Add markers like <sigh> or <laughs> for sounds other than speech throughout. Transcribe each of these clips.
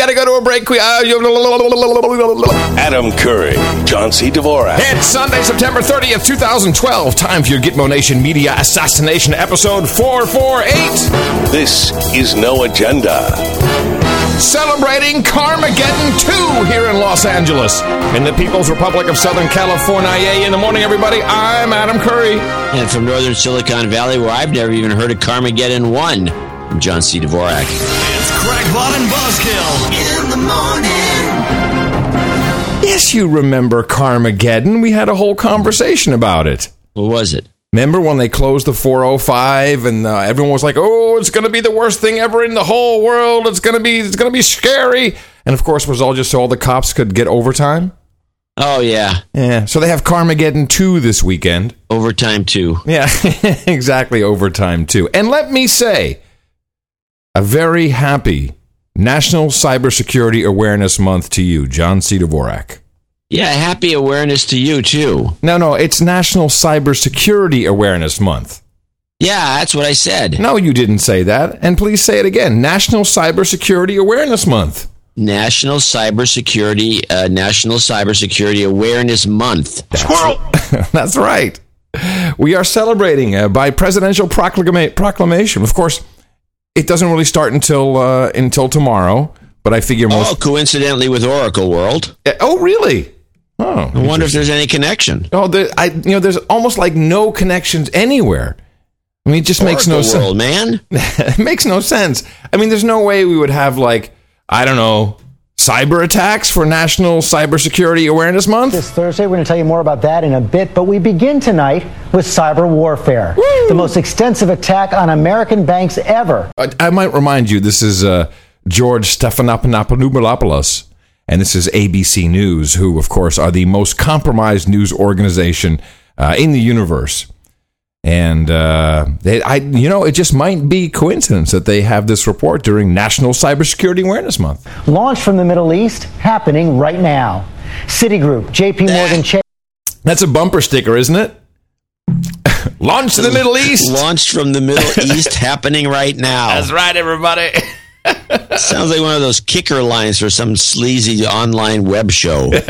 gotta go to a break. Uh, Adam Curry, John C. Dvorak. It's Sunday, September 30th, 2012. Time for your Gitmo Nation Media Assassination episode 448. This is No Agenda. Celebrating Carmageddon 2 here in Los Angeles. In the People's Republic of Southern California. In the morning, everybody, I'm Adam Curry. And from Northern Silicon Valley, where I've never even heard of Carmageddon 1, I'm John C. Dvorak. It's Crackpot and Buzzkill in the morning. Yes, you remember Carmageddon. We had a whole conversation about it. What was it? Remember when they closed the 405 and uh, everyone was like, "Oh, it's going to be the worst thing ever in the whole world. It's going to be it's going to be scary." And of course, it was all just so all the cops could get overtime. Oh, yeah. Yeah, so they have Carmageddon 2 this weekend. Overtime 2. Yeah, <laughs> exactly overtime 2. And let me say, a very happy National Cybersecurity Awareness Month to you, John C. Dvorak. Yeah, happy awareness to you, too. No, no, it's National Cybersecurity Awareness Month. Yeah, that's what I said. No, you didn't say that. And please say it again National Cybersecurity Awareness Month. National Cybersecurity uh, National Cybersecurity Awareness Month. Squirrel! <laughs> That's right. We are celebrating uh, by presidential proclama- proclamation. Of course, it doesn't really start until uh, until tomorrow, but I figure most. Oh, coincidentally with Oracle World. Oh, really? Oh, I wonder if there's any connection. Oh, there, I you know, there's almost like no connections anywhere. I mean, it just makes no Oracle sense. Man. <laughs> it makes no sense. I mean, there's no way we would have like I don't know cyber attacks for National Cybersecurity Awareness Month. This Thursday, we're going to tell you more about that in a bit, but we begin tonight with cyber warfare, the most extensive attack on American banks ever. I, I might remind you, this is uh, George Stephanopoulos, and this is ABC News, who, of course, are the most compromised news organization uh, in the universe. And uh, they, I, you know, it just might be coincidence that they have this report during National Cybersecurity Awareness Month. Launched from the Middle East, happening right now. Citigroup, JP Morgan Chase. That's a bumper sticker, isn't it? <laughs> Launched in the Middle East. Launched from the Middle <laughs> East, happening right now. That's right, everybody. <laughs> Sounds like one of those kicker lines for some sleazy online web show. <laughs> well,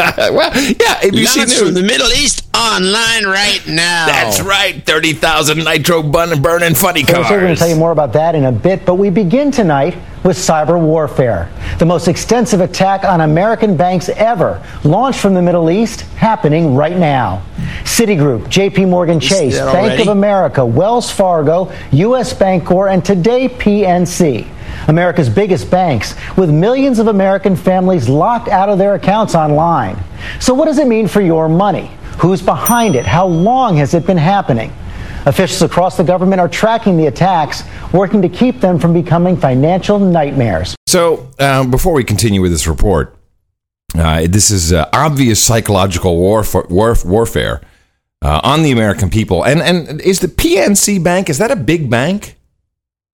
yeah, ABC Launched News. from the Middle East, online right now. That's right, thirty thousand nitro bun burning funny cars. Thursday, we're going to tell you more about that in a bit, but we begin tonight with cyber warfare, the most extensive attack on American banks ever, launched from the Middle East, happening right now. Citigroup, JP Morgan Chase, Bank of America, Wells Fargo, US Bancorp, and today PNC. America's biggest banks, with millions of American families locked out of their accounts online. So, what does it mean for your money? Who's behind it? How long has it been happening? Officials across the government are tracking the attacks, working to keep them from becoming financial nightmares. So, um, before we continue with this report, uh, this is uh, obvious psychological warf- warf- warfare uh, on the American people. And and is the PNC Bank is that a big bank?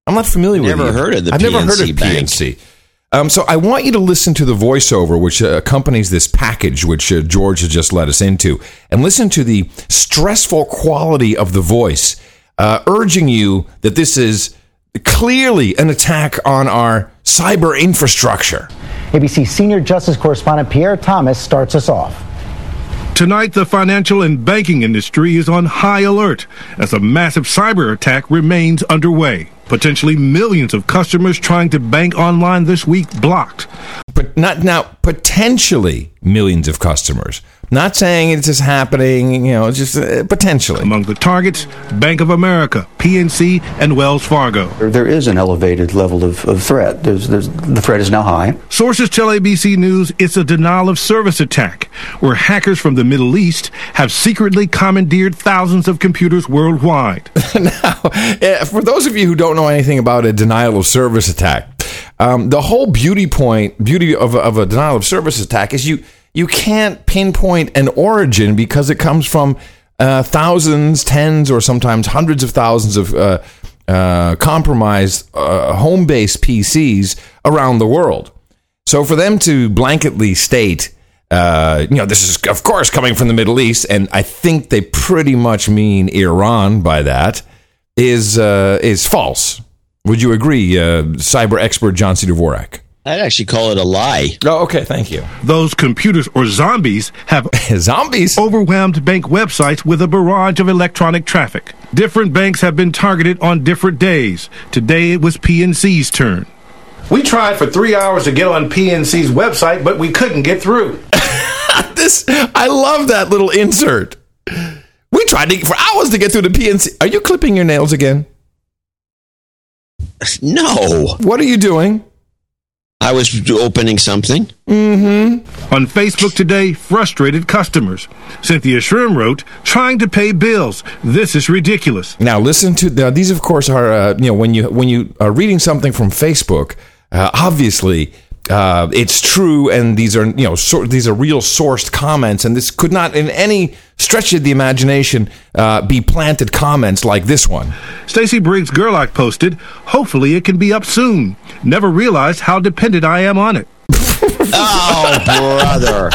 I'm not familiar with. Never heard of the I've never heard of PNC Bank. PNC. Um, so I want you to listen to the voiceover which uh, accompanies this package, which uh, George has just led us into, and listen to the stressful quality of the voice, uh, urging you that this is clearly an attack on our cyber infrastructure. ABC senior justice correspondent Pierre Thomas starts us off. Tonight, the financial and banking industry is on high alert as a massive cyber attack remains underway. Potentially millions of customers trying to bank online this week blocked. But not now, potentially millions of customers. Not saying it's just happening, you know, just uh, potentially. Among the targets, Bank of America, PNC, and Wells Fargo. There- There is an elevated level of, of threat. There's, there's, the threat is now high. Sources tell ABC News it's a denial of service attack where hackers from the Middle East have secretly commandeered thousands of computers worldwide. <laughs> now, uh, for those of you who don't know anything about a denial of service attack, um, the whole beauty point, beauty of of a denial of service attack is you you can't pinpoint an origin because it comes from uh, thousands, tens, or sometimes hundreds of thousands of uh, uh, compromised uh, home-based PCs around the world. So for them to blanketly state, uh, you know, this is of course coming from the Middle East, and I think they pretty much mean Iran by that, is uh, is false. Would you agree, cyber expert John C. Dvorak? I'd actually call it a lie. Oh, okay. Thank you. Those computers or zombies have <laughs> Zombies. overwhelmed bank websites with a barrage of electronic traffic. Different banks have been targeted on different days. Today it was PNC's turn. We tried for three hours to get on PNC's website, but we couldn't get through. <laughs> This I love that little insert. We tried to for hours to get through the PNC. Are you clipping your nails again? No, What are you doing? I was opening something. Mm-hmm. On Facebook today, frustrated customers. Cynthia Schirm wrote, trying to pay bills. This is ridiculous. Now listen to now, these. Of course, are uh, you know when you when you are reading something from Facebook, uh, obviously uh, it's true, and these are you know sor- these are real sourced comments, and this could not in any stretch of the imagination uh, be planted comments like this one. Stacy Briggs Gerlach posted, hopefully it can be up soon. Never realized how dependent I am on it. <laughs> Oh, brother.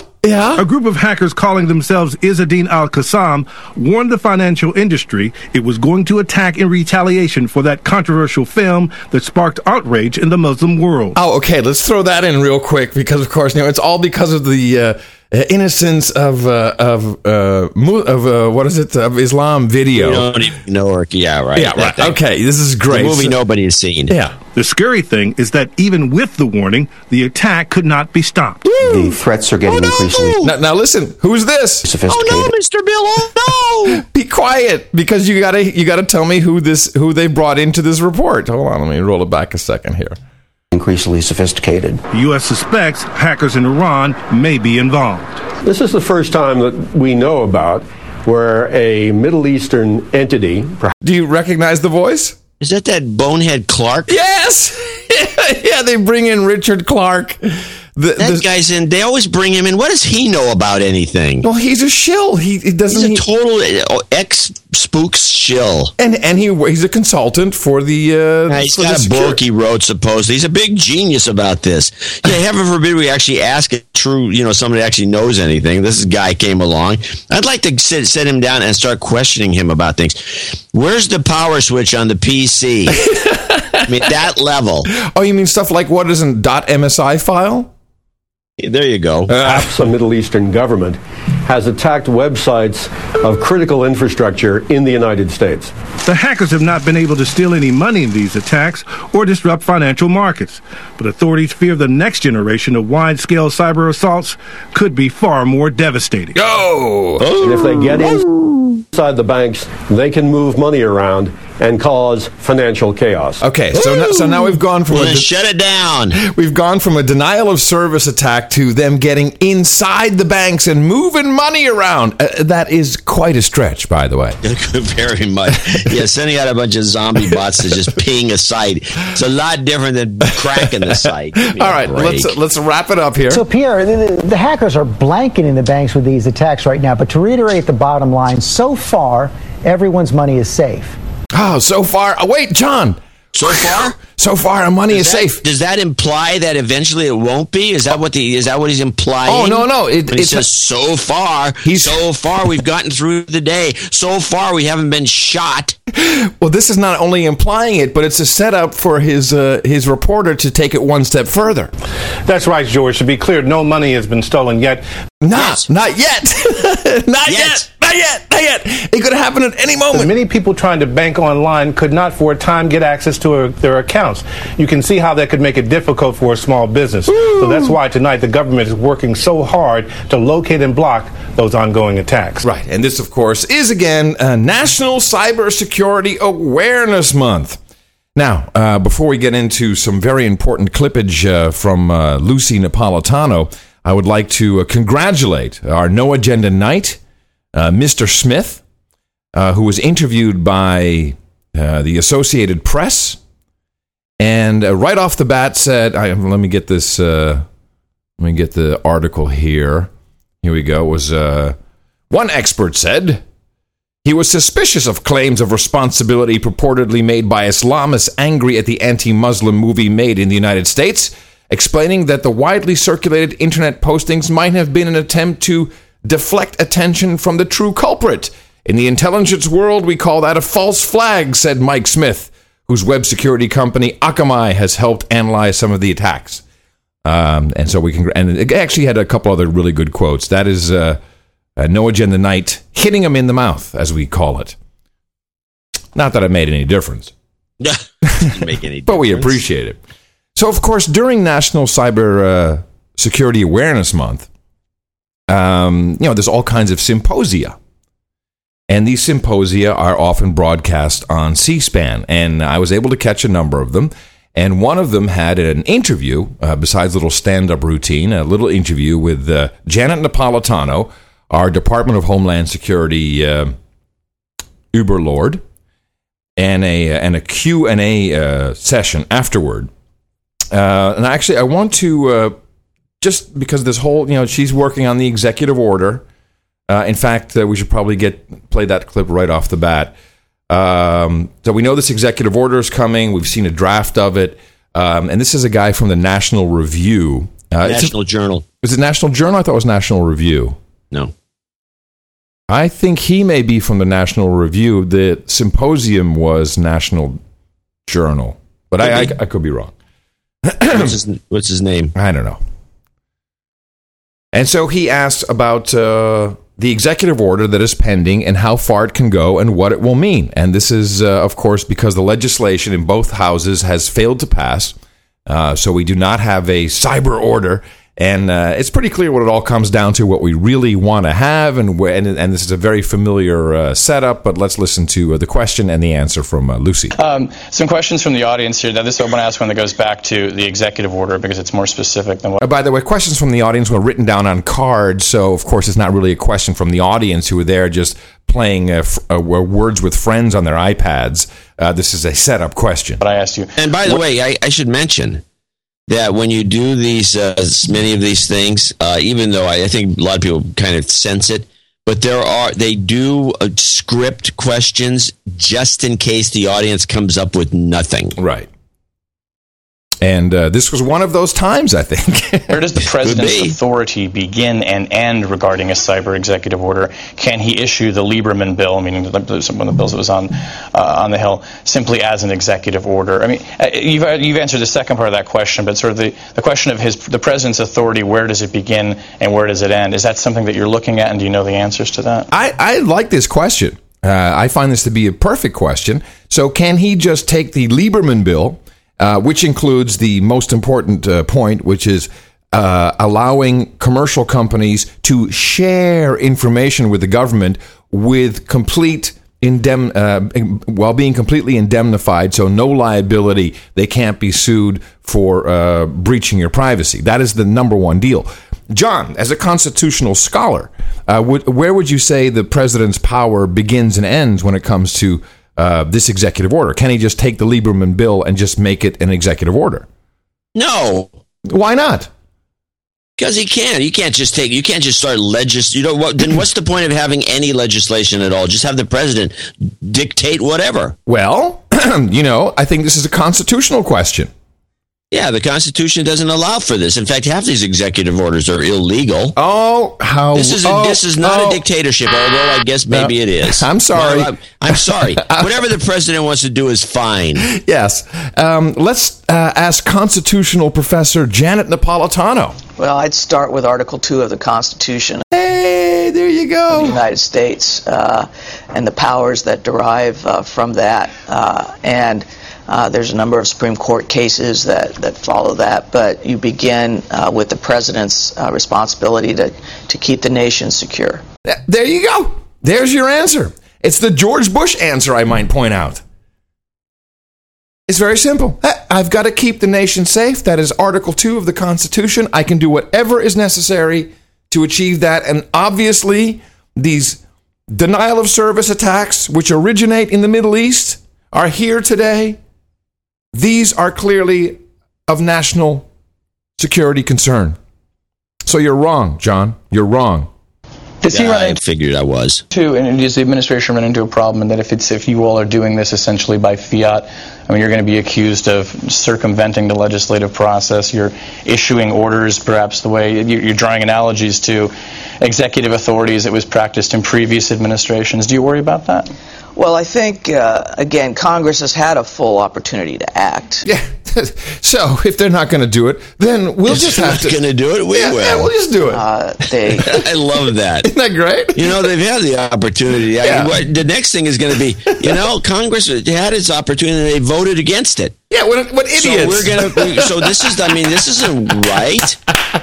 <laughs> Yeah. A group of hackers calling themselves Izzadin al Qassam warned the financial industry it was going to attack in retaliation for that controversial film that sparked outrage in the Muslim world. Oh, okay. Let's throw that in real quick because, of course, you know it's all because of the uh, innocence of uh, of uh, of uh, what is it of Islam video. You don't or yeah, right. yeah, That right. Okay, this is The great. movie So- nobody has seen. yeah. The scary thing is that even with the warning, the attack could not be stopped. The threats are getting increasingly Now, now listen. Who's this? sophisticated. Oh no, Mr. Bill! Oh no! <laughs> Be quiet, because you gotta you gotta tell me who this who they brought into this report. Hold on, let me roll it back a second here. Increasingly sophisticated. The U.S. suspects hackers in Iran may be involved. This is the first time that we know about where a Middle Eastern entity, Do you recognize the voice? Is that that bonehead Clark? Yes. <laughs> yeah, they bring in Richard Clarke. The, That the- guy's in. They always bring him in. What does he know about anything? well, he's a shill. He, he doesn't. He's a he- total ex spooks shill. and and he he's a consultant for the. Uh, he's for got the a book security- he wrote, supposedly. He's a big genius about this. Yeah, <laughs> heaven forbid we actually ask a true, you know, somebody actually knows anything. This guy came along. I'd like to sit, sit him down and start questioning him about things. Where's the power switch on the PC? <laughs> I mean, that level. Oh, you mean stuff like what is an .msi file? There you go. Uh, perhaps a Middle Eastern government, has attacked websites of critical infrastructure in the United States. The hackers have not been able to steal any money in these attacks or disrupt financial markets, but authorities fear the next generation of wide scale cyber assaults could be far more devastating. Go. Oh. And if they get inside the banks, they can move money around and cause financial chaos. Okay, so now, so now we've gone from Well, a de- shut it down. we've gone from a denial of service attack to them getting inside the banks and moving money around. Uh, that is quite a stretch, by the way. <laughs> Very much. Yeah, sending out a bunch of zombie bots to just ping a site. It's a lot different than cracking the site. Give me All a right, break. let's let's wrap it up here. So, Pierre, the, the- the hackers are blanketing the banks with these attacks right now. But to reiterate the bottom line, so far, everyone's money is safe. Oh, so far. Oh, wait, John. So far? <laughs> So far, our money is that- safe. Does that imply that eventually it won't be? Is that what the is that what he's implying? Oh, no, no, it- When he it's says so far. He's- so far we've gotten through the day. So far we haven't been shot. <laughs> Well, this is not only implying it, but it's a setup for his uh, his reporter to take it one step further. That's right, George. To be clear, no money has been stolen yet. Not, Yes. not yet, <laughs> <laughs> not yet. Yet. not yet, not yet. It could happen at any moment. many people trying to bank online could not for a time get access to uh their accounts. You can see how that could make it difficult for a small business. So that's why tonight the government is working so hard to locate and block those ongoing attacks. Right, and this, of course, is again uh, National Cybersecurity Awareness Month. Now, uh, before we get into some very important clippage uh, from uh, Lucy Napolitano, I would like to uh, congratulate our No Agenda Knight, uh, Mr. Smith, uh, who was interviewed by the Associated Press, and uh, right off the bat said, I, "Let me get this. Uh, let me get the article here. Here we go. It was uh, one expert said." He was suspicious of claims of responsibility purportedly made by Islamists angry at the anti Muslim movie made in the United States, explaining that the widely circulated internet postings might have been an attempt to deflect attention from the true culprit. In the intelligence world, we call that a false flag, said Mike Smith, whose web security company Akamai has helped analyze some of the attacks. Um, and so we can, and it actually had a couple other really good quotes. That is uh, uh, No Agenda Knight hitting him in the mouth, as we call it. Not that it made any difference, <laughs> Didn't make any <laughs> but we appreciate it. So, of course, during National Cyber uh, Security Awareness Month, um, you know, there's all kinds of symposia. And these symposia are often broadcast on C SPAN. And I was able to catch a number of them. And one of them had an interview, uh, besides a little stand up routine, a little interview with uh, Janet Napolitano, our Department of Homeland Security uh, Uber Lord, and a, and a Q&A uh, session afterward. Uh, and actually, I want to, uh, just because this whole, you know, she's working on the executive order. Uh, in fact, uh, we should probably get play that clip right off the bat. Um, so we know this executive order is coming. We've seen a draft of it, um, and this is a guy from the National Review. Uh, it's a- National Journal. was it National Journal? I thought it was National Review. No. I think he may be from the National Review. The symposium was National Journal, but I, I, I could be wrong. What's, his, what's his name? I don't know. And so he asked about uh, the executive order that is pending and how far it can go and what it will mean. And this is, uh, of course, because the legislation in both houses has failed to pass. Uh, so we do not have a cyber order. And uh, it's pretty clear what it all comes down to, what we really want to have. And, wh- and, and this is a very familiar uh, setup, but let's listen to uh, the question and the answer from uh, Lucy. Um, some questions from the audience here. Now, this I want to ask one that goes back to the executive order because it's more specific than what. Uh, by the way, questions from the audience were written down on cards, so of course it's not really a question from the audience who were there just playing uh, f- uh, words with friends on their iPads. Uh, this is a setup question. But I asked you. And by the way, I, I should mention that when you do these, uh, many of these things, uh, even though I, I think a lot of people kind of sense it, but there are they do uh, script questions just in case the audience comes up with nothing. Right. And uh, this was one of those times, I think. Where does the <laughs> president's be. authority begin and end regarding a cyber executive order? Can he issue the Lieberman bill, meaning one of the bills that was on uh, on the Hill, simply as an executive order? I mean, uh, you've, uh, you've answered the second part of that question, but sort of the, the question of his the president's authority, where does it begin and where does it end? Is that something that you're looking at, and do you know the answers to that? I, I like this question. Uh, I find this to be a perfect question. So, can he just take the Lieberman bill, uh, which includes the most important uh, point, which is uh, allowing commercial companies to share information with the government with complete indemn uh, while being completely indemnified, so no liability. They can't be sued for uh, breaching your privacy. That is the number one deal. John, as a constitutional scholar, uh, where would you say the president's power begins and ends when it comes to uh, this executive order? Can he just take the Lieberman bill and just make it an executive order? No, Why not? because he can't. You can't just take. You can't just start legis. You know what? Then what's the point of having any legislation at all? Just have the president dictate whatever. Well, <clears throat> you know, I think this is a constitutional question. Yeah, the Constitution doesn't allow for this. In fact, half these executive orders are illegal. Oh, how This is a, oh, this is not oh. a dictatorship, although I guess maybe No. it is. <laughs> I'm sorry. Well, I'm, I'm sorry. <laughs> Whatever the president wants to do is fine. Yes. Um, let's uh, ask constitutional professor Janet Napolitano. Well, I'd start with Article 2 of the Constitution Hey, there you of the go. United States uh, and the powers that derive uh, from that. Uh, and uh, there's a number of Supreme Court cases that, that follow that, but you begin uh, with the President's uh, responsibility to, to keep the nation secure. There you go. There's your answer. It's the George Bush answer, I might point out. It's very simple. I've got to keep the nation safe. That is Article 2 of the Constitution. I can do whatever is necessary to achieve that. And obviously, these denial of service attacks, which originate in the Middle East, are here today. These are clearly of national security concern. So you're wrong, John. You're wrong. Does he Yeah, run I into figured I was. Too, and does the administration run into a problem in that if it's if you all are doing this essentially by fiat, I mean you're going to be accused of circumventing the legislative process. You're issuing orders, perhaps the way you're you're drawing analogies to executive authorities that was practiced in previous administrations. Do you worry about that? Well, I think, uh, again, Congress has had a full opportunity to act. Yeah. <laughs> so if they're not going to do it, then we'll If just they're have not to. gonna do it, we yeah, will. Yeah, we'll just do it. Uh, they, <laughs> I love that. Isn't that great? You know, they've had the opportunity. I- Yeah. what- the next thing is going to be, you know, Congress had its opportunity and they voted against it. Yeah, what, what idiots? So we're gonna. So this is. I mean, this isn't right.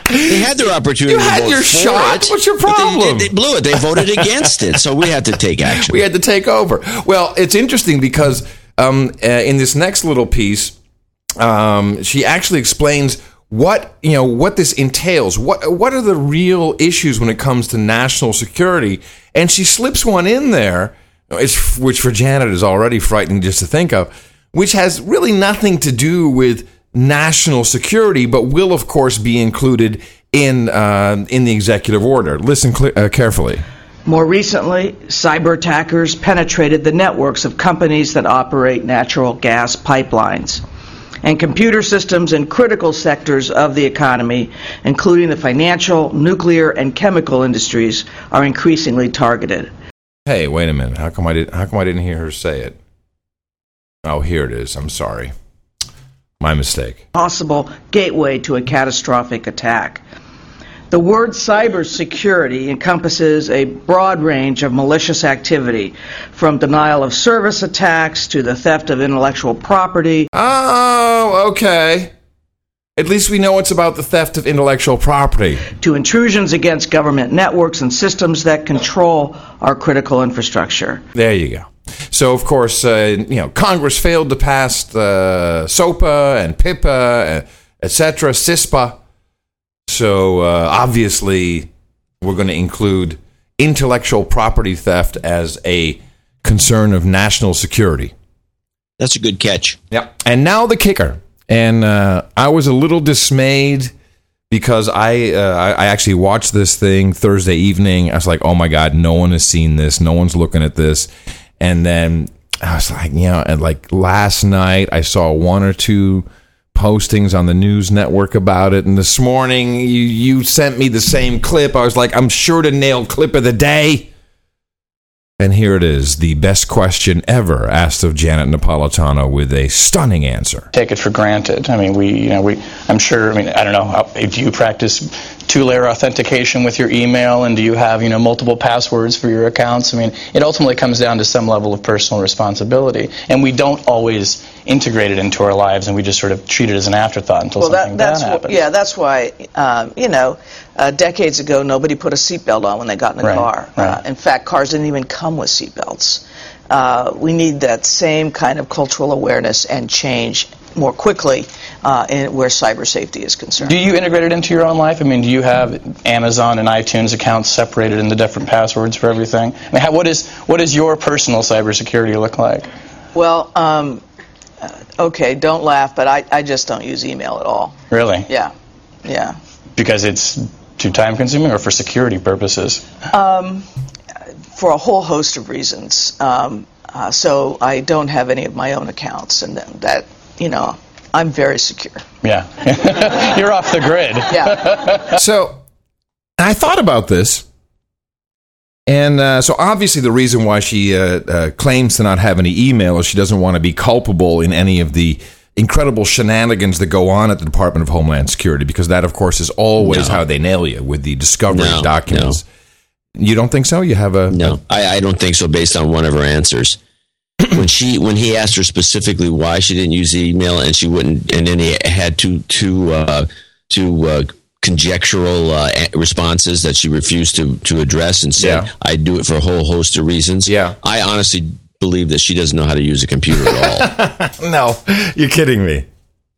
They had their opportunity. You had your shot. it, What's your problem? They, they blew it. They voted against it. So we had to take action. we had to take over. Well, it's interesting because um, uh, in this next little piece, um, she actually explains what you know what this entails. What what are the real issues when it comes to national security? And she slips one in there, which for Janet is already frightening just to think of, which has really nothing to do with national security, but will of course be included in uh, in the executive order. Listen cle uh, carefully. More recently, cyber attackers penetrated the networks of companies that operate natural gas pipelines. And computer systems in critical sectors of the economy, including the financial, nuclear, and chemical industries, are increasingly targeted. Hey, wait a minute. How come I did? How come I didn't hear her say it? Oh, here it is. I'm sorry. My mistake. Possible gateway to a catastrophic attack. The word cybersecurity encompasses a broad range of malicious activity, from denial of service attacks to the theft of intellectual property. Oh, okay. At least we know it's about the theft of intellectual property. To intrusions against government networks and systems that control our critical infrastructure. There you go. So, of course, uh, you know, Congress failed to pass uh, SOPA and PIPA, etc., CISPA. So, uh, obviously, we're going to include intellectual property theft as a concern of national security. That's a good catch. Yeah. And now the kicker. And uh, I was a little dismayed because I, uh, I I actually watched this thing Thursday evening. I was like, oh my god, no one has seen this. No one's looking at this. And then I was like, you know, and like last night I saw one or two postings on the news network about it, and this morning you you sent me the same clip. I was like, I'm sure to nail clip of the day. And here it is, the best question ever asked of Janet Napolitano with a stunning answer. take it for granted. I mean, we, you know, we. I'm sure. I mean, I don't know. if you practice two-layer authentication with your email, and do you have, you know, multiple passwords for your accounts? I mean, it ultimately comes down to some level of personal responsibility, and we don't always integrate it into our lives, and we just sort of treat it as an afterthought until well, something that, that's bad happens. yeah, that's why um, you know, uh, decades ago nobody put a seatbelt on when they got in a Right, car. right. Uh, in fact, cars didn't even come with seatbelts. Uh, we need that same kind of cultural awareness and change more quickly uh, in, where cyber safety is concerned. Do you integrate it into your own life? I mean, do you have Amazon and iTunes accounts separated into different passwords for everything? I mean, how, what is what does your personal cybersecurity look like? Well, um, uh, okay, don't laugh, but I, I just don't use email at all. Really? Yeah, yeah. Because it's too time consuming, or for security purposes? Um, for a whole host of reasons. Um, uh, so I don't have any of my own accounts, and that, that you know, I'm very secure. Yeah, <laughs> you're off the grid. Yeah. <laughs> so I thought about this. And uh, so, obviously, the reason why she uh, uh, claims to not have any email is she doesn't want to be culpable in any of the incredible shenanigans that go on at the Department of Homeland Security, because that, of course, is always No. how they nail you with the discovery No, of documents. You don't think so? You have a No, I, I don't think so. Based on one of her answers, when she when he asked her specifically why she didn't use email and she wouldn't, and then he had two two uh, two uh, conjectural uh, responses that she refused to to address and said, Yeah. "I do it for a whole host of reasons." Yeah. I honestly believe that she doesn't know how to use a computer at all. <laughs> no, you're kidding me.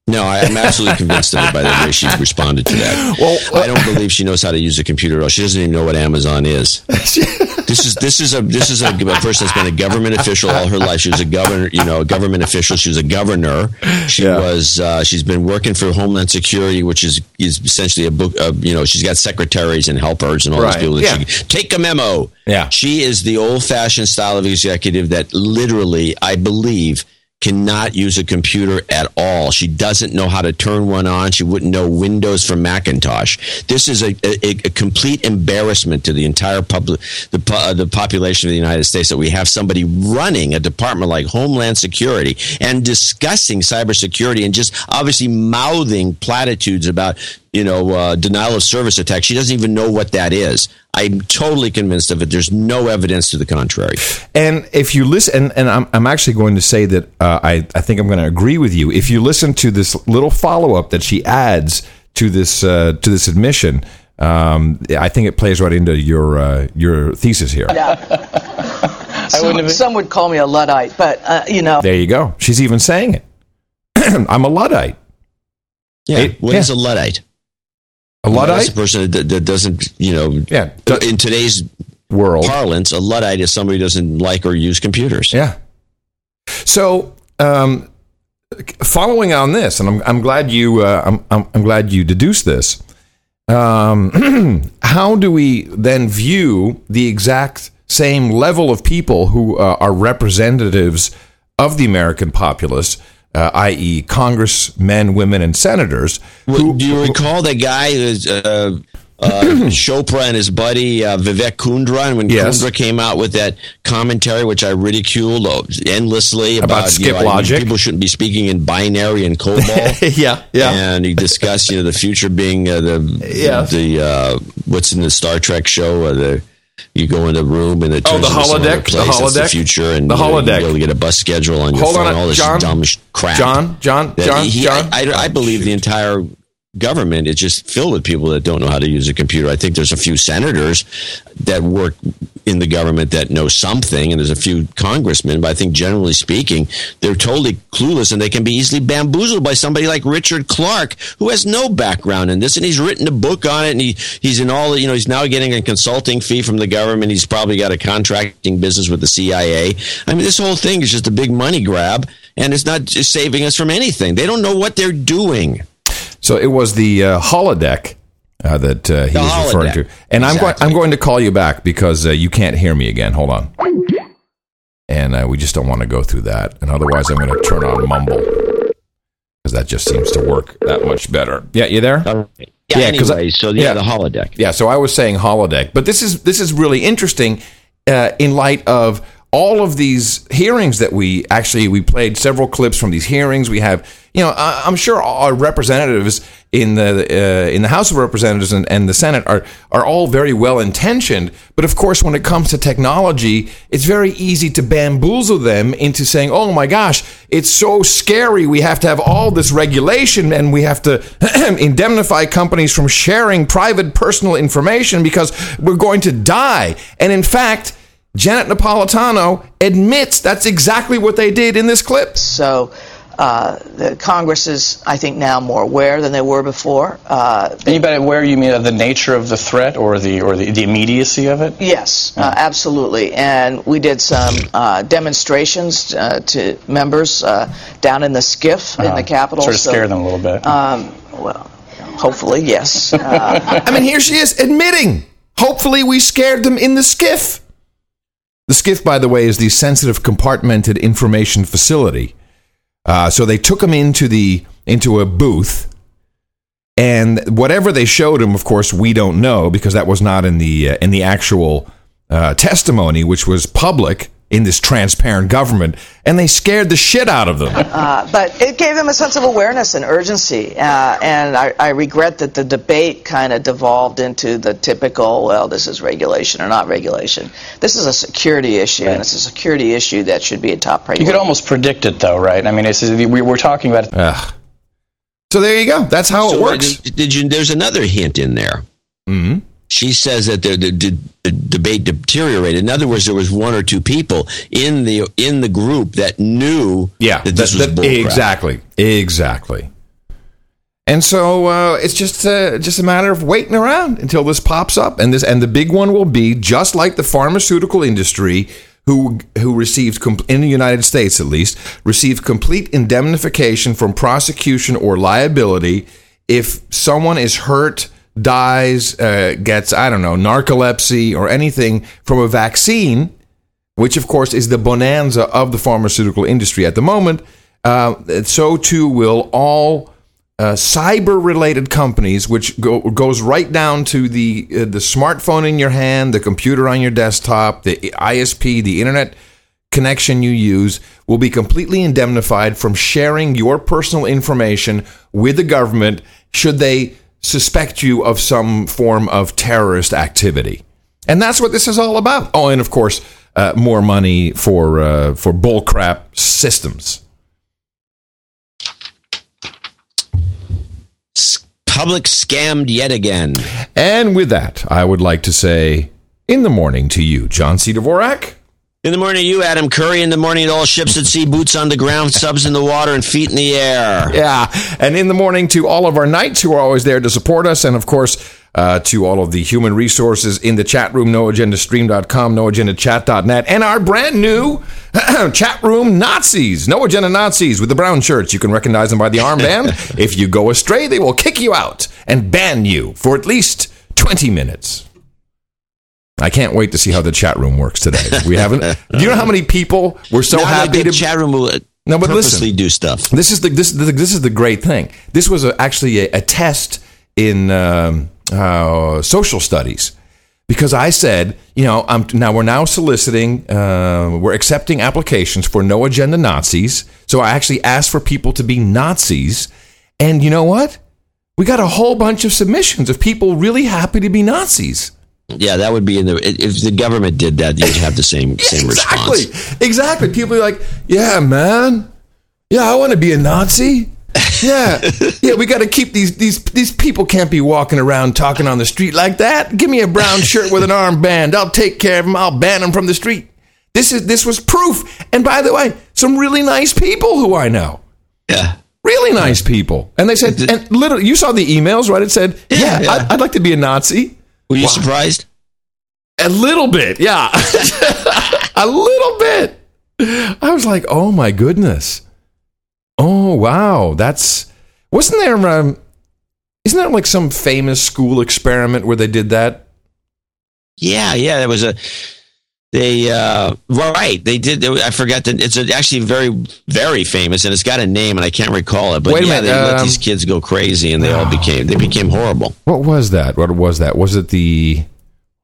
No, I, I'm absolutely convinced of it by the way she's responded to that. <laughs> Well, I don't believe she knows how to use a computer at all. She doesn't even know what Amazon is. <laughs> this is this is a this is a, a person that's been a government official all her life. She was a governor, you know, a government official. She was a governor. She Yeah. was uh, she's been working for Homeland Security, which is is essentially a book. Uh, you know, she's got secretaries and helpers and all Right, these people. That yeah. she, take a memo. Yeah. she is the old fashioned style of executive that literally, I believe. Cannot use a computer at all. She doesn't know how to turn one on. She wouldn't know Windows from Macintosh. This is a, a, a complete embarrassment to the entire public, the, uh, the population of the United States that we have somebody running a department like Homeland Security and discussing cybersecurity and just obviously mouthing platitudes about you know, uh, denial of service attack. She doesn't even know what that is. I'm totally convinced of it. There's no evidence to the contrary. And if you listen, and, and I'm, I'm actually going to say that uh, I, I think I'm going to agree with you. If you listen to this little follow up that she adds to this uh, to this admission, um, I think it plays right into your uh, your thesis here. Yeah. <laughs> some, some, would call me a luddite, but uh, you know. There you go. She's even saying it. <clears throat> I'm a luddite. Yeah. It, what yeah. is a luddite? A luddite, That's a person that, that, doesn't, you know, yeah. in today's world parlance, a luddite is somebody who doesn't like or use computers. Yeah. So, um, following on this, and I'm, I'm glad you, uh, I'm, I'm, I'm, glad you deduced this. Um, <clears throat> how do we then view the exact same level of people who uh, are representatives of the American populace? Uh, i.e., congressmen, women, and senators. Who, Do you recall the guy who's uh, uh, <clears throat> Chopra and his buddy uh, Vivek Kundra, and when yes. Kundra came out with that commentary, which I ridiculed endlessly about, about skip you know, logic, people shouldn't be speaking in binary and <laughs> COBOL. yeah, yeah. And he discussed, you know, the future being uh, the yeah. the uh, what's in the Star Trek show, uh, the you go in the room and it turns oh, the holodeck, the holodeck, the future, and the you holodeck. Know, you'll get a bus schedule on your Hold phone. On all this John, dumb crap. John, John, John, he, John. I, I, I believe the entire government is just filled with people that don't know how to use a computer. I think there's a few senators that work in the government that know something, and there's a few congressmen, but I think generally speaking, they're totally clueless and they can be easily bamboozled by somebody like Richard Clarke, who has no background in this, and he's written a book on it, and he, he's in all, you know, he's now getting a consulting fee from the government. He's probably got a contracting business with the CIA. I mean, this whole thing is just a big money grab, and it's not just saving us from anything. They don't know what they're doing. So it was the uh, holodeck uh, that uh, he the was holodeck. referring to. And exactly. I'm going. I'm going to call you back because uh, you can't hear me again. Hold on. And uh, we just don't want to go through that. And otherwise, I'm going to turn on mumble because that just seems to work that much better. Yeah, you there? Yeah. yeah anyway, I, so yeah, yeah, the holodeck. Yeah. So I was saying holodeck, but this is this is really interesting uh, in light of all of these hearings that we actually we played several clips from these hearings. We have, you know, I'm sure our representatives in the uh, in the House of Representatives and, and the Senate are are all very well intentioned, but of course, when it comes to technology, it's very easy to bamboozle them into saying, "Oh my gosh, it's so scary. We have to have all this regulation, and we have to <clears throat> indemnify companies from sharing private personal information because we're going to die." And in fact Janet Napolitano admits that's exactly what they did in this clip. So. Uh, the Congress is, I think, now more aware than they were before. Uh, Anybody aware? You mean of the nature of the threat or the or the, the immediacy of it? Yes, uh, absolutely. And we did some uh, demonstrations uh, to members uh, down in the SCIF in the uh-huh. Capitol. Sort of so, scare them a little bit. Um, well, hopefully, yes. <laughs> I mean, here she is admitting. Hopefully, we scared them in the SCIF. The SCIF, by the way, is the sensitive compartmented information facility. Uh, so they took him into the into a booth, and whatever they showed him, of course, we don't know because that was not in the uh, in the actual uh, testimony, which was public in this transparent government, and they scared the shit out of them. Uh, but it gave them a sense of awareness and urgency, uh, and I, I, regret that the debate kind of devolved into the typical, well, this is regulation or not regulation. This is a security issue, right. and it's a security issue that should be a top priority. You could almost predict it, though, right? I mean, we, we're talking about. It. So there you go. That's how so it works. Did, did you? There's another hint in there. Mm-hmm she says that the, the, the, debate deteriorated. In other words, there was one or two people in the in the group that knew yeah, that this that, was that, exactly, exactly. And so uh, it's just uh, just a matter of waiting around until this pops up, and this and the big one will be just like the pharmaceutical industry, who who received in the United States at least received complete indemnification from prosecution or liability if someone is hurt dies, uh, gets, I don't know, narcolepsy or anything from a vaccine, which of course is the bonanza of the pharmaceutical industry at the moment, uh, so too will all uh, cyber-related companies, which go, goes right down to the uh, the smartphone in your hand, the computer on your desktop, the ISP, the internet connection you use, will be completely indemnified from sharing your personal information with the government should they suspect you of some form of terrorist activity. And that's what this is all about. Oh, and of course, uh, more money for uh, for bullcrap systems. Public scammed yet again. And with that, I would like to say in the morning to you, John C. Dvorak. In the morning, you, Adam Curry. In the morning, to all ships at sea, boots on the ground, subs in the water, and feet in the air. Yeah. And in the morning, to all of our knights who are always there to support us. And of course, uh, to all of the human resources in the chat room, noagendastream.com, noagendachat.net, and our brand new <clears throat> chat room Nazis, No Agenda Nazis with the brown shirts. You can recognize them by the armband. <laughs> if you go astray, they will kick you out and ban you for at least 20 minutes. I can't wait to see how the chat room works today. We haven't. do <laughs> you know how many people were so happy to chat room will no, but purposely listen, do stuff. This is the this is the, this is the great thing. This was a, actually a, a test in um, uh, social studies because I said, you know, I'm now we're now soliciting, uh, we're accepting applications for no agenda Nazis. So I actually asked for people to be Nazis, and you know what? We got a whole bunch of submissions of people really happy to be Nazis. Yeah, that would be in the. If the government did that, you'd have the same <laughs> same exactly, response. exactly. People are like, yeah, man, yeah, I want to be a Nazi. Yeah, <laughs> yeah, we got to keep these these these people can't be walking around talking on the street like that. Give me a brown shirt with an armband. I'll take care of them. I'll ban them from the street. This is this was proof. And by the way, some really nice people who I know. Yeah. Really nice people. And they said, and literally, you saw the emails, right? It said, yeah, yeah. I'd, I'd like to be a Nazi. Were you surprised? A little bit, yeah. <laughs> a little bit. I was like, oh my goodness. Oh wow, that's wasn't there um isn't there like some famous school experiment where they did that? Yeah, yeah. There was a. They uh, right. They did. I forgot that it's actually very, very famous, and it's got a name, and I can't recall it. But Wait a yeah, minute, they let um, these kids go crazy, and they all became they became horrible. What was that? What was that? Was it the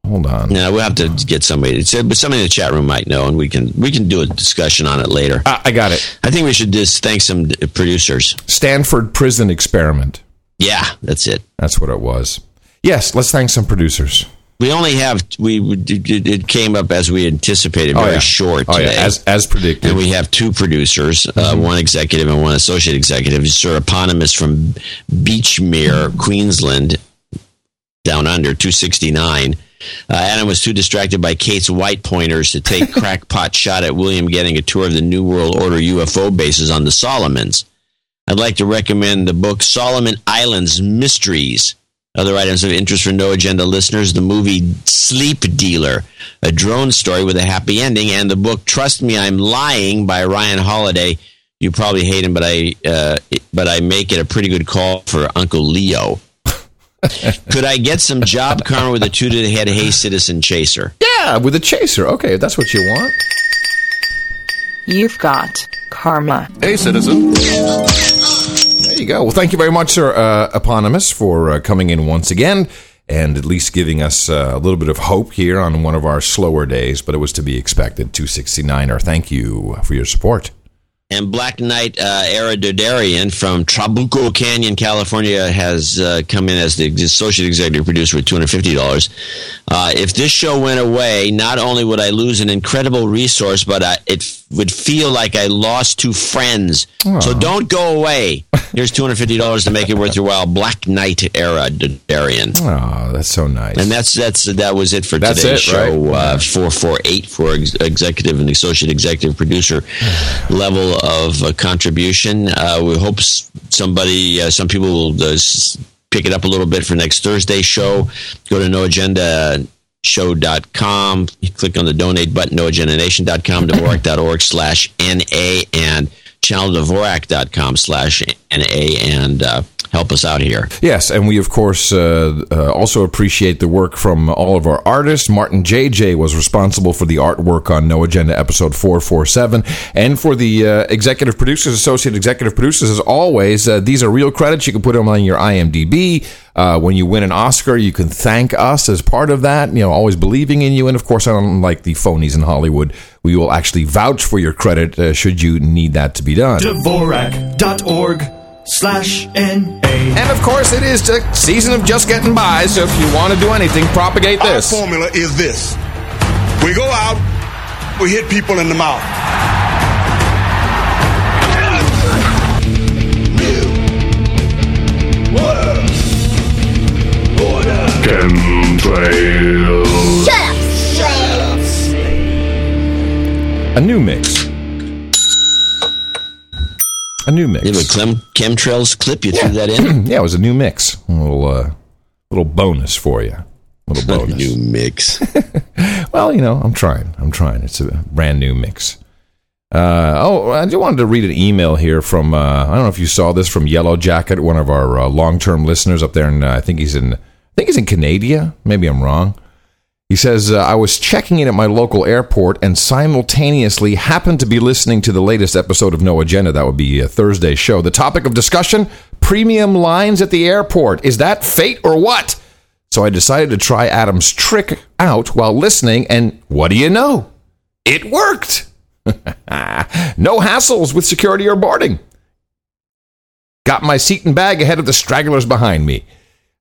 Hold on. Yeah, we'll have to get somebody. It's, but somebody in the chat room might know, and we can we can do a discussion on it later. Ah, I got it. I think we should just thank some producers. Stanford prison experiment. Yeah, that's it. That's what it was. Yes, let's thank some producers. We only have we it came up as we anticipated, Oh, very yeah. short Oh, yeah, as- as predicted. And we have two producers, uh, one executive and one associate executive. Sir eponymous from Beachmere, Queensland, down under two sixty nine. Uh, Adam was too distracted by Kate's white pointers to take <laughs> crackpot shot at William getting a tour of the New World Order UFO bases on the Solomons. I'd like to recommend the book Solomon Islands Mysteries. Other items of interest for no agenda listeners the movie Sleep Dealer, a drone story with a happy ending, and the book Trust Me, I'm Lying by Ryan Holiday. You probably hate him, but I uh, but I make it a pretty good call for Uncle Leo. <laughs> Could I get some job karma with a two to the head Hey Citizen Chaser? Yeah, with a chaser. Okay, that's what you want. You've got karma. Hey, citizen. There you go. Well, thank you very much, sir, uh, Eponymous, for uh, coming in once again and at least giving us uh, a little bit of hope here on one of our slower days, but it was to be expected. 269er, thank you for your support. And Black Knight uh, Era Dodarian from Trabuco Canyon, California, has uh, come in as the associate executive producer with $250. Uh, if this show went away, not only would I lose an incredible resource, but I, it would feel like I lost two friends. So don't go away. Here's $250 to make it worth your while. Black Knight Era Darian. Oh, that's so nice. And that's that's that was it for That's today's it, show. right? Uh, Four four eight for ex- executive and associate executive producer <sighs> level of uh, contribution. Uh, we hope somebody, uh, some people will uh, pick it up a little bit for next Thursday show. Go to noagendashow.com. You click on the donate button, noagendanation.com, dvorak.org slash NA, and channeldvorak.com slash NA, and uh, help us out here. Yes, and we of course uh, uh, also appreciate the work from all of our artists. Martin JJ was responsible for the artwork on No Agenda episode 447 and for the uh, executive producers, associate executive producers as always. Uh, these are real credits. You can put them on your IMDb. Uh, when you win an Oscar, you can thank us as part of that, you know, always believing in you. And of course, unlike the phonies in Hollywood, we will actually vouch for your credit uh, should you need that to be done. Dvorak.org slash NA. And of course, it is the season of just getting by, so if you want to do anything, propagate this. Our formula is this we go out, we hit people in the mouth. Chemtrails. A new mix. A new mix. You have a clem, chemtrails clip. You threw that in. <clears throat> yeah, it was a new mix. A little, uh, little bonus for you. A Little bonus. new mix. <laughs> well, you know, I'm trying. I'm trying. It's a brand new mix. Uh, oh, I just wanted to read an email here from uh, I don't know if you saw this from Yellow Jacket, one of our uh, long-term listeners up there, and uh, I think he's in I think he's in Canada. Maybe I'm wrong. He says, uh, I was checking in at my local airport and simultaneously happened to be listening to the latest episode of No Agenda. That would be a Thursday show. The topic of discussion premium lines at the airport. Is that fate or what? So I decided to try Adam's trick out while listening, and what do you know? It worked! <laughs> no hassles with security or boarding. Got my seat and bag ahead of the stragglers behind me.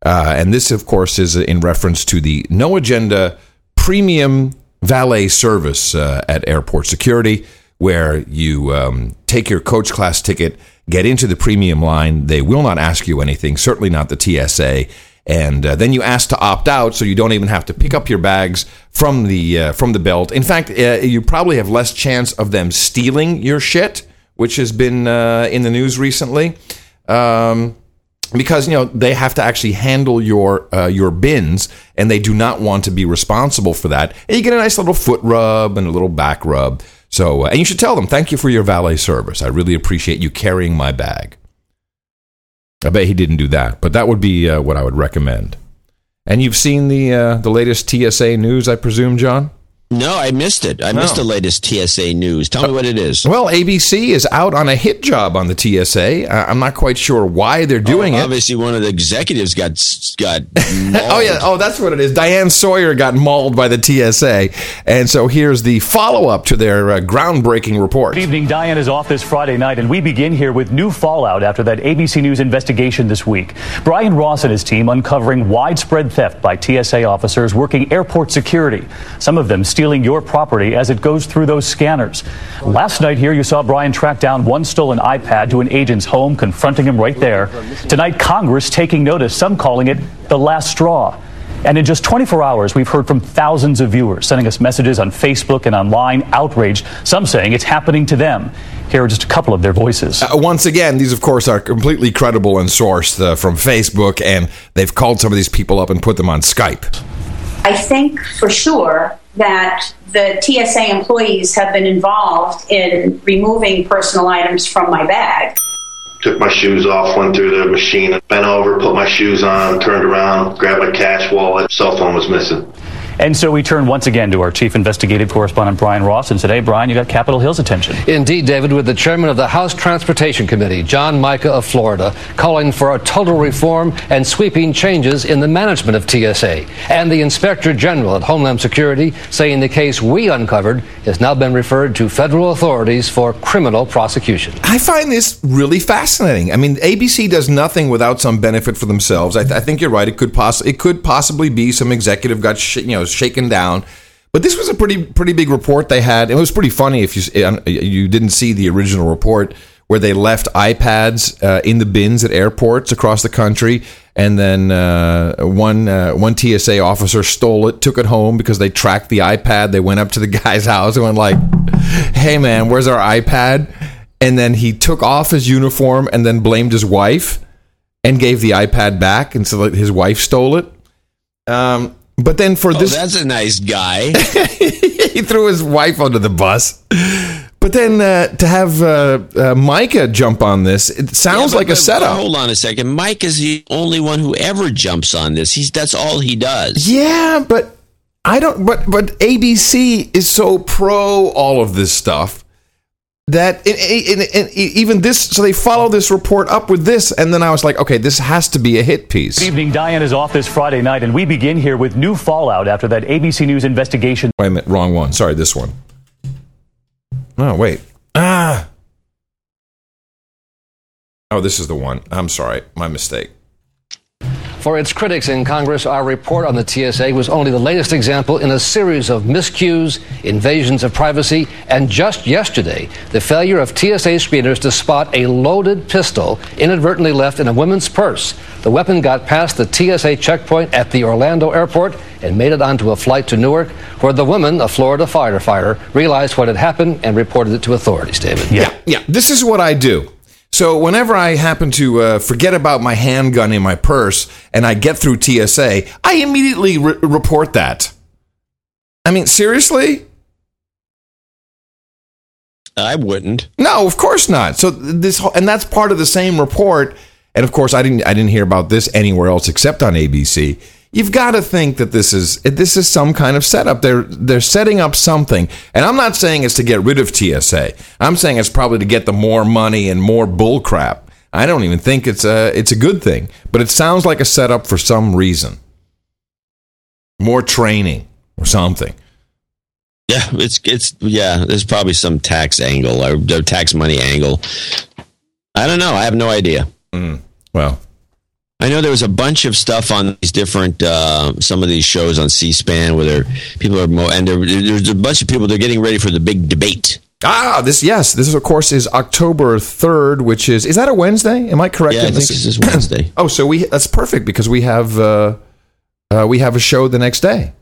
Uh, and this, of course, is in reference to the No Agenda premium valet service uh, at airport security, where you um, take your coach class ticket, get into the premium line. They will not ask you anything, certainly not the TSA. And uh, then you ask to opt out, so you don't even have to pick up your bags from the uh, from the belt. In fact, uh, you probably have less chance of them stealing your shit, which has been uh, in the news recently. Um, because you know they have to actually handle your uh, your bins and they do not want to be responsible for that. And you get a nice little foot rub and a little back rub. So uh, and you should tell them thank you for your valet service. I really appreciate you carrying my bag. I bet he didn't do that but that would be uh, what i would recommend. And you've seen the uh, the latest tsa news i presume john No, I missed it. I missed the latest TSA news. Tell me what it is. well abc is out on a hit job on the tsa I- i'm not quite sure why they're doing Oh, it Obviously, one of the executives got got. <laughs> oh yeah, oh that's what it is. Diane Sawyer got mauled by the TSA, and so here's the follow-up to their uh, groundbreaking report. Good evening. Diane is off this Friday night, and we begin here with new fallout after that ABC News investigation this week. Brian Ross and his team uncovering widespread theft by TSA officers working airport security, some of them stealing your property as it goes through those scanners. Last night here, you saw Brian track down one stolen iPad to an agent's home, confronting him right there. Tonight, Congress taking notice, some calling it the last straw. And in just 24 hours, we've heard from thousands of viewers sending us messages on Facebook and online, outraged, some saying it's happening to them. Here are just a couple of their voices. Uh, once again, these of course are completely credible and sourced uh, from Facebook, and they've called some of these people up and put them on Skype. I think for sure that the TSA employees have been involved in removing personal items from my bag. Took my shoes off, went through the machine, bent over, put my shoes on, turned around, grabbed my cash wallet. Cell phone was missing. And so we turn once again to our chief investigative correspondent, Brian Ross, and said, Hey, Brian, you got Capitol Hill's attention. Indeed, David, with the chairman of the House Transportation Committee, John Mica of Florida, calling for a total reform and sweeping changes in the management of TSA. And the Inspector General at Homeland Security saying the case we uncovered has now been referred to federal authorities for criminal prosecution. I find this really fascinating. I mean, ABC does nothing without some benefit for themselves. I, th- I think you're right. It could poss- it could possibly be some executive got sh- you know shaken down. But this was a pretty pretty big report they had. It was pretty funny if you you didn't see the original report where they left iPads uh, in the bins at airports across the country, and then uh, one uh, one TSA officer stole it, took it home because they tracked the iPad. They went up to the <laughs> guy's house and went like, "Hey man, where's our iPad?" And then he took off his uniform and then blamed his wife and gave the iPad back, and so his wife stole it. Um, but then for Oh, this, that's a nice guy. <laughs> he threw his wife under the bus. But then uh, to have uh, uh, Mica jump on this, it sounds Yeah, but- like a setup. hold on a second. Mike is the only one who ever jumps on this. He's that's all he does. Yeah, but I don't. But but ABC is so pro all of this stuff that it, it, it- it- even this. So they follow this report up with this, and then I was like, okay, this has to be a hit piece. Good evening. Diane is off this Friday night, and we begin here with new fallout after that ABC News investigation. Wait a minute, wrong one. Sorry, this one. Oh wait. Ah. Oh, this is the one. I'm sorry, my mistake. For its critics in Congress, our report on the TSA was only the latest example in a series of miscues, invasions of privacy, and just yesterday, the failure of TSA screeners to spot a loaded pistol inadvertently left in a woman's purse. The weapon got past the TSA checkpoint at the Orlando airport and made it onto a flight to Newark, where the woman, a Florida firefighter, realized what had happened and reported it to authorities, David. Yeah, yeah. This is what I do. So whenever I happen to uh, forget about my handgun in my purse and I get through TSA, I immediately re- report that. I mean, seriously? I wouldn't. No, of course not. So this whole, and that's part of the same report. And of course, I didn't I didn't hear about this anywhere else except on ABC. You've got to think that this is this is some kind of setup. They're they're setting up something, and I'm not saying it's to get rid of TSA. I'm saying it's probably to get the more money and more bullcrap. I don't even think it's a it's a good thing, but it sounds like a setup for some reason. More training or something. Yeah, it's it's yeah. There's probably some tax angle or, or tax money angle. I don't know. I have no idea. Mm, well, I know there was a bunch of stuff on these different uh, some of these shows on C-SPAN where there people are mo- and there, there's a bunch of people. They're getting ready for the big debate. Ah, this yes, this is of course is October third, which is is that a Wednesday? Am I correct? Yeah, I think this is Wednesday. <clears throat> oh, so we that's perfect because we have uh, uh, we have a show the next day.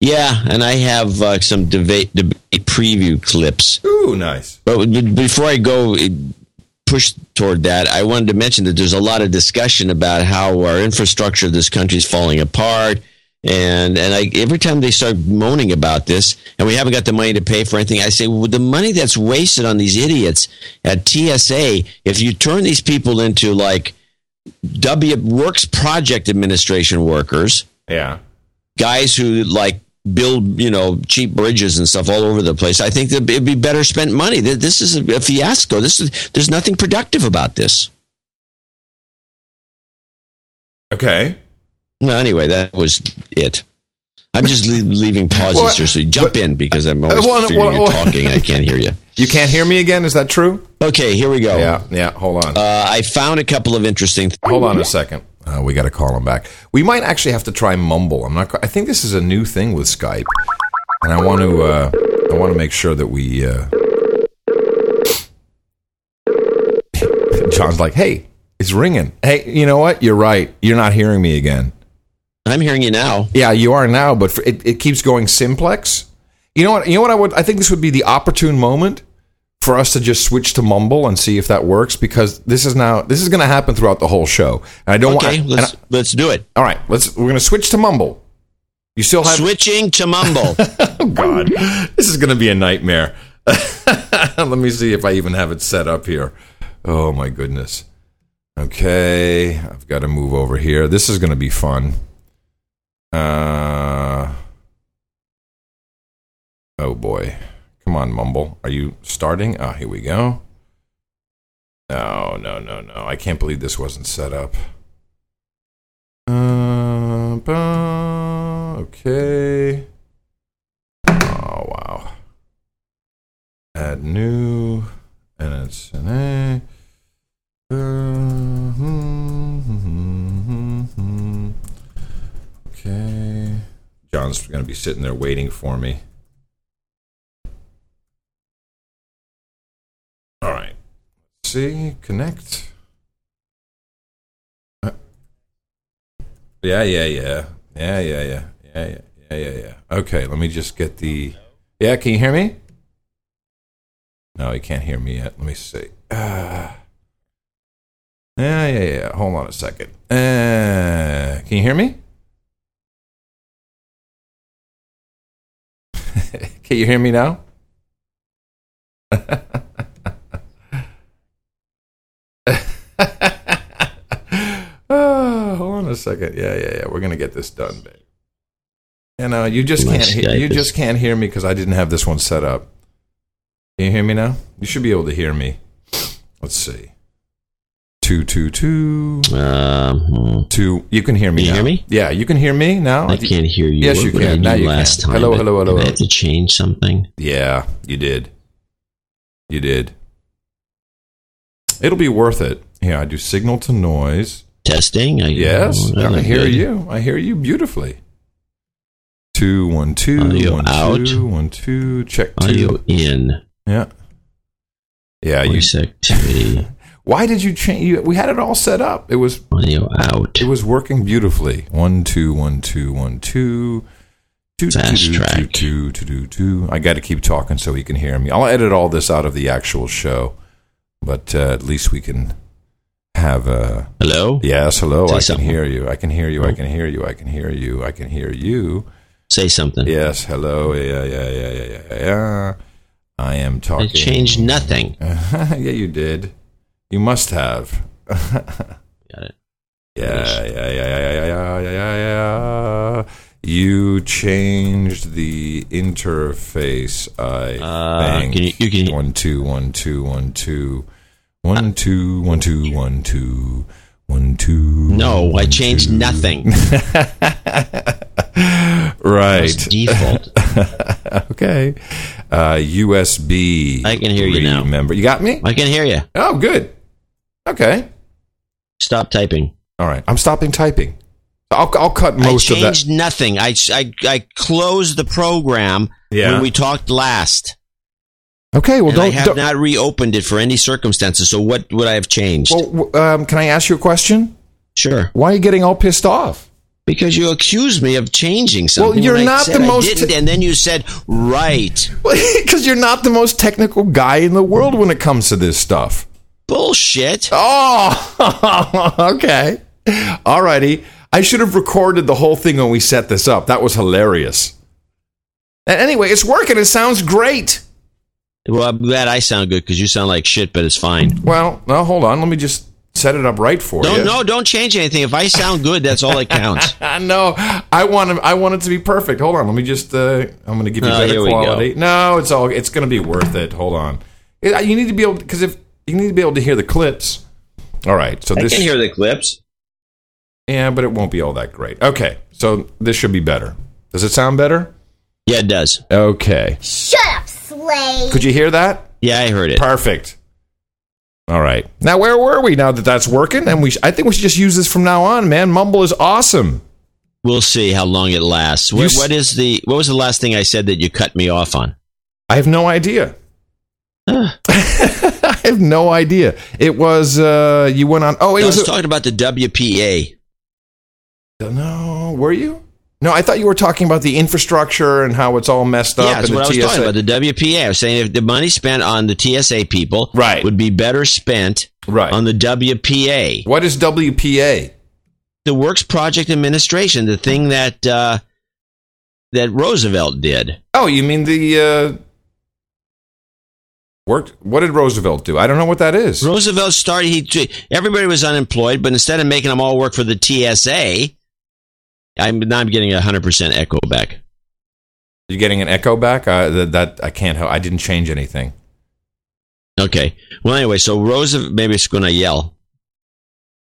Yeah, and I have uh, some debate debate preview clips. Ooh, nice. But before I go push toward that, I wanted to mention that there's a lot of discussion about how our infrastructure of this country is falling apart. And and I, every time they start moaning about this, and we haven't got the money to pay for anything, I say, well, the money that's wasted on these idiots at TSA, if you turn these people into like W Works Project Administration workers, Yeah. guys who like build you know cheap bridges and stuff all over the place i think that it'd be better spent money this is a fiasco this is there's nothing productive about this Okay. well anyway that was it i'm just leaving pauses Well, here so you jump in because i'm always well, well, you're talking i can't hear you <laughs> You can't hear me again? Is that true? okay here we go Yeah. Yeah. Hold on. uh, i found a couple of interesting Hold on a second. Uh, we got to call him back. We might actually have to try Mumble. I'm not. I think this is a new thing with Skype, and I want to. Uh, I want to make sure that we. Uh... <laughs> John's like, "Hey, it's ringing. Hey, you know what? You're right. You're not hearing me again. i'm hearing you now Yeah, you are now, but for, it, it keeps going simplex. You know what? You know what? I would. I think this would be the opportune moment for us to just switch to Mumble and see if that works because this is now this is going to happen throughout the whole show. And I don't okay want. let's and let's do it all right, let's. We're going to switch to Mumble. You still have. switching to mumble <laughs> oh God, this is going to be a nightmare. <laughs> Let me see if I even have it set up here. Oh my goodness. Okay, I've got to move over here. This is going to be fun. Uh. Oh boy. Come on, Mumble. Are you starting? Ah, here we go. No, no, no, no. I can't believe this wasn't set up. Uh, ba- okay. Oh, wow. Add new. And it's an A. Uh, hmm, hmm, hmm. Okay. John's going to be sitting there waiting for me. See. Connect. Uh, Yeah, yeah, yeah. Yeah, yeah, yeah. Yeah, yeah, yeah, yeah. Okay, let me just get the. Yeah, can you hear me? No, you can't hear me yet. Let me see. Uh, yeah, yeah, yeah. Hold on a second. Uh, can you hear me? <laughs> can you hear me now? <laughs> oh, hold on a second. Yeah, yeah, yeah. We're gonna get this done, babe. And uh, you just My can't hear, Skype you is- just can't hear me because I didn't have this one set up. Can you hear me now? You should be able to hear me. Let's see. Two two two. Um, two. You can hear me. You now. hear me? Yeah, you can hear me now. I can't hear you. Yes, What you can. Now you last can. time? Hello, hello, hello. Did I have to change something. Yeah, you did. You did. It'll be worth it. Here, I do signal to noise. Testing. I, Yes, I that's hear good. you. I hear you beautifully. Two, one, two, Audio one, out. two, one, two. Check two. Audio in. Yeah. Yeah, you. Voice activity. <laughs> Why did you change? You, we had it all set up. It was Audio out. It was working beautifully. One, two, one, two, one, two. Two, Fast two, track. two, two, two, two. I got to keep talking so he can hear me. I'll edit all this out of the actual show, but uh, at least we can have a hello. Yes, hello. Say I something. can hear you. I can hear you. I can hear you. I can hear you. I can hear you. Say something. Yes, hello. Yeah, yeah, yeah, yeah, yeah. yeah. I am talking. I changed nothing. yeah, you did. You must have. Got it. Yeah, yeah, yeah, yeah, yeah, yeah, yeah, yeah. You changed the interface. I uh, think. Can you, you can one two one two one two one two one two one two one two. No, I changed two. nothing. <laughs> Right. Default. <laughs> okay. Uh, USB. I can hear you now. Remember, you got me? I can hear you. Oh, good. Okay. Stop typing. All right. I'm stopping typing. I'll, I'll cut most I of that. changed nothing. I, I, I closed the program Yeah. when we talked last. Okay. Well, and I don't. have don't not reopened it for any circumstances. So what would I have changed? well, um, can I ask you a question? sure. Why are you getting all pissed off? Because you accused me of changing something. Well, you're I not the most- didn't, and then you said right. <laughs> Because <laughs> you're not the most technical guy in the world when it comes to this stuff. Bullshit. Oh, <laughs> okay. All righty. I should have recorded the whole thing when we set this up. That was hilarious. Anyway, it's working. It sounds great. Well, I'm glad I sound good because you sound like shit, but it's fine. Well, now hold on. Let me just set it up right for Don't you. no, don't change anything. If I sound good, that's all that counts. <laughs> no, I want to, I want it to be perfect. Hold on. Let me just. Uh, I'm going to give you Oh, better here we go. quality. No, it's all. It's going to be worth it. Hold on. It- You need to be able because if you need to be able to hear the clips. All right. So I this. can hear the clips. Yeah, but it won't be all that great. Okay. So this should be better. Does it sound better? Yeah, it does. Okay. Shut up, slave. Could you hear that? Yeah, I heard it. Perfect. All right. Now, where were we? Now that that's working, and we, sh- I think we should just use this from now on, man. Mumble is awesome. We'll see how long it lasts. What, s- what is the? What was the last thing I said that you cut me off on? I have no idea. <sighs> <laughs> I have no idea. It was uh you went on. Oh, it I was. was talking about the WPA. no, were you? No, I thought you were talking about the infrastructure and how it's all messed up. Yeah, that's and what I was talking about. The WPA. I was saying if the money spent on the TSA people Right. would be better spent Right. on the WPA, What is WPA? the Works Project Administration, the thing that uh, that Roosevelt did. Oh, you mean the uh worked? What did Roosevelt do? I don't know what that is. Roosevelt started. He everybody was unemployed, but instead of making them all work for the TSA, I'm now I'm getting a hundred percent echo back. You're getting an echo back. Uh, that, that I can't help. I didn't change anything. Okay. Well, anyway, so Roosevelt. Maybe it's going to yell.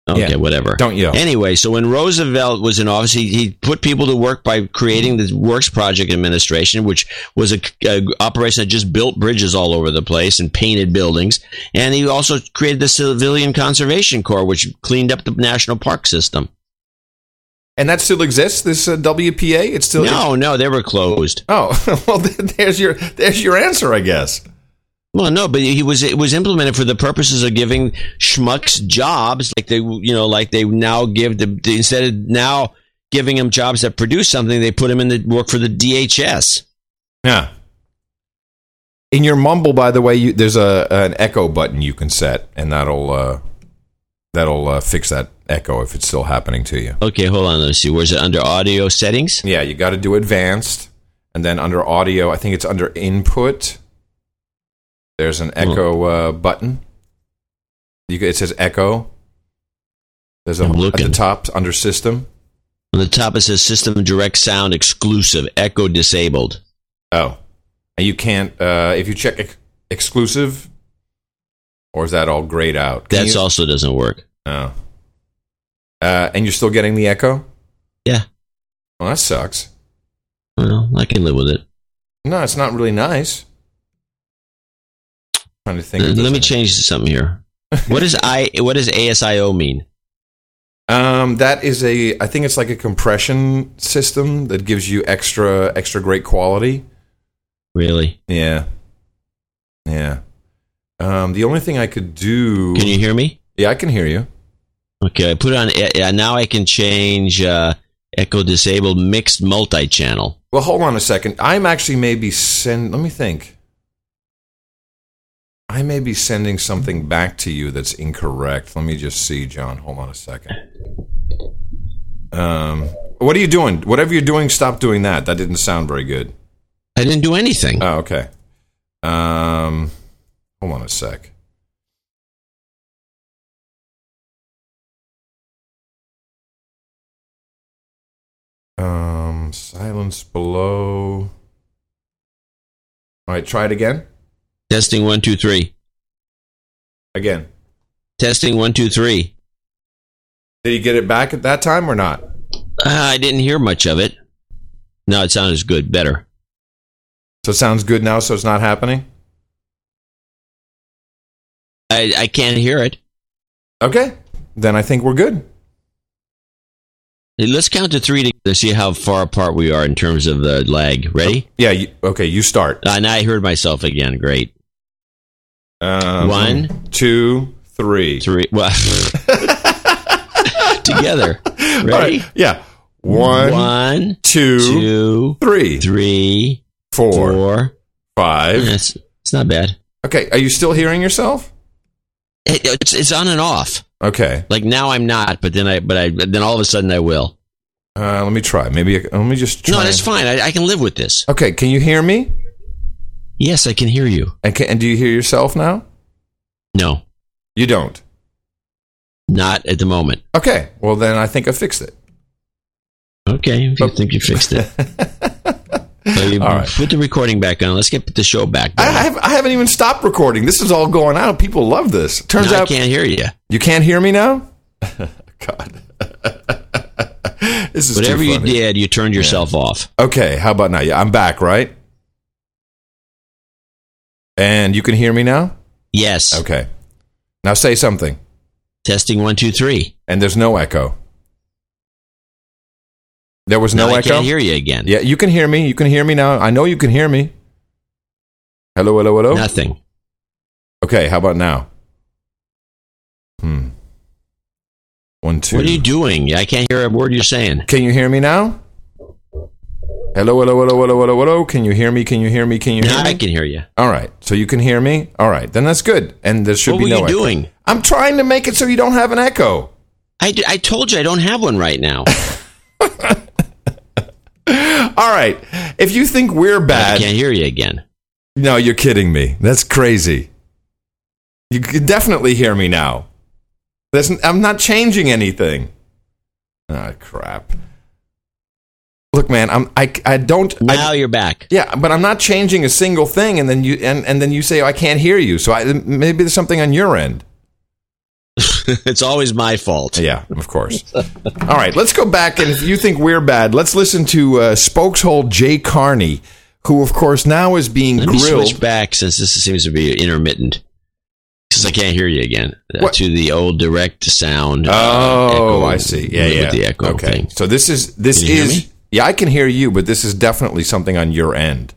Okay, Yeah. whatever. Don't yell. Anyway, so when Roosevelt was in office, he, he put people to work by creating the Works Project Administration, which was a, a operation that just built bridges all over the place and painted buildings. And he also created the Civilian Conservation Corps, which cleaned up the national park system. And that still exists. This uh, WPA. It's still No, no, they were closed. Oh, <laughs> well, there's your there's your answer, I guess. Well, no, but he was it was implemented for the purposes of giving schmucks jobs, like they you know like they now give the instead of now giving them jobs that produce something, they put them in the work for the DHS. Yeah. In your mumble, by the way, you, there's a an echo button you can set, and that'll uh, that'll uh, fix that echo if it's still happening to you. Okay, hold on. Let's see. Where's it under audio settings? Yeah, you got to do advanced, and then under audio, I think it's under input. There's an echo uh, button. You, it says echo. There's a I'm at the top under system. On the top it says System Direct Sound Exclusive, Echo Disabled. Oh, and you can't uh, if you check ex- exclusive, or is that all grayed out? Can That's you- also doesn't work. Oh, uh, and you're still getting the echo. Yeah. Well, that sucks. Well, I can live with it. No, it's not really nice. trying to think. Uh, Let me change something here. What does I? <laughs> What does ASIO mean? Um, that is a. I think it's like a compression system that gives you extra extra great quality. Really? Yeah. Yeah. Um, the only thing I could do. Can you hear me? Yeah, I can hear you. Okay, I put it on. Uh, now I can change uh, Echo Disabled Mixed Multi-Channel. Well, hold on a second. I'm actually maybe send. Let me think. I may be sending something back to you that's incorrect. Let me just see, John. Hold on a second. Um, what are you doing? Whatever you're doing, stop doing that. That didn't sound very good. I didn't do anything. Oh, okay. Um, hold on a sec. Um, silence below. All right, try it again. Testing one two three. Again. Testing one two three. Did you get it back at that time or not? Uh, I didn't hear much of it. No, it sounds good. Better. So it sounds good now, so it's not happening? I I can't hear it. Okay. Then I think we're good. Let's count to three to see how far apart we are in terms of the lag. Ready? Yeah. You, okay, you start. Uh, now I heard myself again. Great. Um, One, two, three. Three. Well, <laughs> together. <laughs> Ready? right. Yeah. One, One, two, two, three, three, four, four, five. It's, it's not bad. Okay. Are you still hearing yourself? It, it's it's on and off. Okay. Like now I'm not, but then I but I then all of a sudden I will. Uh, let me try. Maybe let me just try. No, that's fine. I, I can live with this. Okay. Can you hear me? Yes, I can hear you. And, can, and do you hear yourself now? No, You don't. not at the moment. Okay. Well, then I think I fixed it. Okay, if you think you fixed it. <laughs> So All right. put the recording back on. Let's get the show back. I, I, have, I haven't even stopped recording. This is all going out. People love this. Turns No, I out can't hear you. You can't hear me now. <laughs> God, <laughs> this is too Whatever you did, you turned yourself off. Okay, how about now? Yeah, I'm back, right? And you can hear me now. Yes. Okay. Now say something. Testing one two three. And there's no echo. There was no Now I echo. can't hear you again. Yeah, you can hear me. You can hear me now. I know you can hear me. Hello, hello, hello. Nothing. Okay, how about now? Hmm. One, two. What are you doing? I can't hear a word you're saying. Can you hear me now? Hello, hello, hello, hello, hello, hello. Can you hear me? Can you hear me? Can you hear Now me? I can hear you. All right. So you can hear me? All right. Then that's good. And there should What be were no you echo. doing? I'm trying to make it so you don't have an echo. I, d- I told you I don't have one right now. <laughs> <laughs> All right. If you think we're bad, I can't hear you again. no, you're kidding me. That's crazy. You can definitely hear me now. I'm not changing anything. Ah, crap. Look, man, I'm I, I don't I, Now you're back. Yeah, but I'm not changing a single thing, and then you and, and then you say oh, I can't hear you. So I, maybe there's something on your end. <laughs> it's always my fault. Yeah, of course. All right, let's go back, and if you think we're bad, let's listen to uh, spokeshole Jay Carney, who, of course, now is being Let me grilled. switch back since this seems to be intermittent. Because I can't hear you again. Uh, to the old direct sound. uh, Oh, echo I see. Yeah, with yeah. the echo okay, thing. so this is this Can you hear is yeah, I can hear you, but this is definitely something on your end.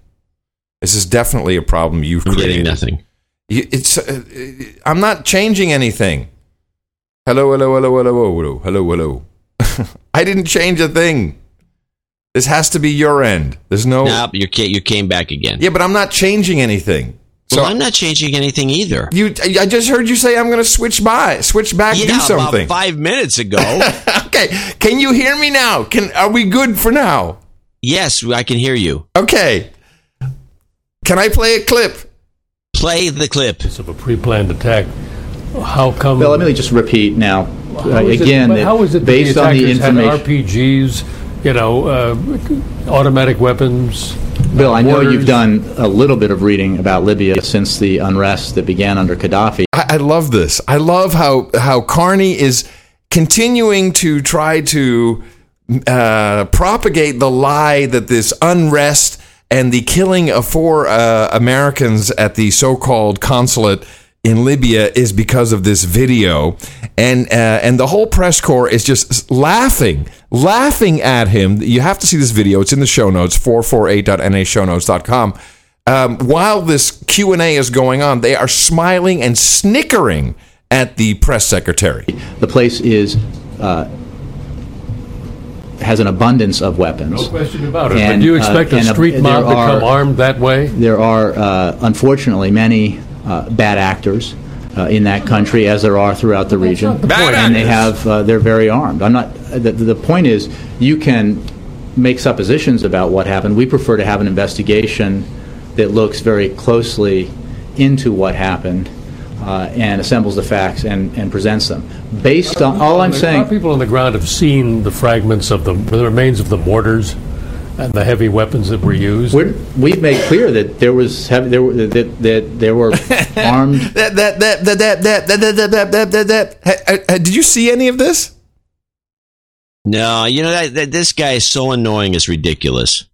This is definitely a problem you've I'm created. nothing. It's. Uh, I'm not changing anything. Hello, hello, hello, hello, hello, hello, hello. <laughs> I didn't change a thing. This has to be your end. There's no. Nope, you, ca- you came back again. Yeah, but I'm not changing anything. Well, So I'm not changing anything either. you, I just heard you say I'm going to switch by, switch back, yeah, do something. about five minutes ago. <laughs> okay, can you hear me now? Can are we good for now? yes, I can hear you. Okay. Can I play a clip? Play the clip. It's of a pre-planned attack. How come? Well, let me just repeat now. Uh, How is it- again, but that how is it based the on the attackers had information. RPGs, you know, uh, automatic weapons. Bill, I know mortars? you've done a little bit of reading about Libya since the unrest that began under Gaddafi. I, I love this. I love how how Carney is continuing to try to uh, propagate the lie that this unrest and the killing of four uh, Americans at the so-called consulate in Libya is because of this video, and uh, and the whole press corps is just laughing, laughing at him. You have to see this video. It's in the show notes, 448.nashownotes.com. Um, while this Q&A is going on, they are smiling and snickering at the press secretary. The place is uh, has an abundance of weapons. No question about it. And, but do you uh, expect a uh, street mob to are- come armed that way? There are, uh, unfortunately, many uh, bad actors uh, in that country, as there are throughout the region, the Bad and they have uh, they're very armed. I'm not. The, the point is, you can make suppositions about what happened. We prefer to have an investigation that looks very closely into what happened. Uh, and assembles the facts and, and presents them. Based on all I'm Our saying, people on the ground have seen the fragments of the, the remains of the mortars and the heavy weapons that were used. We're, we've made clear that there was heavy, there were that, that there were armed. That that that that that that that that that that that that. Ha- ha- Did you see any of this? No, you know that, that this guy is so annoying. It's ridiculous.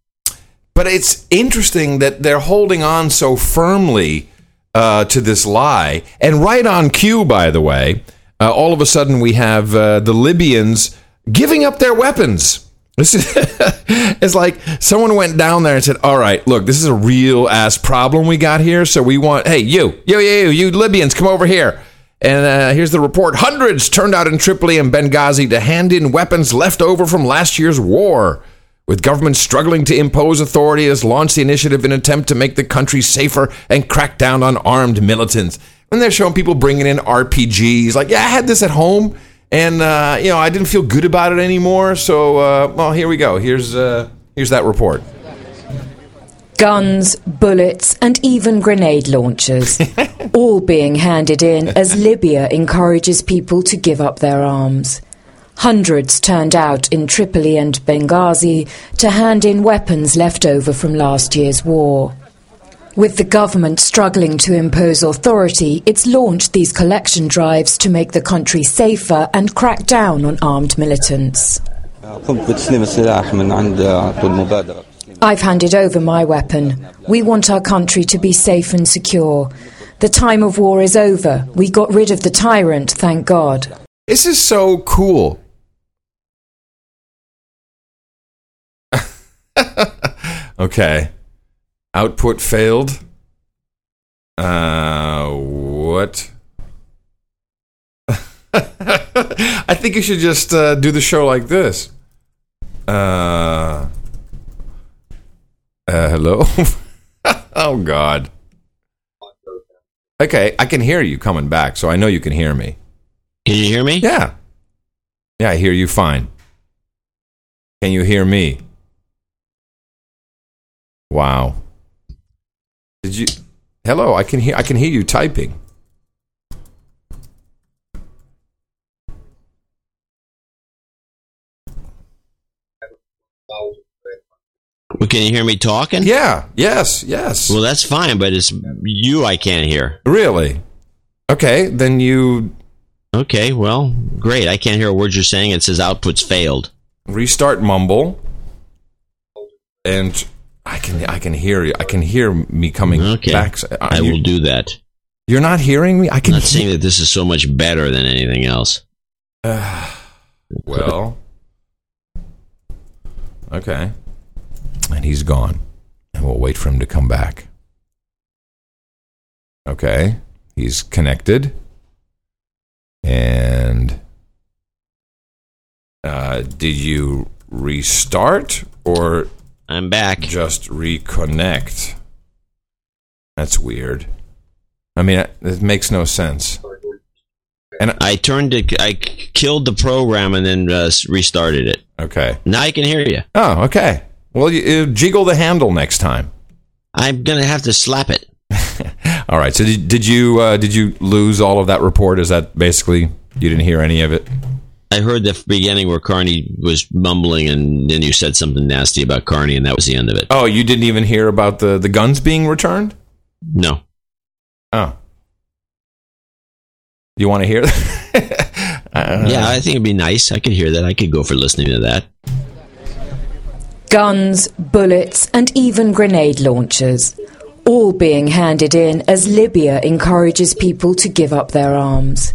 But it's interesting that they're holding on so firmly uh, to this lie. And right on cue, by the way, uh, all of a sudden we have uh, the Libyans giving up their weapons. This is <laughs> it's like someone went down there and said, "All right, look, this is a real ass problem we got here. So we want, hey, you, you, you, you, Libyans, come over here." And uh, here's the report: hundreds turned out in Tripoli and Benghazi to hand in weapons left over from last year's war. With governments struggling to impose authority, has launched the initiative in attempt to make the country safer and crack down on armed militants. And they're showing people bringing in RPGs, like, yeah, I had this at home, and uh, you know, I didn't feel good about it anymore. So, uh, well, here we go. Here's uh, here's that report. Guns, bullets, and even grenade launchers, <laughs> all being handed in as Libya encourages people to give up their arms. Hundreds turned out in Tripoli and Benghazi to hand in weapons left over from last year's war. With the government struggling to impose authority, it's launched these collection drives to make the country safer and crack down on armed militants. I've handed over my weapon. We want our country to be safe and secure. The time of war is over. We got rid of the tyrant, thank God. This is so cool. <laughs> okay. Output failed. Uh, what? <laughs> I think you should just uh, do the show like this. Uh, uh hello? <laughs> oh, God. Okay, I can hear you coming back, so I know you can hear me. Can you hear me? Yeah. Yeah, I hear you fine. Can you hear me? Wow. Did you Hello, I can hear I can hear you typing. Well, can you hear me talking? Yeah. Yes. Yes. Well, that's fine, but it's you I can't hear. Really? Okay, then you Okay, well, great. I can't hear a word you're saying. It says outputs failed. restart mumble and I can I can hear you. I can hear me coming Okay. back. I will do that. You're not hearing me? I I'm can not saying that this is so much better than anything else. <sighs> Well, okay. And he's gone. And we'll wait for him to come back. Okay. He's connected. And uh, did you restart or I'm back. Just reconnect. That's weird. I mean, it makes no sense. And I turned it. I killed the program and then uh, restarted it. Okay. Now I can hear you. Oh, okay. Well, you, you jiggle the handle next time. I'm gonna have to slap it. <laughs> All right. So did, did you uh, did you lose all of that report? Is that basically you didn't hear any of it? I heard the beginning where Carney was mumbling, and then you said something nasty about Carney, and that was the end of it. Oh, you didn't even hear about the the guns being returned? No. Oh. You want to hear <laughs> that? uh, Yeah, I think it'd be nice. I could hear that. I could go for listening to that. Guns, bullets, and even grenade launchers. All being handed in as Libya encourages people to give up their arms.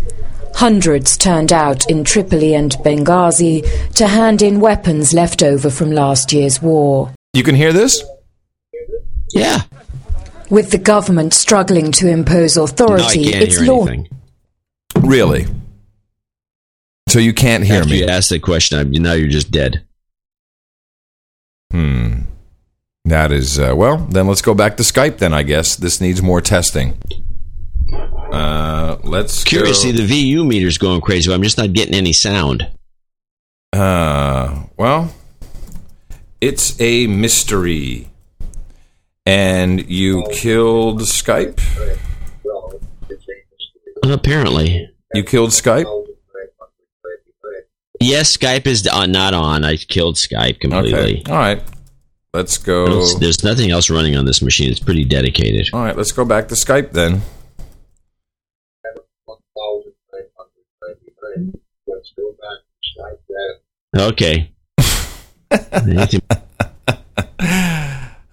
Hundreds turned out in Tripoli and Benghazi to hand in weapons left over from last year's war. You can hear this? Yeah. With the government struggling to impose authority, no, I can't it's hear law- anything. Really? So you can't hear After me? you asked that question, I, now you're just dead. Hmm. That is uh, well. Then let's go back to Skype. Then I guess this needs more testing. Uh, let's Curious, go- see the VU meter's going crazy. but I'm just not getting any sound. Uh, well, it's a mystery. And you killed Skype? Apparently. You killed Skype? Yes, Skype is uh, not on. I killed Skype completely. Okay. All right. Let's go. There's- There's nothing else running on this machine. It's pretty dedicated. All right, let's go back to Skype then. Okay.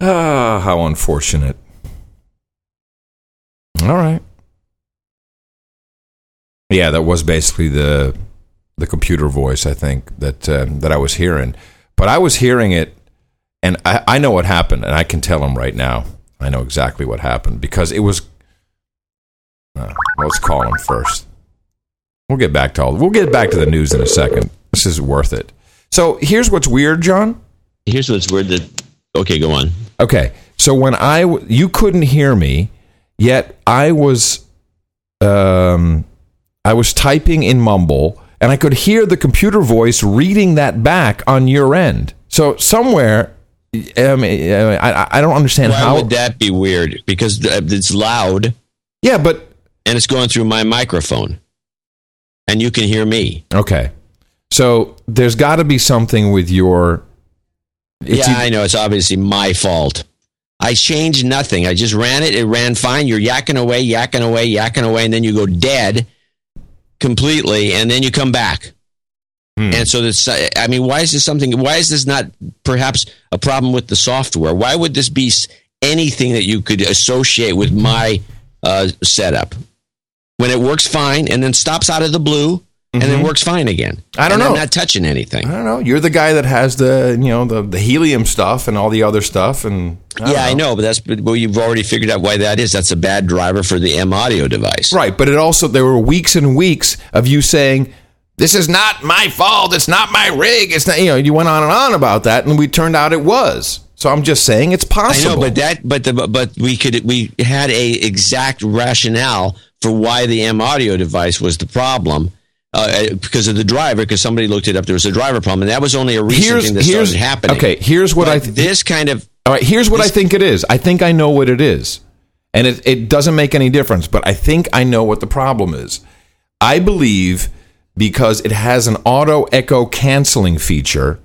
Ah, how unfortunate. All right. Yeah, that was basically the the computer voice. I think that um, that I was hearing, but I was hearing it, and I, I know what happened, and I can tell him right now. I know exactly what happened because it was. Uh, let's call him first. We'll get back to all. We'll get back to the news in a second. This is worth it. So here's what's weird, John. Here's what's weird. That okay, go on. Okay, so when I w- you couldn't hear me, yet I was, um, I was typing in Mumble, and I could hear the computer voice reading that back on your end. So somewhere, I mean, I, I don't understand Why how. would that be weird? Because it's loud. Yeah, but and it's going through my microphone, and you can hear me. Okay, so there's got to be something with your. It's yeah, e- I know. It's obviously my fault. I changed nothing. I just ran it. It ran fine. You're yakking away, yakking away, yakking away, and then you go dead completely, and then you come back. Hmm. And so this, I mean, why is this something? Why is this not perhaps a problem with the software? Why would this be anything that you could associate with my uh, setup when it works fine and then stops out of the blue and then Mhm. works fine again? I don't And know. I'm not touching anything. I don't know. You're the guy that has the you know the, the helium stuff and all the other stuff, and I yeah, I know, but that's well, you've already figured out why that is. That's a bad driver for the M-Audio device. Right, but it also there were weeks and weeks of you saying this is not my fault. It's not my rig. It's not you know. You went on and on about that, and we turned out it was. So I'm just saying it's I possible. know, but that, but the, but we could, we had a exact rationale for why the M-Audio device was the problem. Uh, because of the driver, because somebody looked it up, there was a driver problem, and that was only a recent Here's- thing that started happening. okay, here's what But I th- this kind of All right, here's what I think it is. I think I know what it is. And it, it doesn't make any difference, but I think I know what the problem is. I believe because it has an auto echo canceling feature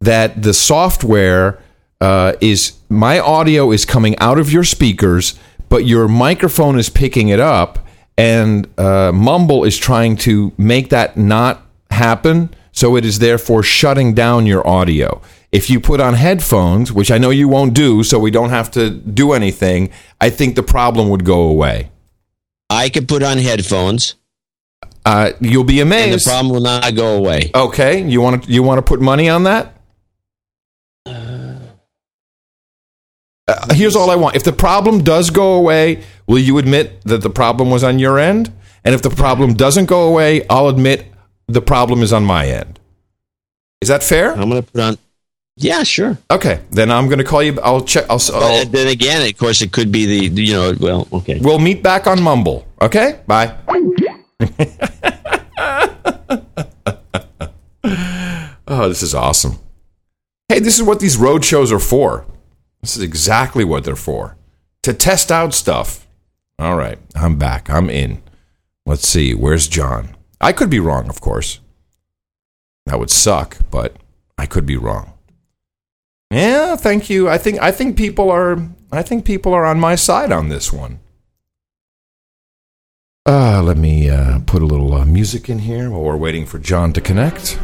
that the software uh, is my audio is coming out of your speakers, but your microphone is picking it up, and uh, Mumble is trying to make that not happen. So it is therefore shutting down your audio. If you put on headphones, which I know you won't do, so we don't have to do anything, I think the problem would go away. I could put on headphones. Uh, you'll be and the problem will not go away. Okay, you want to you want to put money on that? Uh, here's all I want. If the problem does go away, will you admit that the problem was on your end? And if the problem doesn't go away, I'll admit the problem is on my end. Is that fair? I'm going to put on. Yeah, sure. Okay, then I'm going to call you. I'll check. I'll, I'll then again, of course, it could be the you know. Well, okay. We'll meet back on Mumble. Okay, bye. <laughs> oh, this is awesome. Hey, this is what these road shows are for. This is exactly what they're for to test out stuff. All right, I'm back. I'm in. Let's see. Where's John? I could be wrong, of course. That would suck, but I could be wrong. Yeah, thank you. I think I think people are I think people are on my side on this one. Uh, let me uh, put a little uh, music in here while we're waiting for John to connect.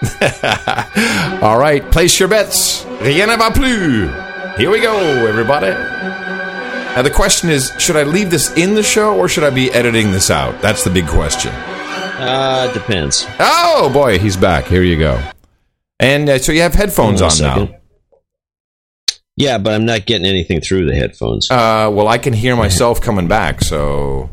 <laughs> All right, place your bets. Rien ne va plus. Here we go, everybody. Now, the question is should I leave this in the show or should I be editing this out? That's the big question. Uh, depends. Oh, boy, he's back. Here you go. And uh, so you have headphones on on now. Yeah, but I'm not getting anything through the headphones. Uh, well, I can hear myself coming back, so.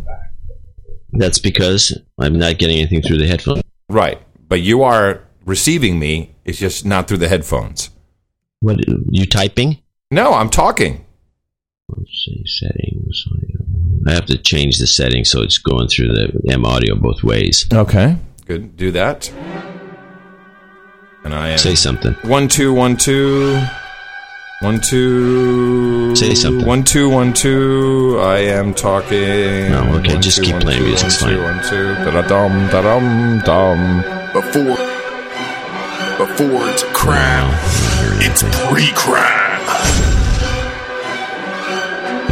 That's because I'm not getting anything through the headphones. Right. But you are receiving me. It's just not through the headphones. What? You typing? No, I'm talking. Let's see settings. I have to change the settings so it's going through the M-Audio both ways. Okay. Good. Do that. And I. Say something. One, two, one, two. One, two. Say something. One, two, one, two. I am talking. No, okay, One, just two, keep one, playing two, music, it's One, two, fine. one, two. Da-da-dum, da-dum, dum. Before, before it's crime, it's pre-crime.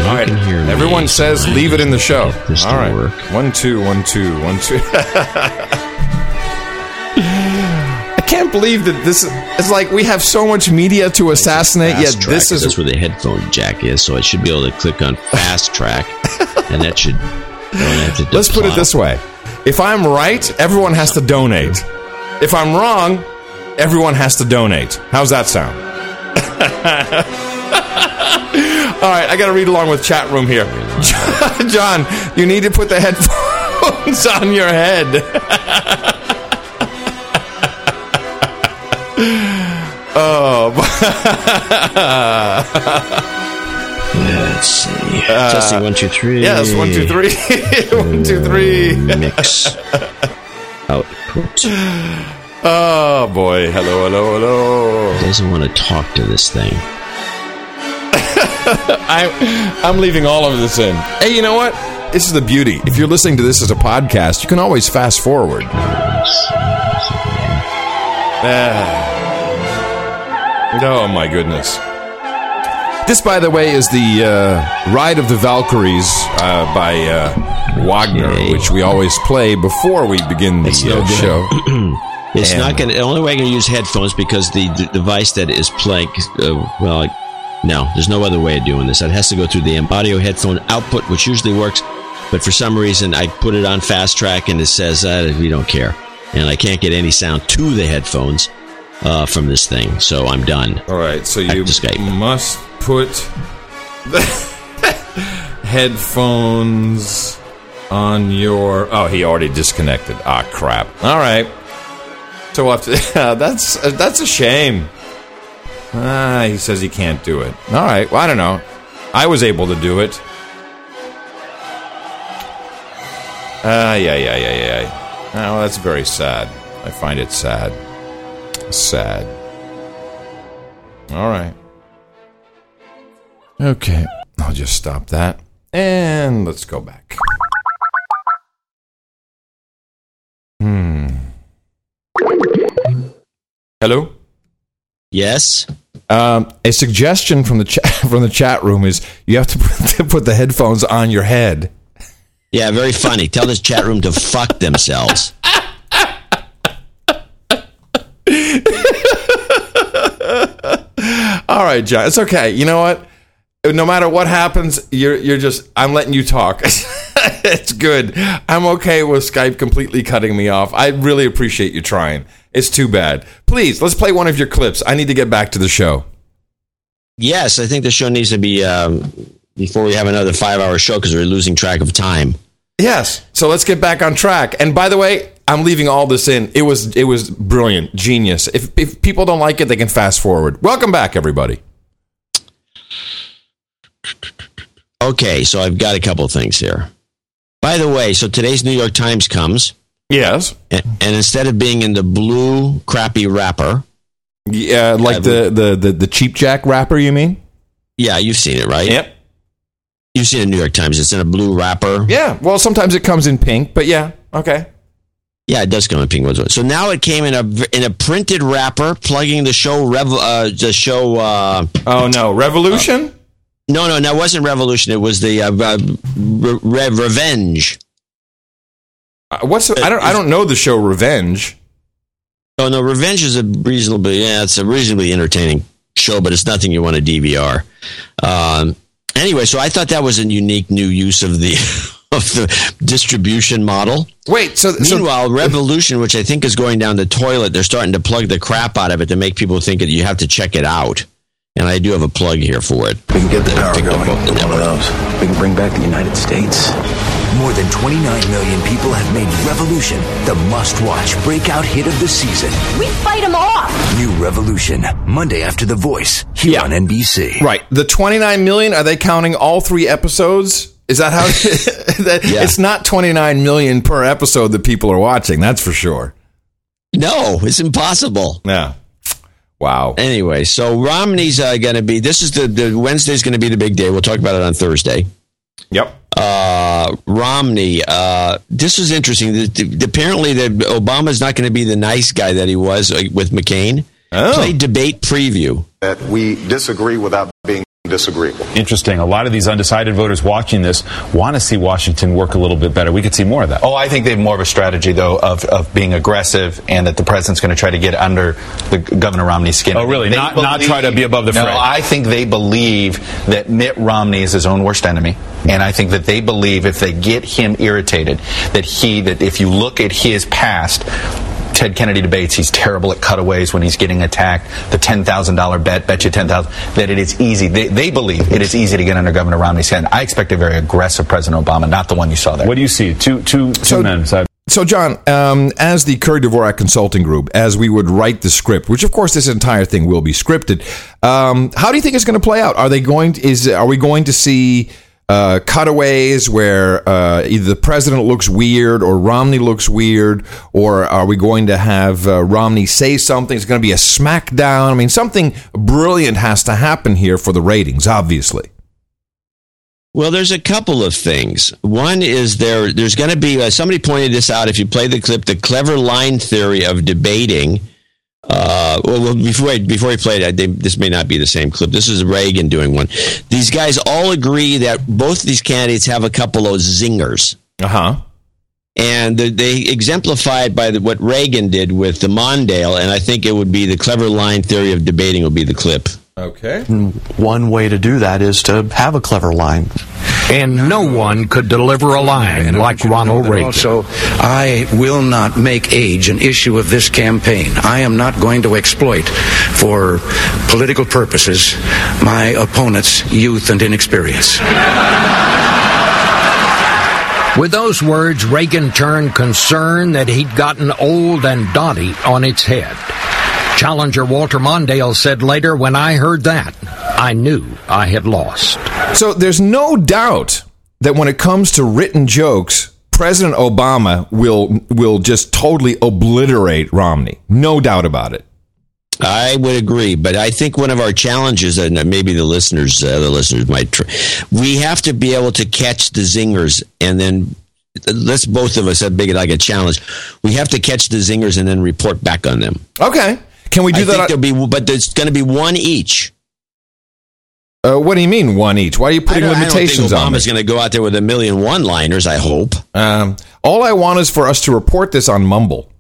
All right. Everyone says leave it in the show. this All right. work. One, two, one, two, one, two. <laughs> I can't believe that this is. It's like we have so much media to assassinate, yet track, this is. that's where the headphone jack is, so I should be able to click on fast track, and that should. Have to Let's put it this way: if I'm right, everyone has to donate. If I'm wrong, everyone has to donate. How's that sound? <laughs> All right, I got to read along with chat room here. <laughs> John, you need to put the headphones <laughs> on your head. oh. Let's see. Uh, Testing one two three. Yes, one, two, three. one, two, three. Mix. Output. Oh boy! Hello, hello, hello. Doesn't want to talk to this thing. <laughs> I'm I'm leaving all of this in. Hey, you know what? This is the beauty. If you're listening to this as a podcast, you can always fast forward. Ah. Oh my goodness. This, by the way, is the uh, Ride of the Valkyries uh, by uh, Wagner, which we always play before we begin the no uh, show. <clears throat> It's And- not going to. The only way I can use headphones because the, d device that is playing. Uh, well, no, there's no other way of doing this. It has to go through the audio headphone output, which usually works. But for some reason, I put it on fast track and it says uh, we don't care, and I can't get any sound to the headphones uh, from this thing. So I'm done. All right, so you must put the <laughs> headphones on your. Oh, he already disconnected. Ah, crap. All right. So we'll have to. <laughs> that's that's a shame. Ah, he says he can't do it. All right. Well, I don't know. I was able to do it. Ah, yeah, yeah, yeah, yeah. yeah. Oh, well, that's very sad. I find it sad. Sad. All right. Okay. I'll just stop that. And let's go back. Hello? Yes. Um, a suggestion from the chat <laughs> from the chat room is you have to put, <laughs> to put the headphones on your head. Yeah, very funny. Tell this chat room to fuck themselves. <laughs> All right, John. It's okay. You know what? No matter what happens, you're you're just I'm letting you talk. it's good. I'm okay with Skype completely cutting me off. I really appreciate you trying. It's too bad. Please, let's play one of your clips. I need to get back to the show. Yes, I think the show needs to be um, before we have another five-hour show because we're losing track of time. Yes. So let's get back on track. And by the way, I'm leaving all this in. It was it was brilliant, genius. If if people don't like it, they can fast forward. Welcome back, everybody. Okay, so I've got a couple things here. By the way, so today's New York Times comes. Yes. And, and instead of being in the blue crappy wrapper, Yeah, like the, the, the, the Cheap Jack wrapper, you mean? Yeah, you've seen it, right? Yep. You've seen a New York Times. It's in a blue wrapper. Yeah, well, sometimes it comes in pink, but yeah, okay. Yeah, it does come in pink. So now it came in a in a printed wrapper, plugging the show Rev, uh, the show. Uh, oh no, Revolution. Uh, no, no, that wasn't Revolution. It was the uh, uh Re- Revenge. Uh, what's the, I don't I don't know the show Revenge. Oh no, Revenge is a reasonably yeah, it's a reasonably entertaining show, but it's nothing you want to DVR. Um, anyway, so I thought that was a unique new use of the <laughs> of the distribution model. Wait, so meanwhile, so, Revolution, which I think is going down the toilet, they're starting to plug the crap out of it to make people think that you have to check it out. And I do have a plug here for it. We can get the power going. One of those. We can bring back the United States. More than 29 million people have made Revolution the must-watch breakout hit of the season. We fight them off. New Revolution, Monday after The Voice, here yeah. on NBC. Right. The 29 million, are they counting all three episodes? Is that how? <laughs> <laughs> that, yeah. It's not 29 million per episode that people are watching. That's for sure. No, it's impossible. Yeah. Wow. Anyway, so Romney's uh, going to be. This is the, the Wednesday's going to be the big day. We'll talk about it on Thursday. Yep. Uh, Romney. Uh, this is interesting. The, the, apparently, that Obama's not going to be the nice guy that he was uh, with McCain. Oh. Play debate preview. That we disagree without being disagreeable. Interesting. A lot of these undecided voters watching this want to see Washington work a little bit better. We could see more of that. Oh, I think they have more of a strategy, though, of, of being aggressive and that the president's going to try to get under the Governor Romney's skin. Oh, really? not, believe, not try to be above the fray? No, I think they believe that Mitt Romney is his own worst enemy. And I think that they believe if they get him irritated, that he, that if you look at his past, Ted Kennedy debates, he's terrible at cutaways when he's getting attacked. The $10,000 bet, bet you 10000 that it is easy. They, they, believe it is easy to get under Governor Romney's skin. I expect a very aggressive President Obama, not the one you saw there. What do you see? Two, two, two so, men. So, John, um, as the Curry Dvorak Consulting Group, as we would write the script, which of course this entire thing will be scripted, um, how do you think it's going to play out? Are they going? To, is are we going to see uh, cutaways where uh, either the president looks weird or Romney looks weird, or are we going to have uh, Romney say something? It's going to be a smackdown. I mean, something brilliant has to happen here for the ratings, obviously. Well, there's a couple of things. One is there. There's going to be uh, somebody pointed this out. If you play the clip, the clever line theory of debating uh, well, before before he played, I, they, this may not be the same clip. This is Reagan doing one. These guys all agree that both these candidates have a couple of zingers. Uh huh. And they, they exemplified by the, what Reagan did with the Mondale, and I think it would be the clever line theory of debating would be the clip. Okay. One way to do that is to have a clever line. And no one could deliver a line like Ronald Reagan. Also, I will not make age an issue of this campaign. I am not going to exploit for political purposes my opponent's youth and inexperience. With those words, Reagan turned concern that he'd gotten old and dotty on its head. Challenger Walter Mondale said later, When I heard that, I knew I had lost. So there's no doubt that when it comes to written jokes, President Obama will will just totally obliterate Romney. No doubt about it. I would agree, but I think one of our challenges, and maybe the listeners, uh, other listeners might, try, we have to be able to catch the zingers, and then let's both of us have big like a challenge. We have to catch the zingers and then report back on them. Okay. Can we do I that? Think there'll be, but there's going to be one each. Uh, what do you mean one each? Why are you putting I limitations I don't think Obama's going to go out there with a million one-liners. I hope. Um, all I want is for us to report this on Mumble.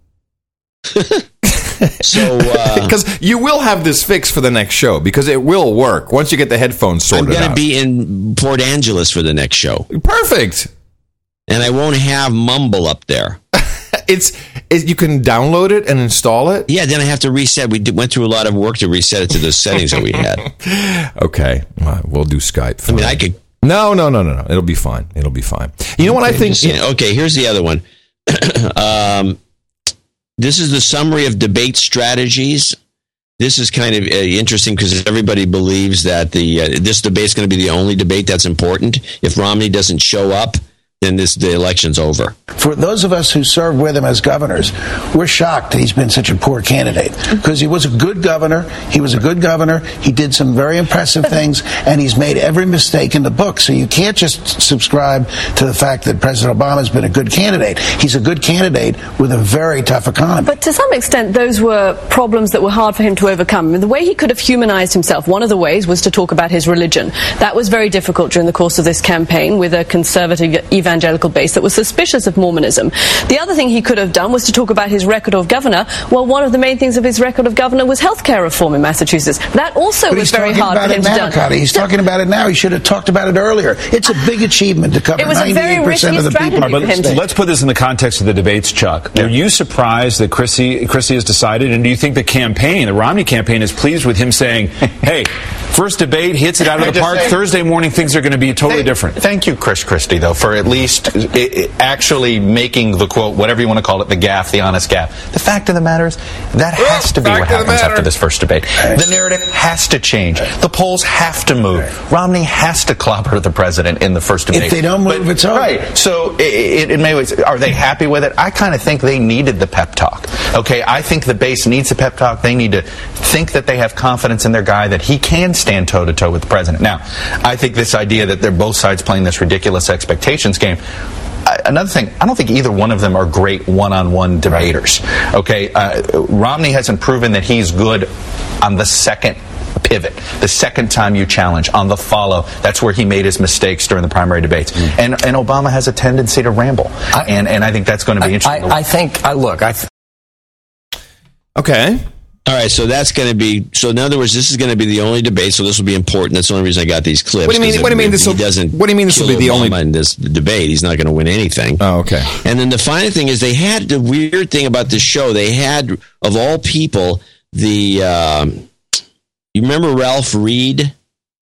<laughs> so, because uh, <laughs> you will have this fixed for the next show because it will work once you get the headphones sorted I'm going to be in Port Angeles for the next show. Perfect. And I won't have Mumble up there. <laughs> it's it, you can download it and install it. Yeah, then I have to reset. We did, went through a lot of work to reset it to the settings that we had. <laughs> Okay, well, we'll do Skype. Fine. I mean, I could. No, no, no, no, no. It'll be fine. It'll be fine. You know what I think? okay, here's the other one. <clears throat> um, this is the summary of debate strategies. This is kind of uh, interesting because everybody believes that the uh, this debate is going to be the only debate that's important. If Romney doesn't show up, then this the election's over. For those of us who served with him as governors, we're shocked that he's been such a poor candidate because he was a good governor. He was a good governor. He did some very impressive things, and he's made every mistake in the book. So you can't just subscribe to the fact that President Obama has been a good candidate. He's a good candidate with a very tough economy. But to some extent, those were problems that were hard for him to overcome. I mean, the way he could have humanized himself, one of the ways was to talk about his religion. That was very difficult during the course of this campaign with a conservative evangelical base that was suspicious of Mormonism. The other thing he could have done was to talk about his record of governor. Well, one of the main things of his record of governor was health care reform in Massachusetts. That also But was very hard about for it him now, to do. Connie. He's talking about it now. He should have talked about it earlier. It's a <laughs> big achievement to cover It was a very 98% of the people. strategy in for him to- Let's put this in the context of the debates, Chuck. Are you surprised that Christie, Christie has decided, and do you think the campaign, the Romney campaign, is pleased with him saying, <laughs> hey, first debate, hits it out of <laughs> the park, say- Thursday morning things are going to be totally different? Thank you, Chris Christie, though, for at least i- i- actually making the quote, whatever you want to call it, the gaffe, the honest gaffe. The fact of the matter is, that has to be what happens after this first debate. The narrative has to change. The polls have to move. Romney has to clobber the president in the first debate. If they don't move, it's over. Right. So, i- i- in many ways, are they happy with it? I kind of think they needed the pep talk. Okay, I think the base needs a pep talk. They need to think that they have confidence in their guy that he can stand toe to toe with the president. Now, I think this idea that they're both sides playing this ridiculous expectations game. Another thing, I don't think either one of them are great one-on-one debaters. Okay, uh, Romney hasn't proven that he's good on the second pivot, the second time you challenge on the follow. That's where he made his mistakes during the primary debates. And and Obama has a tendency to ramble, and and I think that's going to be interesting. I, I think, I look, I. Th- Okay. All right, so that's going to be. So in other words, this is going to be the only debate. So this will be important. That's the only reason I got these clips. What do you mean- what do you mean this will- doesn't? what do you mean this will be the only- in this debate? He's not going to win anything. Oh, okay. And then the final thing is they had the weird thing about this show. They had of all people the. Um, you remember Ralph Reed?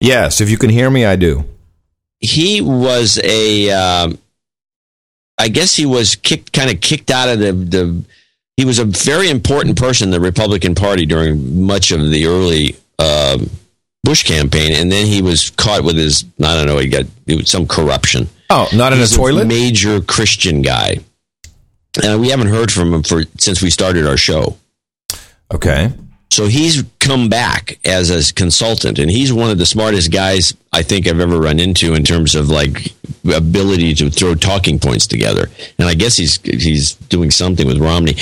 Yes, if you can hear me, I do. he was a um, I guess he was kicked kind of kicked out of the the he was a very important person in the Republican Party during much of the early um Bush campaign and then he was caught with his I don't know he got some corruption. Oh, not in a He's toilet? major Christian guy. And we haven't heard from him for since we started our show. Okay. So he's come back as a consultant, and he's one of the smartest guys I think I've ever run into in terms of like ability to throw talking points together. And I guess he's he's doing something with Romney.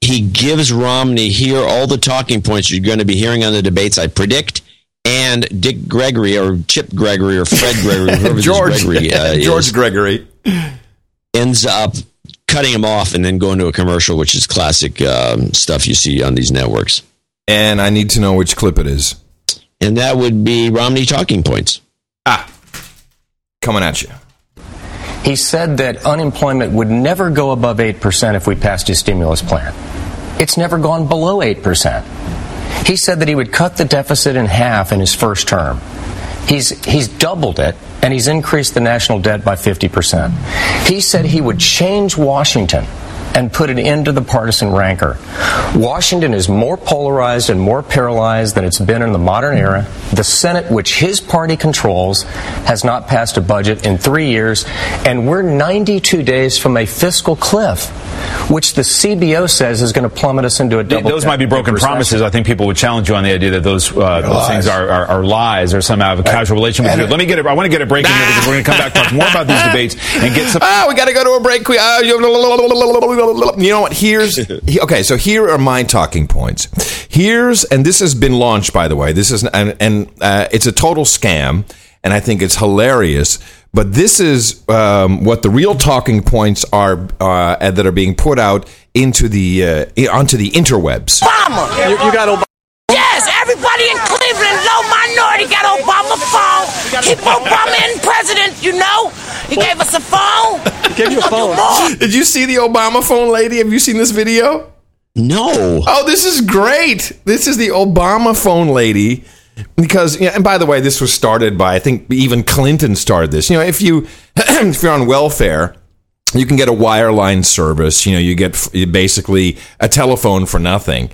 He gives Romney here all the talking points you're going to be hearing on the debates. I predict. And Dick Gregory or Chip Gregory or Fred Gregory, whoever George, Gregory uh, <laughs> George is, Gregory. ends up cutting him off and then going to a commercial, which is classic um, stuff you see on these networks. And I need to know which clip it is. And that would be Romney talking points. Ah, coming at you. He said that unemployment would never go above 8% if we passed his stimulus plan. It's never gone below 8%. He said that he would cut the deficit in half in his first term. He's, he's doubled it, and he's increased the national debt by 50%. He said he would change Washington and put an end to the partisan rancor. Washington is more polarized and more paralyzed than it's been in the modern era. The Senate, which his party controls, has not passed a budget in three years, and we're 92 days from a fiscal cliff, which the CBO says is going to plummet us into a double. Those might be broken promises. I think people would challenge you on the idea that those uh, those things are, are, are lies or somehow have a casual relation with you. Let me get. A, I want to get a break in here because we're going to come back talk more about these <laughs> debates and get some. Ah, we got to go to a break. We- uh, you you know what? Here's <laughs> he- okay. So here are my talking points. Here's and this has been launched by the way. This is and, and uh, it's a total scam, and I think it's hilarious. But this is um, what the real talking points are uh, that are being put out into the uh, onto the interwebs. Obama. You- you got Obama. Yes, everybody in Cleveland, low minority, got Obama phone. Keep Obama in president, you know. He gave us a phone. he Gave you a phone. Did you see the Obama phone lady? Have you seen this video? No. Oh, this is great. This is the Obama phone lady. Because, yeah, and by the way, this was started by, I think even Clinton started this. You know, if you, <clears throat> if you're on welfare, you can get a wireline service. You know, you get basically a telephone for nothing.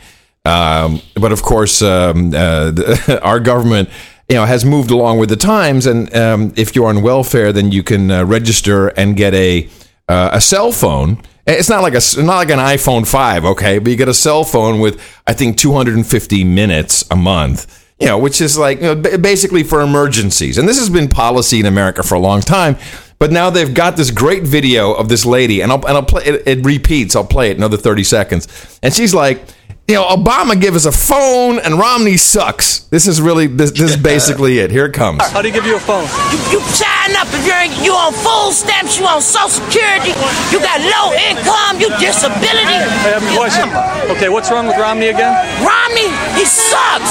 Um, but of course, um, uh, the, <laughs> our government you know has moved along with the times, and um, if you're on welfare, then you can uh, register and get a uh, a cell phone. It's not like a not like an iPhone five, okay, but you get a cell phone with I think 250 minutes a month. You know, which is like you know, basically for emergencies. And this has been policy in America for a long time. But now they've got this great video of this lady, and I'll and I'll play it. It repeats. I'll play it another 30 seconds, and she's like you know, Obama gave us a phone and Romney sucks. This is really this, this is <laughs> basically it. Here it comes. How do you give you a phone? You, you sign up if you're you on full stamps, you on Social Security, you got low income, you disability. I have a question. Okay, what's wrong with Romney again? Romney, he sucks.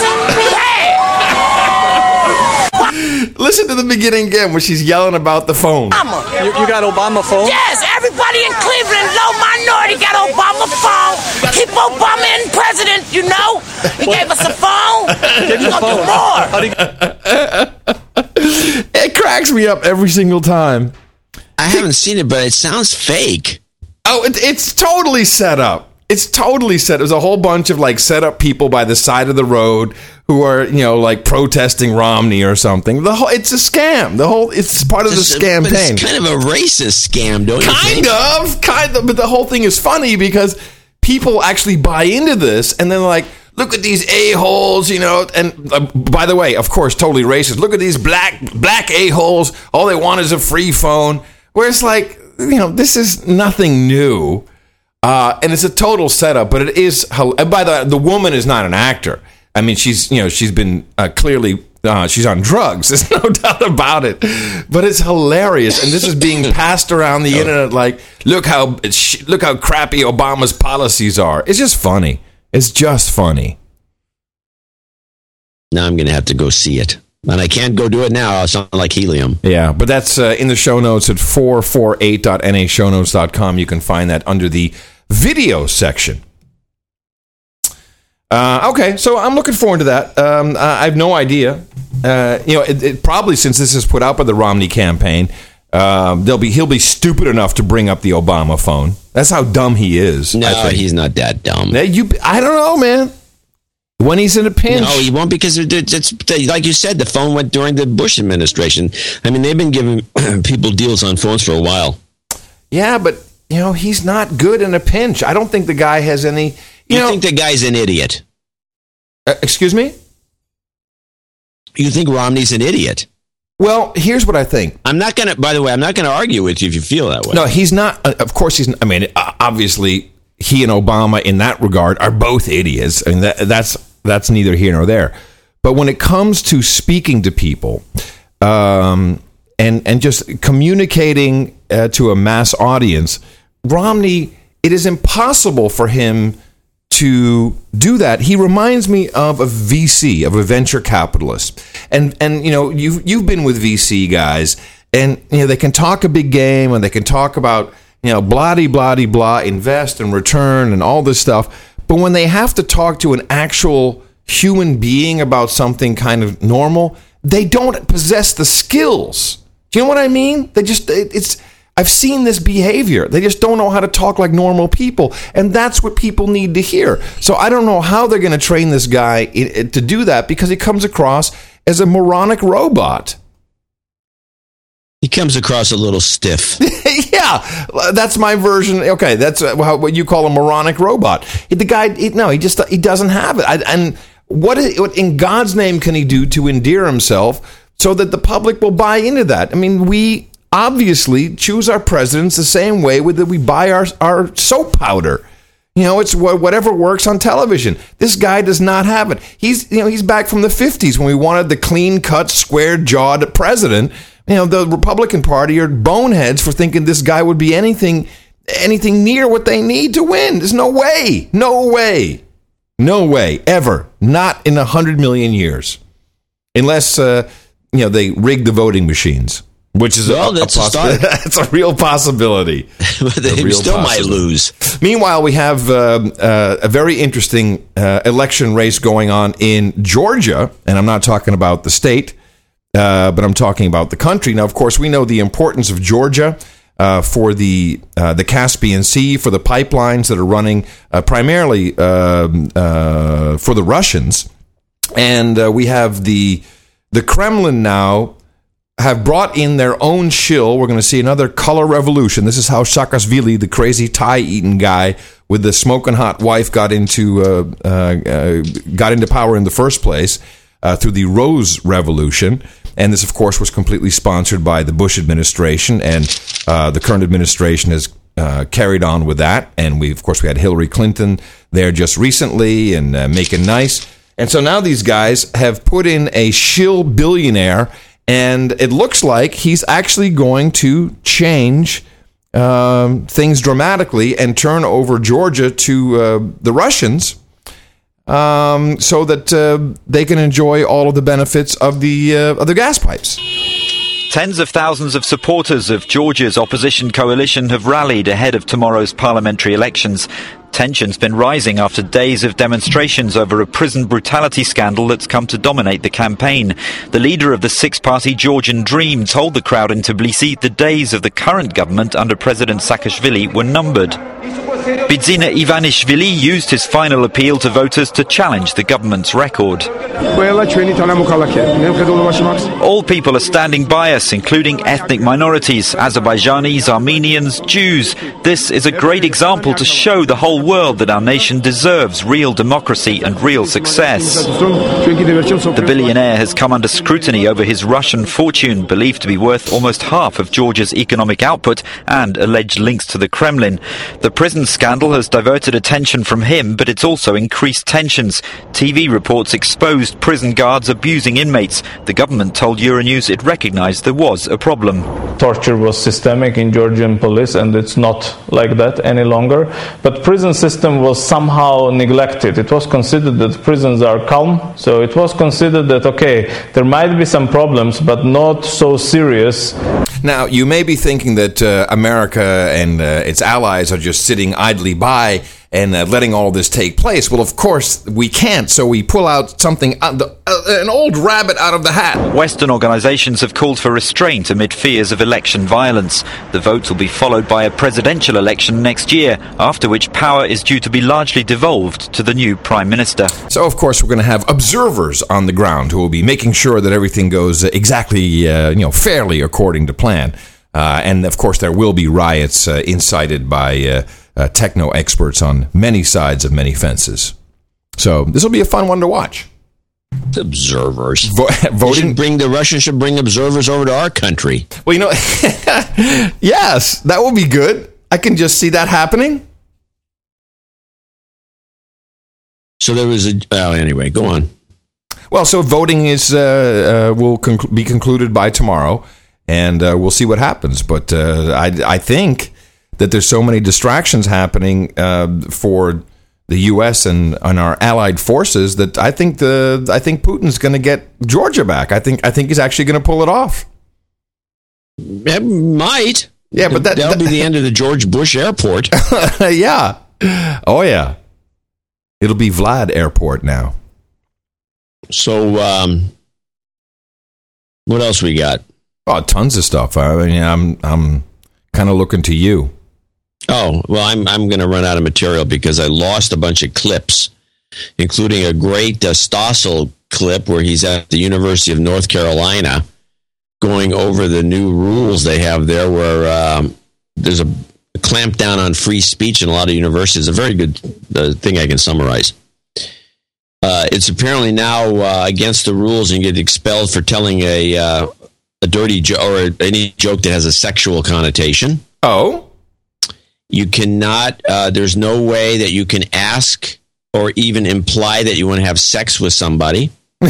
<laughs> <laughs> Listen to the beginning again where she's yelling about the phone. Obama. You, you got Obama phone? Yes, everybody in Cleveland, low minority, got Obama phone. Keep Obama in president, you know. He gave us a phone. Give <laughs> He me the do phone. more. How do you, <laughs> It cracks me up every single time. I haven't seen it, but it sounds fake. Oh, it, it's totally set up. It's totally set. There's a whole bunch of like set up people by the side of the road who are, you know, like protesting Romney or something. The whole it's a scam. The whole it's part of the scam. It's kind of a racist scam, don't you think? kind think? of, kind of. But the whole thing is funny because people actually buy into this, and then like, look at these a holes, you know. And uh, by the way, of course, totally racist. Look at these black black a holes. All they want is a free phone. Where it's like, you know, this is nothing new, uh, and it's a total setup. But it is. And by the way, the woman is not an actor. I mean, she's you know she's been uh, clearly uh, she's on drugs. <laughs> There's no doubt about it. But it's hilarious, and this is being passed around the <laughs> internet like, look how look how crappy Obama's policies are. It's just funny. It's just funny. Now I'm going to have to go see it. And I can't go do it now. I'll sound like helium. Yeah, but that's uh, in the show notes at 448.nashownotes.com. You can find that under the video section. Uh, okay, so I'm looking forward to that. Um, I I have no idea. Uh, you know, it, it, probably since this is put out by the Romney campaign, um, they'll be he'll be stupid enough to bring up the Obama phone. That's how dumb he is. No, he's not that dumb. You, I don't know, man. When he's in a pinch, No, he won't because it- it's like you said. The phone went during the Bush administration. I mean, they've been giving <clears throat> people deals on phones for a while. yeah, but you know he's not good in a pinch. I don't think the guy has any. You, You know, think the guy's an idiot? uh, excuse me. You think Romney's an idiot? Well, here's what I think. I'm not gonna. By the way, I'm not gonna argue with you if you feel that way. No, he's not. uh, Of course, he's. I mean, uh, obviously, he and Obama, in that regard, are both idiots. I mean, that, that's that's neither here nor there. But when it comes to speaking to people, um, and and just communicating uh, to a mass audience, Romney, it is impossible for him to do that. He reminds me of a VC, of a venture capitalist. And and you know, you've you've been with VC guys and you know they can talk a big game and they can talk about, you know, blah blah blah blah, invest and return and all this stuff. But when they have to talk to an actual human being about something kind of normal, they don't possess the skills. Do you know what I mean? They just it's I've seen this behavior. They just don't know how to talk like normal people, and that's what people need to hear. So I don't know how they're going to train this guy to do that because he comes across as a moronic robot. He comes across a little stiff. <laughs> yeah, that's my version. Okay, that's uh, how, what you call a moronic robot. The guy, he, no, he just he doesn't have it. I, and what, is, what in God's name can he do to endear himself so that the public will buy into that? I mean, we obviously choose our presidents the same way that we buy our our soap powder. You know, it's whatever works on television. This guy does not have it. He's, you know, he's back from the 50s when we wanted the clean cut, square jawed president. You know, the Republican Party are boneheads for thinking this guy would be anything, anything near what they need to win. There's no way. No way. No way. Ever. Not in a hundred million years. Unless, uh, you know, they rig the voting machines. Which is Well, a, that's a possi- start. <laughs> that's a real possibility. <laughs> but they real still might lose. Meanwhile, we have um, uh, a very interesting uh, election race going on in Georgia, and I'm not talking about the state, uh, but I'm talking about the country. Now, of course, we know the importance of Georgia. Uh, for the uh, the Caspian Sea, for the pipelines that are running uh, primarily um, uh, for the Russians, and uh, we have the the Kremlin now have brought in their own shill. We're going to see another color revolution. This is how Saakashvili, the crazy tie eating guy with the smoking hot wife, got into uh, uh, uh, got into power in the first place uh, through the Rose Revolution. And this, of course, was completely sponsored by the Bush administration, and uh, the current administration has uh, carried on with that. And we, of course, we had Hillary Clinton there just recently and uh, making nice. And so now these guys have put in a shill billionaire, and it looks like he's actually going to change um, things dramatically and turn over Georgia to uh, the Russians. Um, so that uh, they can enjoy all of the benefits of the uh, of the gas pipes. Tens of thousands of supporters of Georgia's opposition coalition have rallied ahead of tomorrow's parliamentary elections. Tension's been rising after days of demonstrations over a prison brutality scandal that's come to dominate the campaign. The leader of the six-party Georgian Dream told the crowd in Tbilisi the days of the current government under President Saakashvili were numbered. Bidzina Ivanishvili used his final appeal to voters to challenge the government's record. All people are standing by us, including ethnic minorities, Azerbaijanis, Armenians, Jews. This is a great example to show the whole world that our nation deserves real democracy and real success. The billionaire has come under scrutiny over his Russian fortune, believed to be worth almost half of Georgia's economic output, and alleged links to the Kremlin. The prison scandal has diverted attention from him, but it's also increased tensions. TV reports exposed prison guards abusing inmates. The government told Euronews it recognized there was a problem. Torture was systemic in Georgian police, and it's not like that any longer. But prison system was somehow neglected. It was considered that prisons are calm, so it was considered that okay, there might be some problems, but not so serious. Now, you may be thinking that uh, America and uh, its allies are just sitting idly by and uh, letting all this take place. Well, of course, we can't, so we pull out something, uh, the, uh, an old rabbit out of the hat. Western organizations have called for restraint amid fears of election violence. The vote will be followed by a presidential election next year, after which power is due to be largely devolved to the new prime minister. So, of course, we're going to have observers on the ground who will be making sure that everything goes exactly, uh, you know, fairly according to plan. Uh, and of course, there will be riots uh, incited by uh, techno experts on many sides of many fences. So this will be a fun one to watch. Observers. Vo- <laughs> voting. bring the Russians should bring observers over to our country. Well, you know, <laughs> yes, that will be good. I can just see that happening. So there was a. Oh, anyway, go on. Well, so voting is uh, uh, will conclu- be concluded by tomorrow, and uh, we'll see what happens. But uh, I, I think that there's so many distractions happening uh, for the U.S. and, and our allied forces that I think the I think Putin's going to get Georgia back. I think I think he's actually going to pull it off. It might. Yeah, but that, that'll be the end of the George Bush Airport. <laughs> yeah. Oh yeah. It'll be Vlad Airport now. So, um, what else we got? Oh, tons of stuff. I mean, I'm I'm kind of looking to you. Oh, well, I'm I'm going to run out of material because I lost a bunch of clips, including a great uh, Stossel clip where he's at the University of North Carolina going over the new rules they have there, where um, there's a clampdown on free speech in a lot of universities. A very good uh, thing I can summarize. Uh, it's apparently now uh, against the rules and you get expelled for telling a uh, a dirty joke or any joke that has a sexual connotation. Oh, you cannot. Uh, there's no way that you can ask or even imply that you want to have sex with somebody. <laughs>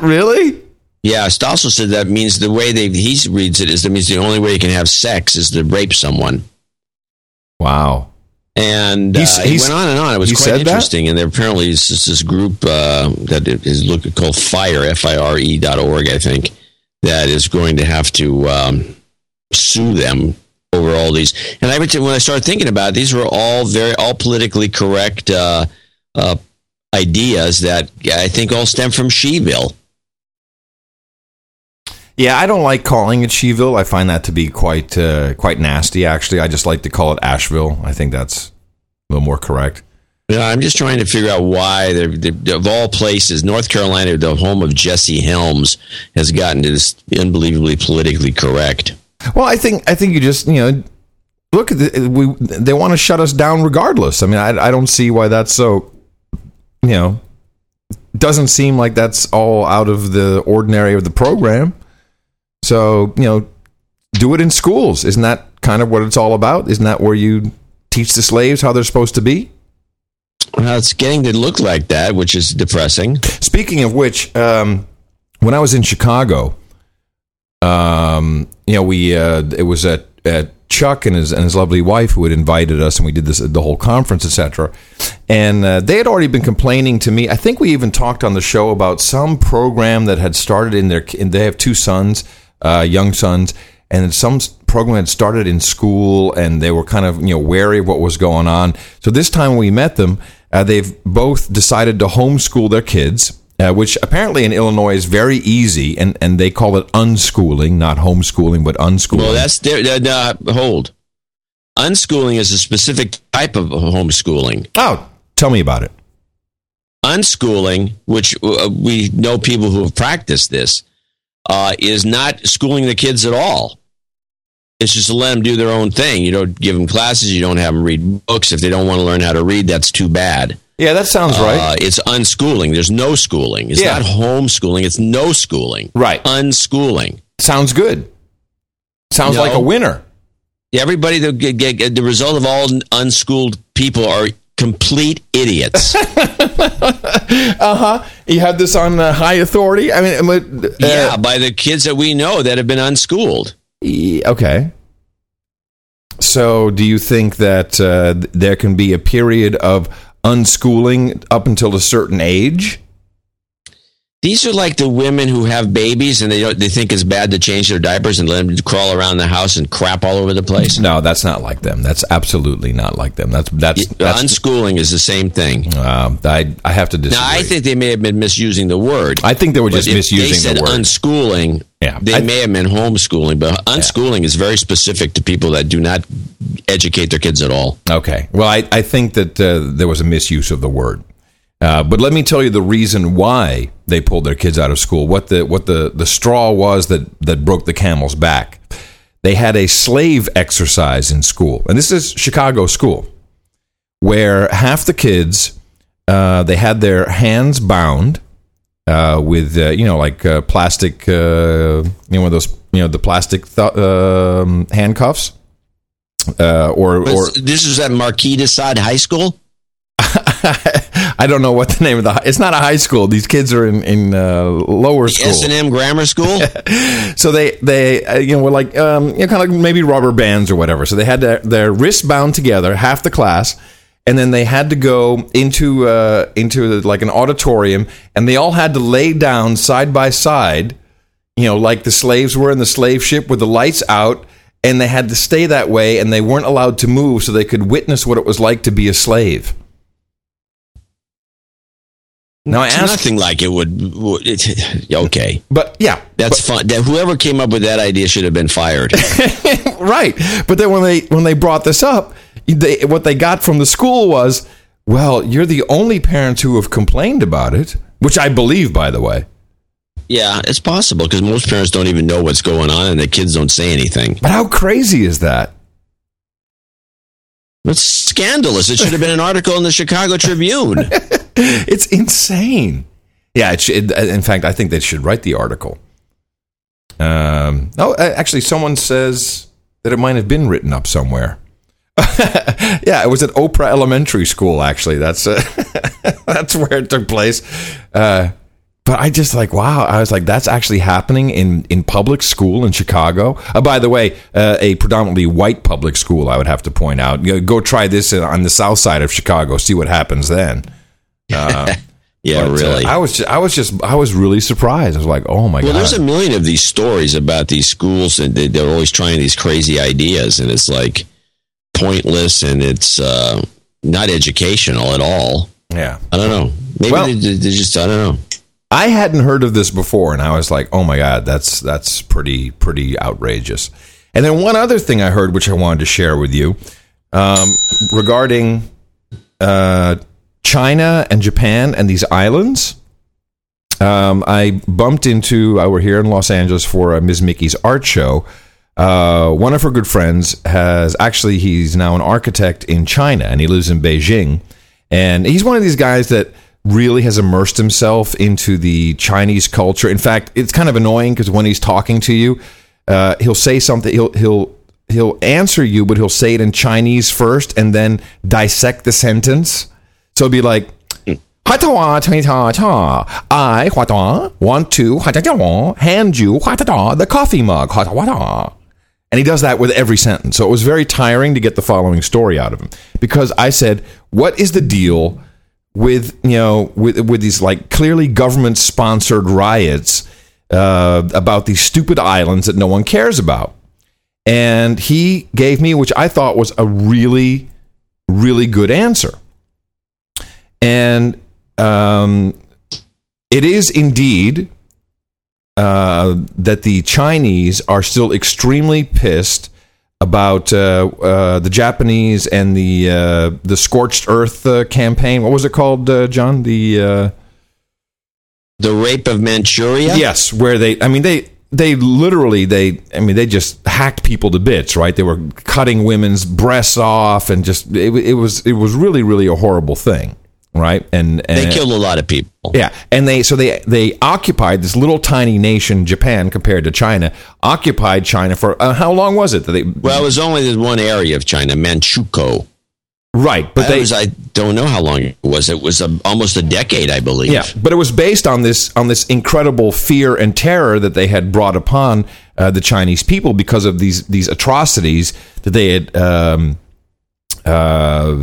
really? Yeah, Stossel said that means the way they he reads it is that means the only way you can have sex is to rape someone. Wow. And uh, He's- he went on and on. It was quite said that? interesting. And there apparently is this, group uh, that is look, called Fire, F I R E dot org, I think, that is going to have to um, sue them over all these. And I would when I started thinking about it, these were all very all politically correct uh, uh, ideas that I think all stem from Sheville. Yeah, I don't like calling it Sheville. I find that to be quite uh, quite nasty. Actually, I just like to call it Asheville. I think that's a little more correct. Yeah, I'm just trying to figure out why, they're, they're- of all places, North Carolina, the home of Jesse Helms, has gotten to this unbelievably politically correct. Well, I think I think you just you know look at the, we they want to shut us down regardless. I mean, I I don't see why that's so you know doesn't seem like that's all out of the ordinary of the program. So you know, do it in schools. Isn't that kind of what it's all about? Isn't that where you teach the slaves how they're supposed to be? Well, it's getting to look like that, which is depressing. Speaking of which, um, when I was in Chicago, um, you know, we uh, it was at, at Chuck and his and his lovely wife who had invited us, and we did this the whole conference, etc. And uh, they had already been complaining to me. I think we even talked on the show about some program that had started in their. And they have two sons, uh, young sons, and some program had started in school, and they were kind of you know wary of what was going on. So this time we met them, uh, they've both decided to homeschool their kids uh, which apparently in Illinois is very easy, and, and they call it unschooling, not homeschooling, but unschooling. Well, that's there. Uh, hold. Unschooling is a specific type of homeschooling. Oh, tell me about it. Unschooling, which uh, we know people who have practiced this, uh, is not schooling the kids at all. It's just to let them do their own thing. You don't give them classes. You don't have them read books. If they don't want to learn how to read, that's too bad. Yeah, that sounds right. Uh, it's unschooling. There's no schooling. It's Yeah. not homeschooling. It's no schooling. Right. Unschooling. Sounds good. Sounds No. like a winner. Everybody, the, the result of all unschooled people are complete idiots. <laughs> Uh huh. You have this on uh, high authority. I mean, uh, yeah, by the kids that we know that have been unschooled. Okay. So, do you think that uh, there can be a period of unschooling up until a certain age? These are like the women who have babies and they don't, they think it's bad to change their diapers and let them crawl around the house and crap all over the place. No, that's not like them. That's absolutely not like them. That's that's, that's Unschooling is the same thing. Um, I I have to disagree. Now, I think they may have been misusing the word. I think they were just misusing they said the word. unschooling. Yeah. they I- may have been homeschooling, but unschooling is very specific to people that do not educate their kids at all. Okay. Well, I, I think that uh, there was a misuse of the word. Uh, but let me tell you the reason why they pulled their kids out of school. What the what the, the straw was that, that broke the camel's back. They had a slave exercise in school, and this is Chicago school, where half the kids uh, they had their hands bound uh, with uh, you know like uh, plastic uh, you know one of those you know the plastic th- um, handcuffs uh, or or this is at Marquis de Sade High School. <laughs> I don't know what the name of the. It's not a high school. These kids are in in uh, lower school. S and M Grammar School. <laughs> so they they uh, you know were like um, you know kind of like maybe rubber bands or whatever. So they had their, their wrists bound together, half the class, and then they had to go into uh, into like an auditorium, and they all had to lay down side by side, you know, like the slaves were in the slave ship with the lights out. And they had to stay that way, and they weren't allowed to move, so they could witness what it was like to be a slave. Now I It's asked, nothing like it would. <laughs> okay, but yeah, that's fine. That whoever came up with that idea should have been fired. <laughs> right. But then when they when they brought this up, they, what they got from the school was, well, you're the only parents who have complained about it, which I believe, by the way. yeah, it's possible because most parents don't even know what's going on, and the kids don't say anything. But how crazy is that? It's scandalous. It should have been an article in the Chicago Tribune. <laughs> <laughs> it's insane. Yeah, it should, in fact, I think they should write the article. Um, oh, actually, someone says that it might have been written up somewhere. <laughs> yeah, it was at Oprah Elementary School. Actually, that's uh, <laughs> that's where it took place. Uh, but I just like wow. I was like, that's actually happening in in public school in Chicago. Uh, by the way, uh, a predominantly white public school. I would have to point out. Go try this on the south side of Chicago. See what happens then. Uh, <laughs> Yeah, but, uh, really. I was just, I was just I was really surprised. I was like, oh my well, god. Well, there's a million of these stories about these schools, and they, they're always trying these crazy ideas, and it's like pointless, and it's uh, not educational at all. Yeah, I don't know. Maybe Well- they, they just I don't know. I hadn't heard of this before, and I was like, "Oh my god, that's that's pretty pretty outrageous." And then one other thing I heard, which I wanted to share with you, um, regarding uh, China and Japan and these islands. Um, I bumped into. I we're here in Los Angeles for uh, Ms. Mickey's art show. Uh, one of her good friends has actually he's now an architect in China and he lives in Beijing. And he's one of these guys that really has immersed himself into the Chinese culture. In fact, it's kind of annoying because when he's talking to you, uh, he'll say something. He'll he'll he'll answer you, but he'll say it in Chinese first and then dissect the sentence. So it'll be like. I want to hand you the coffee mug. And he does that with every sentence. So it was very tiring to get the following story out of him because I said, "What is the deal with you know with with these like clearly government sponsored riots uh, about these stupid islands that no one cares about?" And he gave me, which I thought was a really, really good answer. And um, it is indeed uh, that the Chinese are still extremely pissed about uh, uh, the Japanese and the uh, the scorched earth uh, campaign. What was it called, uh, John? The the rape of Manchuria. Yes, where they. I mean, they they literally they. I mean, they just hacked people to bits. Right? They were cutting women's breasts off and just it, it was it was really really a horrible thing right? And, and, they killed a lot of people. Yeah, and they so they they occupied this little tiny nation, Japan, compared to China, occupied China for uh, how long was it that they? Well, it was only this one area of China, Manchukuo. Right, but That they was, I don't know how long it was. It was a, almost a decade, I believe. yeah, but it was based on this on this incredible fear and terror that they had brought upon uh, the Chinese people because of these these atrocities that they had. Um, uh,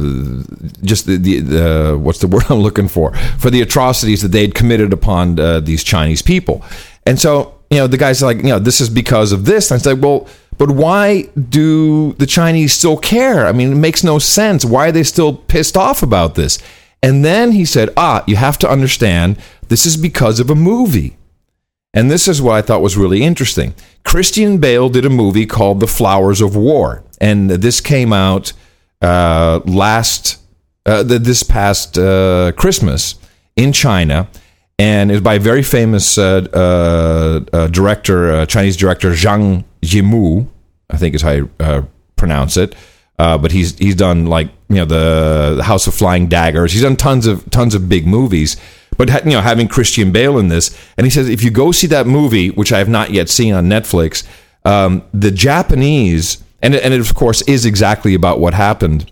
just the, the, the what's the word I'm looking for for the atrocities that they'd committed upon uh, these Chinese people, and so you know the guys like you know this is because of this. And I said, well, but why do the Chinese still care? I mean, it makes no sense. Why are they still pissed off about this? And then he said, ah, you have to understand this is because of a movie. And this is what I thought was really interesting. Christian Bale did a movie called The Flowers of War, and this came out uh, last uh, th- this past uh, Christmas in China, and it was by a very famous uh, uh, uh, director, Chinese director Zhang Yimou, I think is how you pronounce it. But he's he's done like you know the, the House of Flying Daggers. He's done tons of tons of big movies. But you know, having Christian Bale in this, and he says if you go see that movie, which I have not yet seen on Netflix, um, the Japanese and it, and it of course is exactly about what happened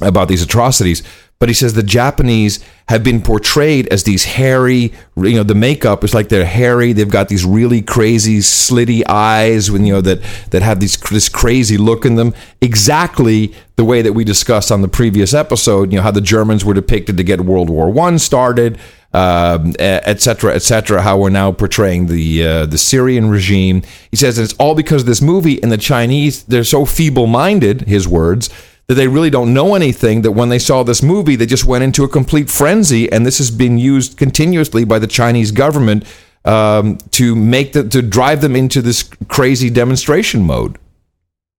about these atrocities. But he says the Japanese have been portrayed as these hairy, you know, the makeup is like they're hairy. They've got these really crazy, slitty eyes, when you know that that have these this crazy look in them. Exactly the way that we discussed on the previous episode. You know how the Germans were depicted to get World War One started, um, et cetera, et. How we're now portraying the uh, the Syrian regime. He says it's all because of this movie, and the Chinese they're so feeble-minded. His words that they really don't know anything that when they saw this movie they just went into a complete frenzy and this has been used continuously by the chinese government um, to make the, to drive them into this crazy demonstration mode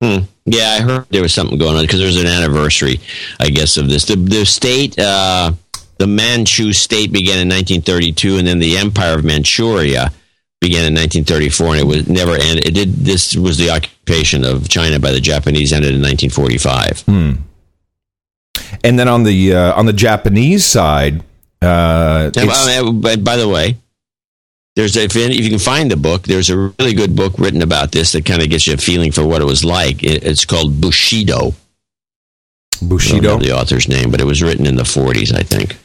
Hmm. Yeah, I heard there was something going on because there's an anniversary, I guess, of this. The, the state, uh, the Manchu state began in 1932, and then the Empire of Manchuria began in 1934, and it was never ended. It did. This was the occupation of China by the Japanese ended in 1945. Hmm. and then on the uh, on the japanese side uh, uh, by, by the way, there's a, if, if you can find the book, there's a really good book written about this that kind of gets you a feeling for what it was like. It, it's called Bushido. I don't Bushido. the author's name, but it was written in the 40s, I think.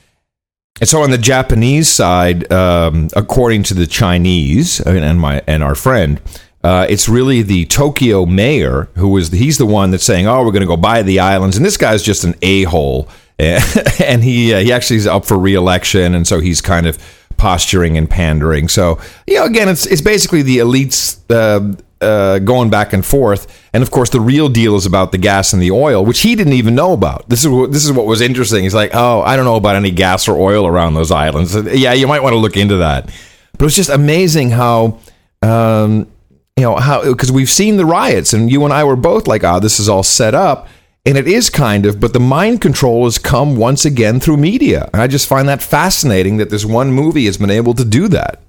And so on the Japanese side, um, according to the Chinese and and my and our friend, uh, it's really the Tokyo mayor who is he's the one that's saying, "Oh, we're going to go buy the islands," and this guy's just an a hole, <laughs> and he uh, he actually is up for reelection, and so he's kind of posturing and pandering. So you know, again, it's it's basically the elites. Uh, uh, going back and forth, and of course, the real deal is about the gas and the oil, which he didn't even know about. This is what this is what was interesting. He's like, "Oh, I don't know about any gas or oil around those islands." Yeah, you might want to look into that. But it's just amazing how, um, you know, how because we've seen the riots, and you and I were both like, "Ah, this is all set up." and it is kind of, but the mind control has come once again through media. And I just find that fascinating that this one movie has been able to do that.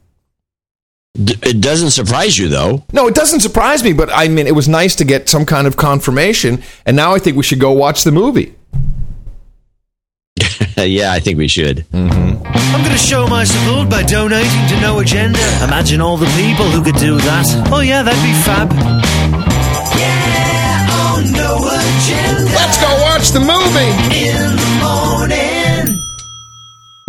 D- it doesn't surprise you, though. No, it doesn't surprise me, but I mean, it was nice to get some kind of confirmation, and now I think we should go watch the movie. <laughs> yeah, I think we should. Mm-hmm. I'm going to show my support by donating to No Agenda. Imagine all the people who could do that. Oh, yeah, that'd be fab. Yeah, oh, No Agenda. Let's go watch the movie.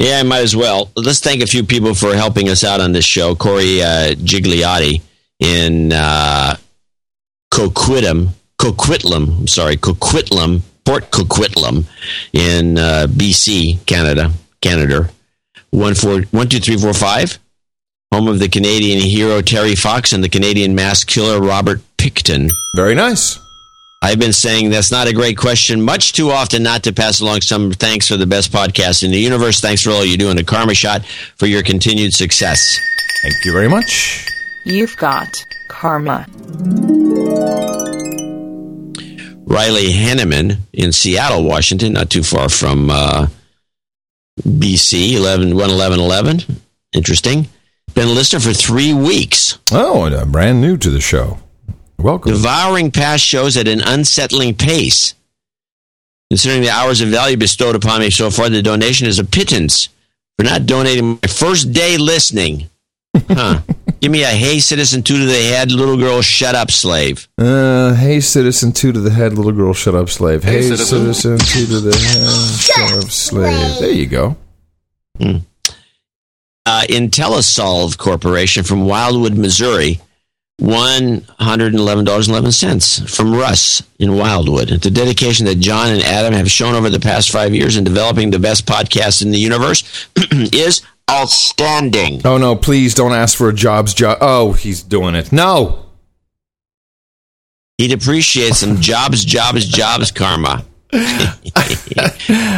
Yeah, I might as well. Let's thank a few people for helping us out on this show. Corey uh, Gigliotti in uh, Coquitlam, Coquitlam, I'm sorry, Coquitlam, Port Coquitlam in uh, BC, Canada, Canada. One four one two three four five, home of the Canadian hero Terry Fox and the Canadian mass killer Robert Pickton. Very nice. I've been saying that's not a great question much too often not to pass along some thanks for the best podcast in the universe. Thanks for all you do in a karma shot for your continued success. Thank you very much. You've got karma. Riley Henneman in Seattle, Washington, not too far from uh, BC, 11, 11111. Interesting. Been a listener for three weeks. Oh, and uh, brand new to the show. Welcome. Devouring past shows at an unsettling pace. Considering the hours of value bestowed upon me so far, the donation is a pittance for not donating my first day listening. <laughs> Huh. Give me a hey, citizen, two to the head, little girl, shut up, slave. Uh, hey, citizen, two to the head, little girl, shut up, slave. Hey, Hey, citizen. citizen. two to the head, <laughs> shut up, slave. There you go. uh, IntelliSolve Corporation from Wildwood, Missouri, one hundred and eleven dollars and eleven cents from Russ in Wildwood. The dedication that John and Adam have shown over the past five years in developing the best podcast in the universe <clears throat> is outstanding. Oh no! Please don't ask for a jobs job. Oh, he's doing it. No. He'd appreciate some <laughs> jobs, jobs, jobs karma. <laughs>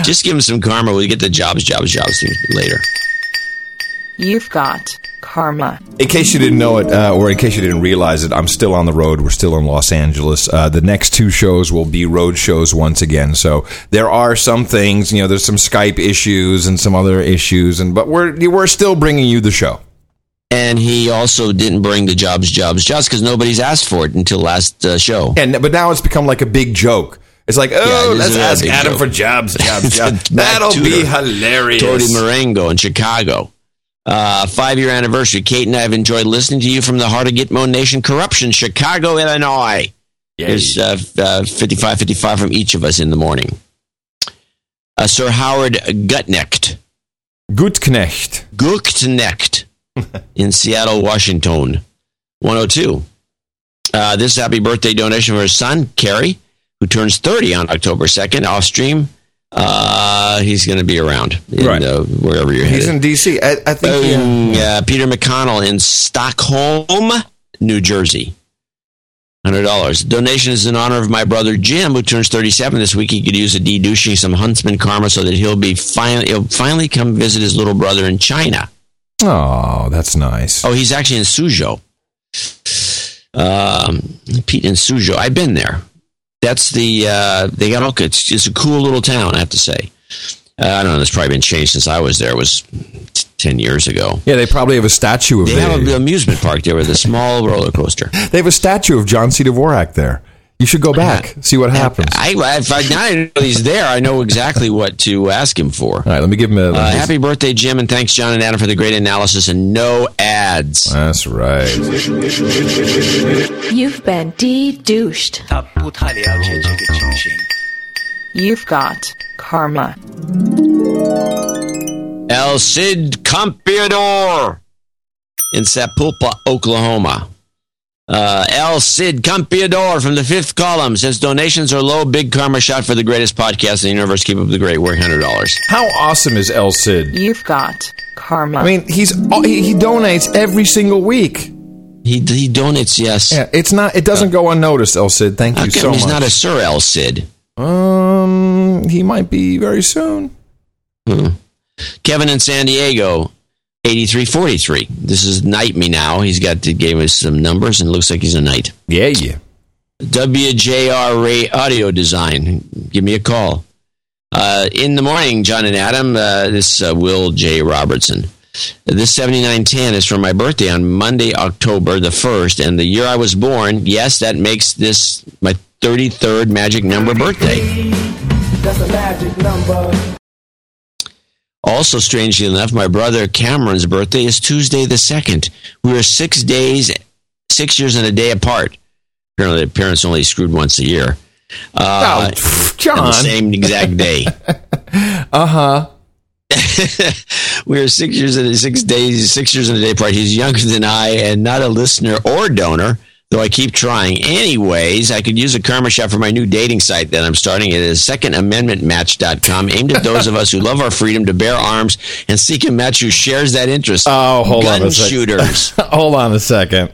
Just give him some karma. We'll get the jobs, jobs, jobs thing later. You've got karma. In case you didn't know it, uh, or in case you didn't realize it, I'm still on the road. We're still in Los Angeles. Uh, the next two shows will be road shows once again. So there are some things, you know, there's some Skype issues and some other issues, and but we're we're still bringing you the show. And he also didn't bring the jobs, jobs, jobs because nobody's asked for it until last uh, show. And but now it's become like a big joke. It's like, oh, it is let's ask Adam joke. for jobs, jobs, <laughs> jobs. That'll be hilarious. Tony Marengo in Chicago. Uh, five year anniversary. Kate and I have enjoyed listening to you from the heart of Gitmo Nation corruption, Chicago, Illinois. There's uh, uh, 55 55 from each of us in the morning. Uh, Sir Howard Gutknecht. Gutknecht. Gutknecht <laughs> in Seattle, Washington. 102. Uh, this happy birthday donation for his son, Kerry, who turns 30 on October 2nd. Off stream. Uh, he's going to be around in, Right. uh, wherever you're He's headed. in D.C. I, I think. he- Um, uh, Peter McConnell in Stockholm, New Jersey. Hundred dollars. Donation is in honor of my brother Jim, who turns thirty-seven this week. He could use a de-douching some Huntsman karma so that he'll be finally he'll finally come visit his little brother in China. Oh, that's nice. Oh, he's actually in Suzhou. Um, Pete in Suzhou. I've been there. That's the uh, they got all it's, it's a cool little town. I have to say. Uh, I don't know. It's probably been changed since I was there. It was t- ten years ago. Yeah, they probably have a statue of They the- have an amusement park there with a small roller coaster. <laughs> They have a statue of John C. Dvorak there. You should go back, see what happens. I, if I, now I know he's there, I know exactly what to ask him for. All right, let me give him a. Uh, happy birthday, Jim, and thanks, John and Adam, for the great analysis and no ads. That's right. You've been de-douched. You've got karma. El Cid Campeador in Sapulpa, Oklahoma. Uh, El Cid Campeador from the fifth column says donations are low. Big karma shot for the greatest podcast in the universe. Keep up the great work. Hundred dollars. How awesome is El Cid? You've got karma. I mean, he's he, he donates every single week. He he donates. Yes. Yeah, it's not. It doesn't go unnoticed. El Cid, thank you come so he's much. not a Sir El Cid? um, he might be very soon. Hmm. Kevin in San Diego, 8343. This is Knight Me now. He's got to gave us some numbers and looks like he's a knight. Yeah, yeah. WJR Ray Audio Design. Give me a call. Uh, in the morning, John and Adam, uh, this uh, Will J. Robertson. This 7910 is for my birthday on Monday, October the 1st, and the year I was born, yes, that makes this my 33rd magic number birthday. That's a magic number. Also, strangely enough, my brother Cameron's birthday is Tuesday the 2nd. We are six days, six years and a day apart. Apparently, their parents only screwed once a year. Uh, Oh, John. on the same exact day. <laughs> Uh huh. <laughs> we are six years and six days, six years and a day apart. He's younger than I and not a listener or donor, though I keep trying. Anyways, I could use a karma shot for my new dating site that I'm starting. It is secondamendmentmatch.com, aimed at those of us who love our freedom to bear arms and seek a match who shares that interest. Oh, hold Gun on a second. shooters. <laughs> hold on a second.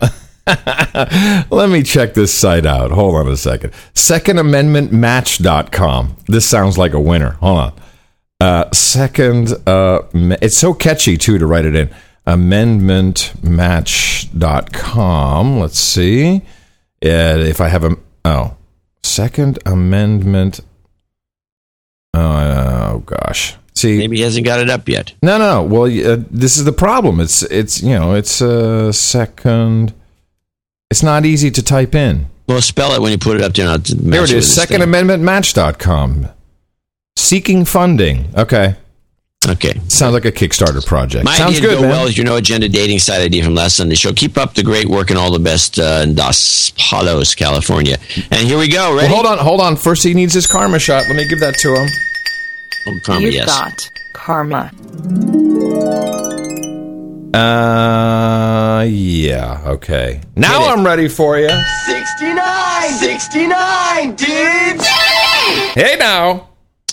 <laughs> Let me check this site out. Hold on a second. Secondamendmentmatch.com. This sounds like a winner. Hold on. Uh, second, uh, it's so catchy too to write it in. Amendmentmatch.com. Let's see. Uh, if I have a, oh, Second Amendment. Oh, gosh. See, Maybe he hasn't got it up yet. no, no. Well, uh, this is the problem. It's it's you know it's a second. It's not easy to type in. Well, spell it when you put it up there. Here it is. Second. Amendment Match.com. Seeking funding. Okay. Okay. Sounds like a Kickstarter project. My Sounds idea to good, go man. well is your no agenda dating site idea from last Sunday show. Keep up the great work and all the best uh, in Dos Palos, California. And here we go. Ready? Well, hold on, hold on. First, he needs his karma shot. Let me give that to him. Oh, karma, You've yes. got karma. Uh, yeah. Okay. Now I'm ready for you. 69! 69, dudes! Hey, now.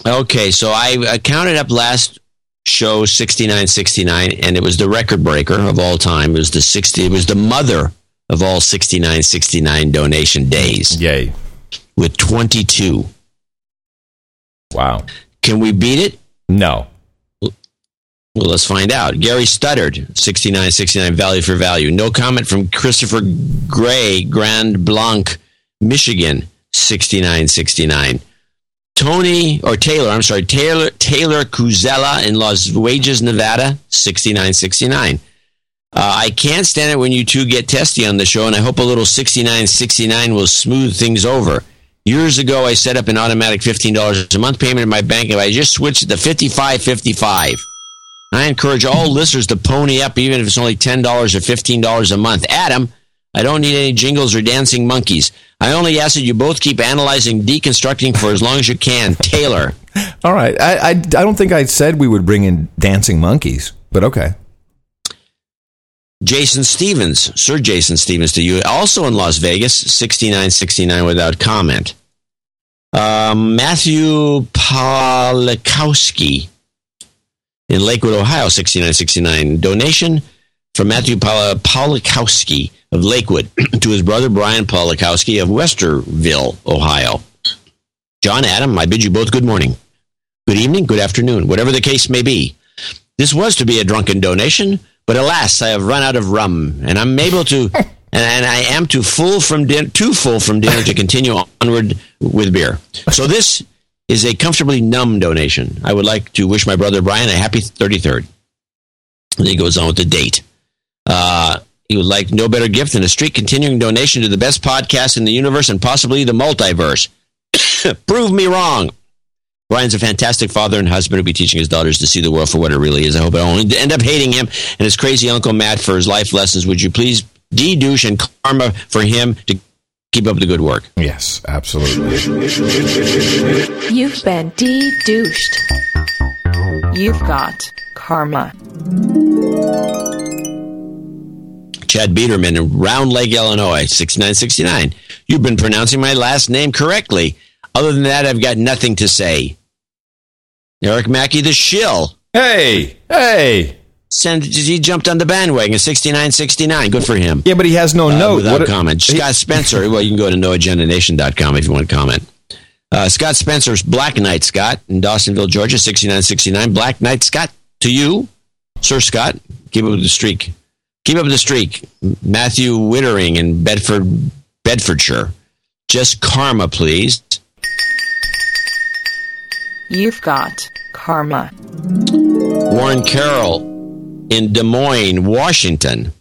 Okay, so I, I counted up last show 6969 and it was the record breaker of all time. It was the 60 it was the mother of all 6969 donation days Yay. with 22. Wow. Can we beat it? No. Well, let's find out. Gary stuttered, 6969 value for value. No comment from Christopher Gray, Grand Blanc, Michigan, 6969. Tony, or Taylor, I'm sorry, Taylor, Taylor Cuzella in Las Vegas, Nevada, 6969. Uh, I can't stand it when you two get testy on the show, and I hope a little 6969 will smooth things over. Years ago, I set up an automatic $15 a month payment in my bank, and I just switched it to 55.55. I encourage all listeners to pony up, even if it's only $10 or $15 a month. Adam, I don't need any jingles or dancing monkeys. I only ask that you both keep analyzing, deconstructing for as long as you can. Taylor. All right. I, I, I don't think I said we would bring in dancing monkeys, but okay. Jason Stevens, Sir Jason Stevens to you, also in Las Vegas, 6969 without comment. Um, Matthew Polikowski in Lakewood, Ohio, 6969. Donation from Matthew Pol- Polikowski of Lakewood <clears throat> to his brother Brian Polikowski of Westerville, Ohio. John Adam, I bid you both good morning, good evening, good afternoon, whatever the case may be. This was to be a drunken donation, but alas, I have run out of rum, and I'm able to, <laughs> and, and I am too full from din- too full from dinner to continue onward with beer. So this is a comfortably numb donation. I would like to wish my brother Brian a happy 33rd. And he goes on with the date. Uh, he would like no better gift than a streak continuing donation to the best podcast in the universe and possibly the multiverse. <coughs> Prove me wrong. Brian's a fantastic father and husband who'll be teaching his daughters to see the world for what it really is. I hope I don't end up hating him and his crazy uncle Matt for his life lessons. Would you please de-douche and karma for him to keep up the good work? Yes, absolutely. You've been de-douched. You've got karma. Chad Biederman in Round Lake, Illinois, 6969. You've been pronouncing my last name correctly. Other than that, I've got nothing to say. Eric Mackey, the shill. Hey, hey. Send, he jumped on the bandwagon, 6969. Good for him. Yeah, but he has no Uh, note. Without What- comment. Scott Spencer. well, you can go to noagendanation.com if you want to comment. Uh, Scott Spencer's Black Knight Scott in Dawsonville, Georgia, 6969. Black Knight Scott to you, Sir Scott. Keep up with the streak. Keep up the streak. Matthew Wittering in Bedford, Bedfordshire. Just karma, please. You've got karma. Warren Carroll in Des Moines, Washington.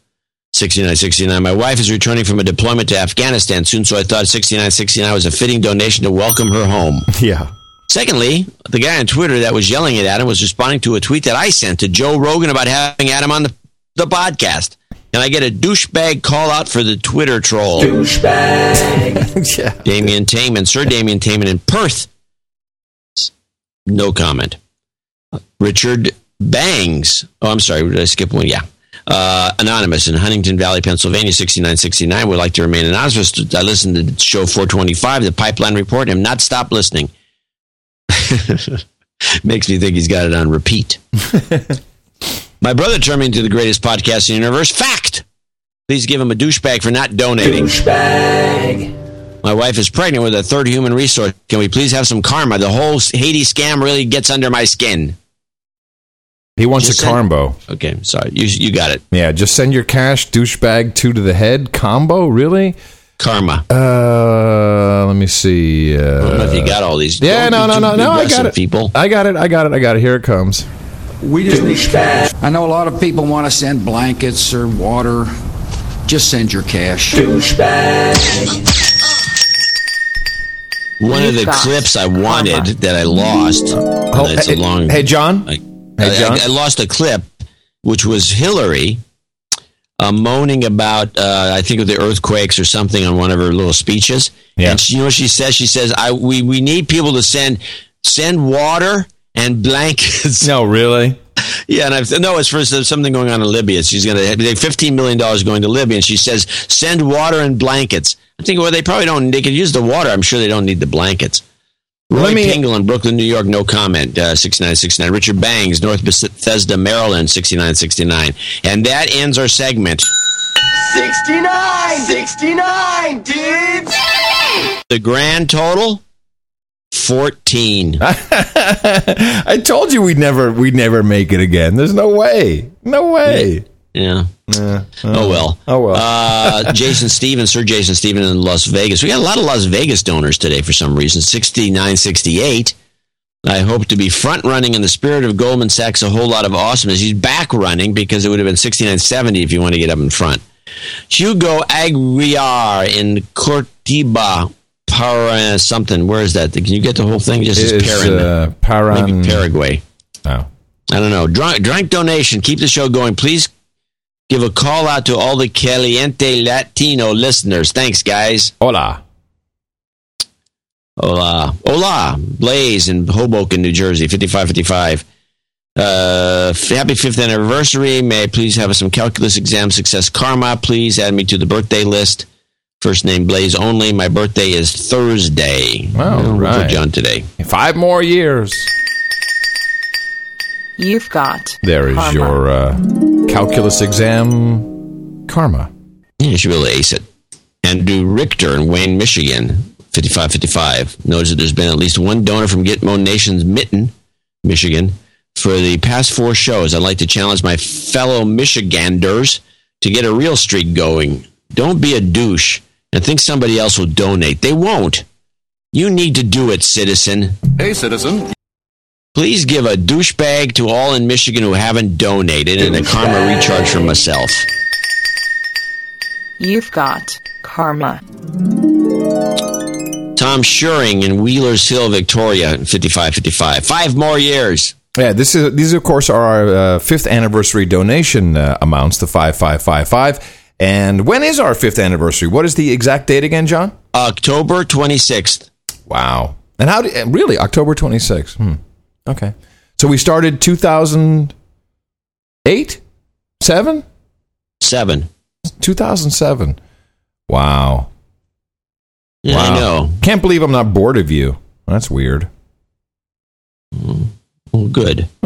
6969. My wife is returning from a deployment to Afghanistan soon, so I thought 6969 was a fitting donation to welcome her home. <laughs> Yeah. Secondly, the guy on Twitter that was yelling at Adam was responding to a tweet that I sent to Joe Rogan about having Adam on the, the podcast. And I get a douchebag call out for the Twitter troll. Douchebag. <laughs> yeah. Damien Taman, Sir Damien Taman in Perth. No comment. Richard Bangs. Oh, I'm sorry. Did I skip one? Yeah. Uh, anonymous in Huntingdon Valley, Pennsylvania, 6969 would like to remain anonymous. I listened to show 425, the Pipeline Report, and have not stopped listening. <laughs> Makes me think he's got it on repeat. <laughs> My brother turned me into the greatest podcast in the universe. Fact! Please give him a douchebag for not donating. Douchebag. My wife is pregnant with a third human resource. Can we please have some karma? The whole Haiti scam really gets under my skin. He wants Just a send- combo. Okay, sorry. You, you got it. Yeah, just send your cash, douchebag, two to the head combo. Really? Karma. Uh, let me see. Uh, I don't know if you got all these. yeah, no, Don't no, no, no. I got it. People. I got it. I got it. I got it. Here it comes. We just need cash. I know a lot of people want to send blankets or water. Just send your cash. One of the clips I wanted karma. that I lost. Oh, it's hey, a long. hey, John. I, Hey, John. I, I lost a clip, which was Hillary uh, moaning about, uh, I think, of the earthquakes or something on one of her little speeches. Yeah. And she, you know what she says? She says, "I we, we need people to send send water and blankets." No, really? Yeah, and I've no, it's for something going on in Libya. She's going to fifteen million dollars going to Libya, and she says send water and blankets. I'm thinking, well, they probably don't. They could use the water. I'm sure they don't need the blankets. Roy Let me- Pingle in Brooklyn, New York, no comment. Uh, 6969. Richard Bangs, North Bethesda, Maryland, 6969. And that ends our segment. 69! 69, dudes! The grand total 14. <laughs> I told you we'd never we'd never make it again. There's no way. No way. Yeah. Yeah. Oh well. Oh well. uh, Jason <laughs> Stevens, Sir Jason Stevens in Las Vegas. We got a lot of Las Vegas donors today for some reason. Sixty nine sixty eight. I hope to be front running in the spirit of Goldman Sachs. A whole lot of awesomeness. He's back running because it would have been sixty nine seventy if you want to get up in front. Hugo Aguiar in Cortiba, Para something. Where is that? Can you get the whole thing? Just It as is, Paran, uh, Paran- maybe Paraguay. Oh. I don't know. Drunk, drunk donation. Keep the show going. Please give a call out to all the Caliente Latino listeners. Thanks, guys. Hola. Hola. Hola. Blaze in Hoboken, New Jersey, 5555. Uh, f- happy fifth anniversary. May I please have some calculus exam success karma? Please add me to the birthday list. First name Blaze only. My birthday is Thursday. All Uh, we'll right. John today. Five more years. You've got There is karma. your uh, calculus exam karma. Yeah, you should be able to ace it. Andrew Richter in Wayne, Michigan, 5555. Knows that there's been at least one donor from Gitmo Nation's Mitten, Michigan, for the past four shows. I'd like to challenge my fellow Michiganders to get a real streak going. Don't be a douche and think somebody else will donate. They won't. You need to do it, citizen. Hey, citizen. Please give a douchebag to all in Michigan who haven't donated and a karma recharge for myself. You've got karma. Tom Shuring in Wheelers Hill, Victoria, 5555. Five more years. Yeah, this is these of course are our uh, fifth anniversary donation uh, amounts, the five five five five. And when is our fifth anniversary? What is the exact date again, John? October 26th. Wow. And how did really October twenty sixth? Hmm. Okay. So we started two thousand eight, seven, seven, two thousand seven. Wow. Yeah, I know. Can't believe I'm not bored of you. That's weird. Well, good. <laughs>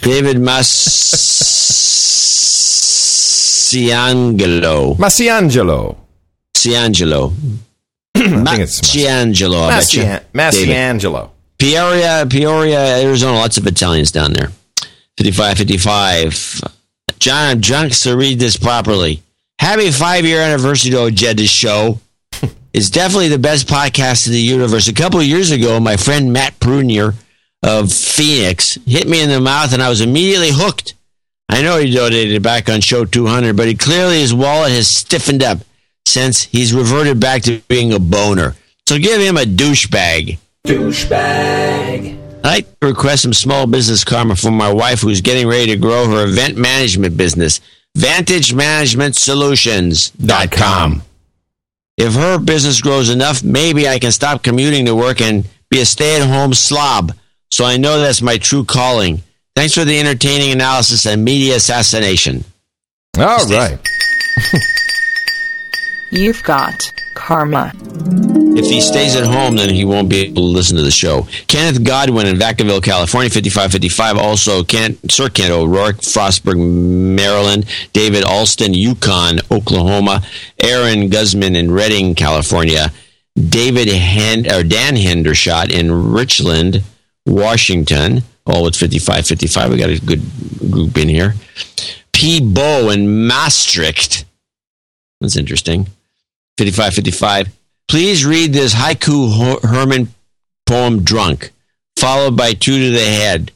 David Massiangelo. Massiangelo. Massiangelo. <clears throat> I. Massi- Massiangelo. Peoria, Peoria, Arizona. Lots of Italians down there. 55, 55. John, I'm drunk, so read this properly. Happy five year anniversary to Ojeda's show. <laughs> It's definitely the best podcast in the universe. A couple of years ago, my friend Matt Prunier of Phoenix hit me in the mouth, and I was immediately hooked. I know he donated back on show 200, but he clearly his wallet has stiffened up since he's reverted back to being a boner. So give him a douchebag. Douchebag. I'd like to request some small business karma from my wife who's getting ready to grow her event management business. VantageManagementSolutions.com. If her business grows enough, maybe I can stop commuting to work and be a stay at home slob. So I know that's my true calling. Thanks for the entertaining analysis and media assassination. All right. <laughs> You've got karma. If he stays at home, then he won't be able to listen to the show. Kenneth Godwin in Vacaville, California, 5555. Also, Kent, Sir Kent O'Rourke, Frostburg, Maryland. David Alston, Yukon, Oklahoma. Aaron Guzman in Redding, California. David Hen- or Dan Hendershot in Richland, Washington. All with 5555. We got a good group in here. P. Bow in Maastricht. That's interesting. 5555. Please read this haiku Herman poem Drunk, followed by Two to the Head.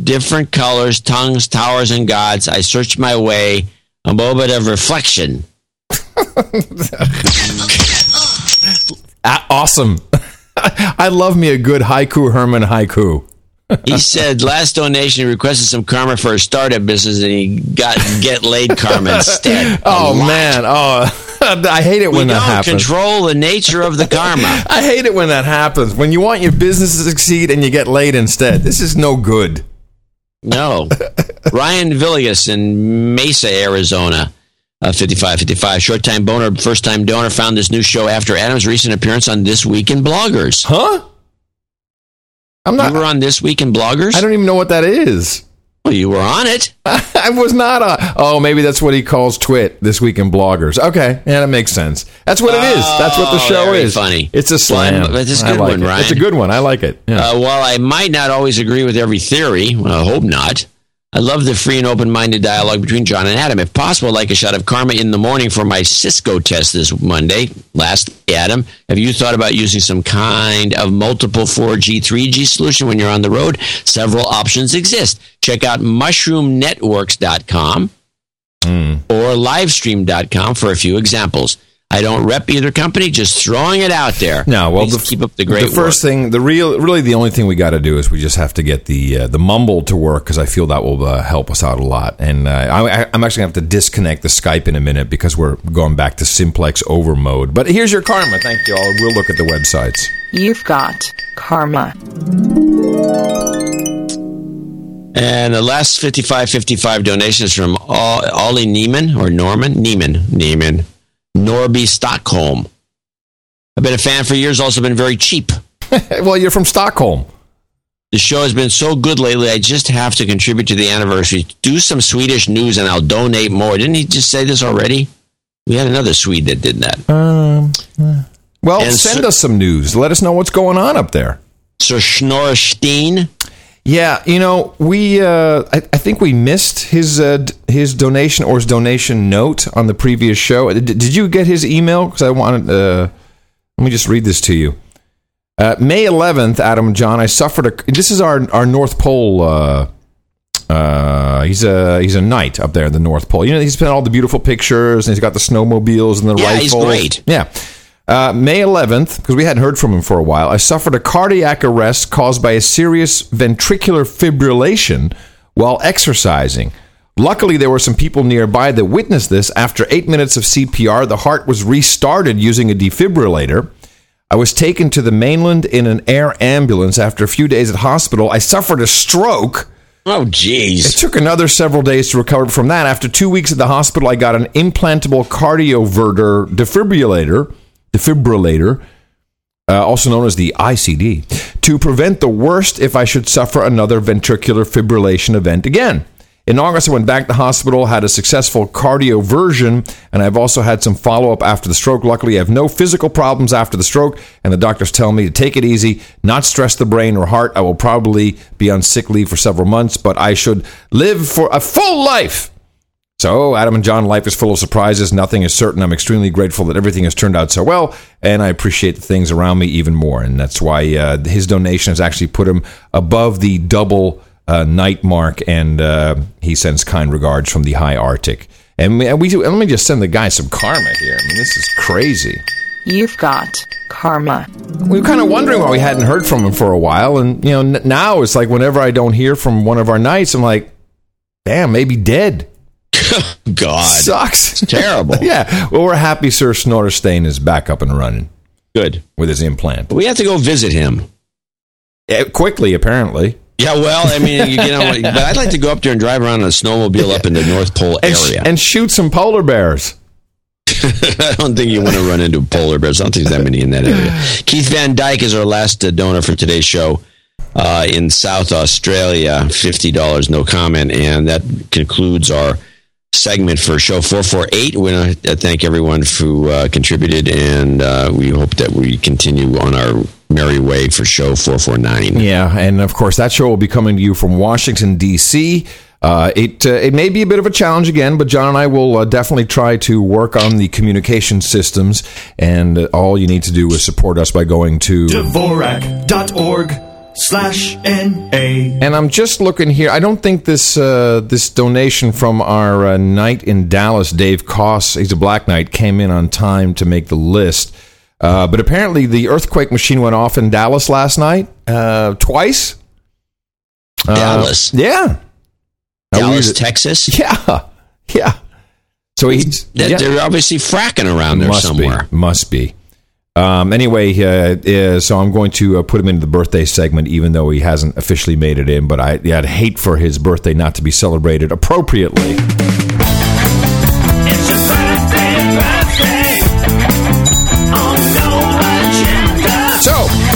Different colors, tongues, towers, and gods. I search my way, a moment of reflection. <laughs> Awesome. <laughs> I love me a good haiku Herman haiku. He said last donation he requested some karma for a startup business and he got get laid karma instead. <laughs> Oh man, oh <laughs> I hate it we when that don't happens. control the nature of the karma. <laughs> I hate it when that happens. When you want your business to succeed and you get laid instead. This is no good. No. Ryan Villegas in Mesa, Arizona. Uh, 5555. Short time boner, first time donor found this new show after Adam's recent appearance on This Week in Bloggers. Huh? I'm not. You were on This Week in Bloggers? I don't even know what that is. Well, you were on it. <laughs> I was not a. Oh, maybe that's what he calls Twit this week in bloggers. Okay, yeah, that makes sense. That's what it is. That's what the Oh, show is. funny. It's a slam. It's a good like one, it. Ryan. It's a good one. I like it. Yeah. Uh, while I might not always agree with every theory, well, I hope not. I love the free and open minded dialogue between John and Adam. If possible, I'd like a shot of karma in the morning for my Cisco test this Monday. Last, Adam, have you thought about using some kind of multiple 4G, 3G solution when you're on the road? Several options exist. Check out mushroomnetworks.com Hmm. or livestream.com for a few examples. I don't rep either company, just throwing it out there. No, well, the, keep up the great The first work. thing, the real, really, the only thing we got to do is we just have to get the uh, the mumble to work because I feel that will uh, help us out a lot. And uh, I, I'm actually going to have to disconnect the Skype in a minute because we're going back to simplex over mode. But here's your karma. Thank you all. We'll look at the websites. You've got karma. And the last 5555 donations from Ol- Ollie Neiman or Norman Neiman Neiman Norby Stockholm. I've been a fan for years. Also been very cheap. <laughs> well, you're from Stockholm. The show has been so good lately. I just have to contribute to the anniversary. Do some Swedish news, and I'll donate more. Didn't he just say this already? We had another Swede that did that. Um, well, And send so- us some news. Let us know what's going on up there. Sir Schnorrstein. Yeah, you know, we uh, I, I think we missed his uh, d- his donation or his donation note on the previous show. Did, did you get his email? Because I wanted. Uh, let me just read this to you. Uh, May 11th, Adam and John, I suffered a. This is our our North Pole. Uh, uh, he's a he's a knight up there in the North Pole. You know, he's been all the beautiful pictures, and he's got the snowmobiles and the Yeah, he's rifles. great. Yeah. Uh, May 11th, because we hadn't heard from him for a while, I suffered a cardiac arrest caused by a serious ventricular fibrillation while exercising. Luckily, there were some people nearby that witnessed this. After eight minutes of CPR, the heart was restarted using a defibrillator. I was taken to the mainland in an air ambulance. After a few days at hospital, I suffered a stroke. Oh, jeez. It took another several days to recover from that. After two weeks at the hospital, I got an implantable cardioverter defibrillator, defibrillator, uh, also known as the ICD, to prevent the worst if I should suffer another ventricular fibrillation event again. In August, I went back to the hospital, had a successful cardioversion, and I've also had some follow up after the stroke. Luckily, I have no physical problems after the stroke, and the doctors tell me to take it easy, not stress the brain or heart. I will probably be on sick leave for several months, but I should live for a full life So, Adam and John, life is full of surprises. Nothing is certain. I'm extremely grateful that everything has turned out so well, and I appreciate the things around me even more. And that's why uh, his donation has actually put him above the double uh, knight mark, and uh, he sends kind regards from the high Arctic. And we, and we let me just send the guy some karma here. I mean, this is crazy. You've got karma. We were kind of wondering why we hadn't heard from him for a while, and you know, n- now it's like whenever I don't hear from one of our knights, I'm like, damn, maybe dead. <laughs> God. Sucks. It's terrible. <laughs> yeah. Well, we're happy Sir Snorterstein is back up and running Good. with his implant. But we have to go visit him. Yeah, quickly, apparently. Yeah, well, I mean, you know, but I'd like to go up there and drive around on a snowmobile up in the North Pole And, sh- area. and shoot some polar bears. <laughs> I don't think you want to run into polar bears. I don't think there's that many in that area. <sighs> Keith Van Dyke is our last uh, donor for today's show uh, in South Australia. $50, no comment. And that concludes our segment for show 448. We want to thank everyone who uh, contributed, and uh, we hope that we continue on our merry way for show 449. Yeah, and of course that show will be coming to you from Washington D.C. Uh, it uh, it may be a bit of a challenge again, but John and I will uh, definitely try to work on the communication systems. And uh, all you need to do is support us by going to Dvorak.org slash N-A. And I'm just looking here. I don't think this uh, this donation from our uh, knight in Dallas, Dave Koss, he's a Black Knight, came in on time to make the list. Uh, but apparently, the earthquake machine went off in Dallas last night uh, twice. Uh, Dallas. yeah. Dallas, Texas? <laughs> Yeah, yeah. So he's That- yeah. They're obviously fracking around there must somewhere. Be, must be. Um, anyway, uh, uh, so I'm going to uh, put him into the birthday segment, even though he hasn't officially made it in. But I, I'd hate for his birthday not to be celebrated appropriately.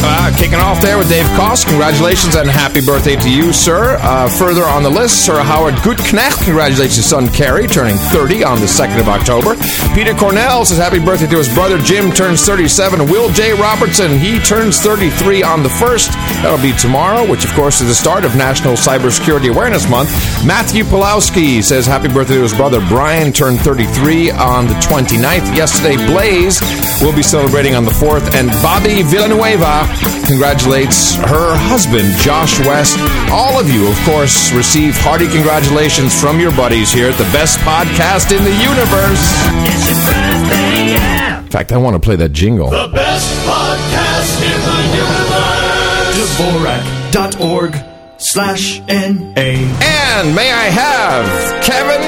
Uh, kicking off there with Dave Koss. Congratulations and happy birthday to you, sir. Uh, further on the list, Sir Howard Gutknecht. Congratulations, to son Kerry, turning 30 on the 2nd of October. Peter Cornell says happy birthday to his brother Jim, turns 37. Will J. Robertson, he turns 33 on the 1st. That'll be tomorrow, which of course is the start of National Cybersecurity Awareness Month. Matthew Pulowski says happy birthday to his brother Brian, turned 33 on the 29th. Yesterday, Blaze will be celebrating on the 4th, and Bobby Villanueva congratulates her husband, Josh West. All of you, of course, receive hearty congratulations from your buddies here at the best podcast in the universe. It's your birthday, yeah. In fact, I want to play that jingle. The best podcast in the universe. Dvorak.org slash N-A. And may I have Kevin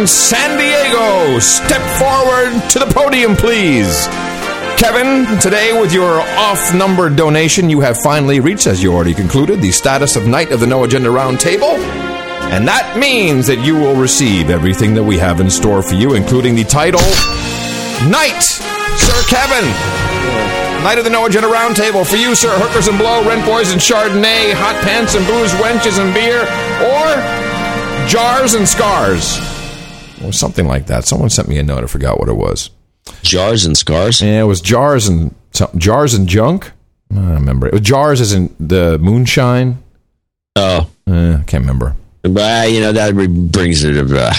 in San Diego step forward to the podium, please? Kevin, today with your off number donation, you have finally reached, as you already concluded, the status of Knight of the No Agenda Roundtable. And that means that you will receive everything that we have in store for you, including the title Knight, Sir Kevin. Knight of the No Agenda Roundtable for you, sir. Hookers and blow, rent boys and chardonnay, hot pants and booze, wenches and beer, or jars and scars, or something like that. Someone sent me a note. I forgot what it was. Jars and scars. Yeah, it was jars and some, jars and junk. I don't remember. It was jars isn't the moonshine. Oh, uh, I can't remember. But you know that brings it. Uh,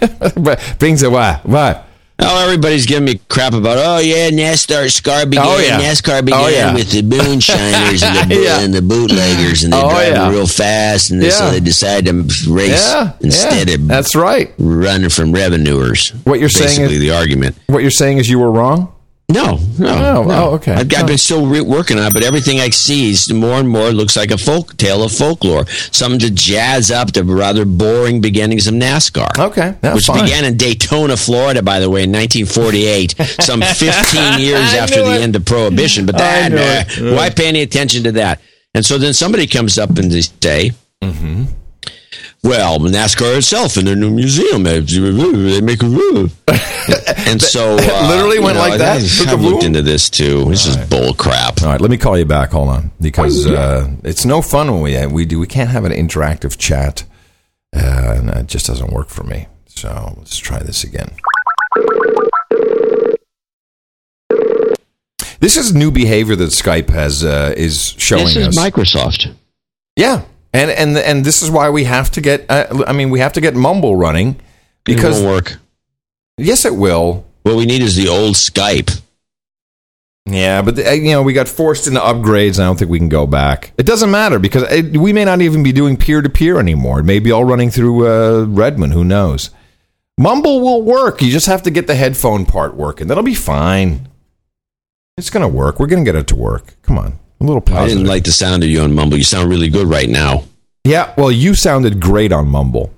<laughs> But brings it what? What? Oh, everybody's giving me crap about. Oh yeah, NASCAR scar began. Oh, yeah. NASCAR began Oh, yeah. with the moonshiners and, the, <laughs> Yeah. and the bootleggers, and they Oh, drive real fast, and they, so they decide to race instead of that's right. running from revenuers. What you're saying is- the argument. What you're saying is you were wrong. No, no, Oh, no. oh, okay. I've, I've been still re- working on it, but everything I see is more and more looks like a folk tale of folklore. Something to jazz up the rather boring beginnings of NASCAR. Okay, that's which fine. began in Daytona, Florida, by the way, in 1948, <laughs> some 15 years after the it. end of Prohibition. But that, uh, why pay any attention to that? And so then somebody comes up and they say, Mm-hmm. Well, NASCAR itself in their new museum, they make a rule. <laughs> and so uh, Literally went you know, like that? I- Took a I've looked into this too. This is bull crap. All right, let me call you back. Hold on, because uh, it's no fun when we we do. We can't have an interactive chat, uh, and it just doesn't work for me. So let's try this again. This is new behavior that Skype has uh, is showing This is us. Microsoft. Yeah, and and and this is why we have to get. Uh, I mean, we have to get Mumble running Because it won't work. Yes, it will. What we need is the old Skype. Yeah, but the, you know we got forced into upgrades. And I don't think we can go back. It doesn't matter because it, we may not even be doing peer to peer anymore. It may be all running through uh, Redmond. Who knows? Mumble will work. You just have to get the headphone part working. That'll be fine. It's gonna work. We're gonna get it to work. Come on, a little I didn't like the sound of you on Mumble. You sound really good right now. yeah, well, you sounded great on Mumble.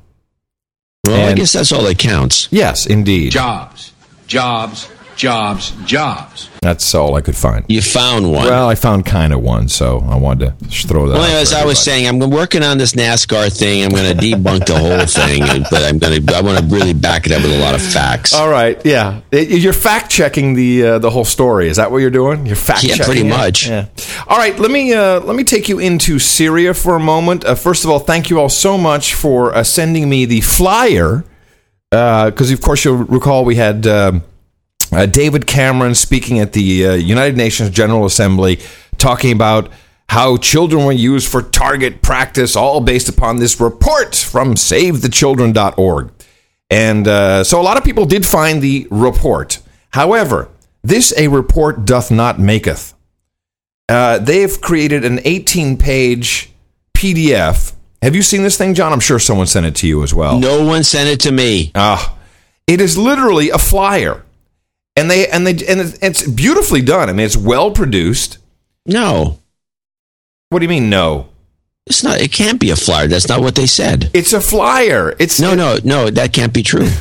Well, I guess that's all that counts. Yes, indeed. Jobs, jobs, jobs, jobs. That's all I could find. You found one. Well, I found kind of one, so I wanted to throw that. Well, out as for I was saying, I'm working on this NASCAR thing. I'm going to debunk the whole thing, but I'm going to. I want to really back it up with a lot of facts. All right, yeah, It- you're fact checking the uh, the whole story. Is that what you're doing? You're fact checking. Yeah, pretty it? much. Yeah. All right, let me uh, let me take you into Syria for a moment. Uh, first of all, thank you all so much for uh, sending me the flyer. Because of course you'll recall we had um, uh, David Cameron speaking at the uh, United Nations General Assembly, talking about how children were used for target practice, all based upon this report from SaveTheChildren.org. And uh, so a lot of people did find the report. However, this a report doth not maketh. Uh, they've created an 18 page PDF. Have you seen this thing, John? I'm sure someone sent it to you as well. No one sent it to me. Ah, it is literally a flyer, and they and they and it's- it's beautifully done. I mean, it's well produced. No, What do you mean? No, it's not. It can't be a flyer. That's not what they said. it's a flyer. It's No, no, no. That can't be true. <laughs>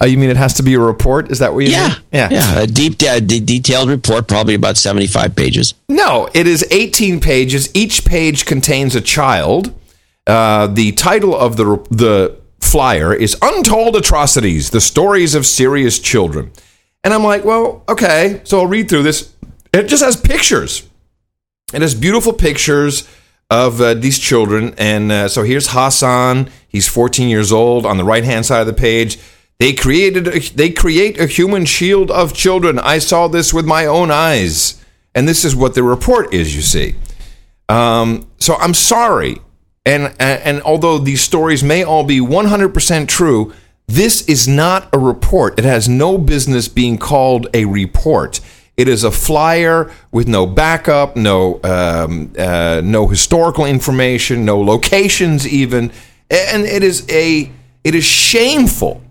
Oh, you mean it has to be a report? Is that what you yeah, mean? Yeah, yeah. A deep, uh, de- detailed report, probably about seventy-five pages. No, it is 18 pages. Each page contains a child. Uh, the title of the the flyer is "Untold Atrocities: The Stories of Syria's Children," and I'm like, well, okay. So I'll read through this. It just has pictures. It has beautiful pictures of uh, these children, and uh, so here's Hassan. He's 14 years old. On the right hand side of the page, they created a, they create a human shield of children. I saw this with my own eyes, and this is what the report is. You see, um, so I'm sorry, and, and and although these stories may all be 100% true, this is not a report. It has no business being called a report. It is a flyer with no backup, no um, uh, no historical information, no locations even, and it is a it is shameful,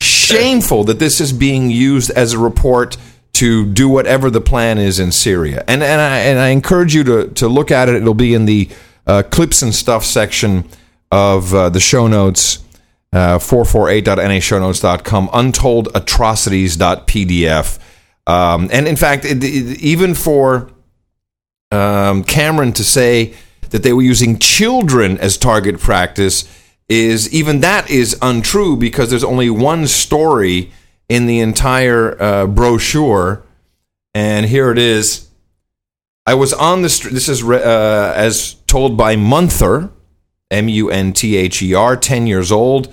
shameful that this is being used as a report to do whatever the plan is in Syria. And and I and I encourage you to to look at it. It'll be in the uh, clips and stuff section of uh, the show notes. Uh, 448.nashownotes.com, untoldatrocities.pdf. Um, and in fact, it, it- even for um, Cameron to say that they were using children as target practice is even that is untrue because there's only one story in the entire uh, brochure, and here it is. I was on the street. This is uh, as told by Munther, M U N T H E R, 10 years old.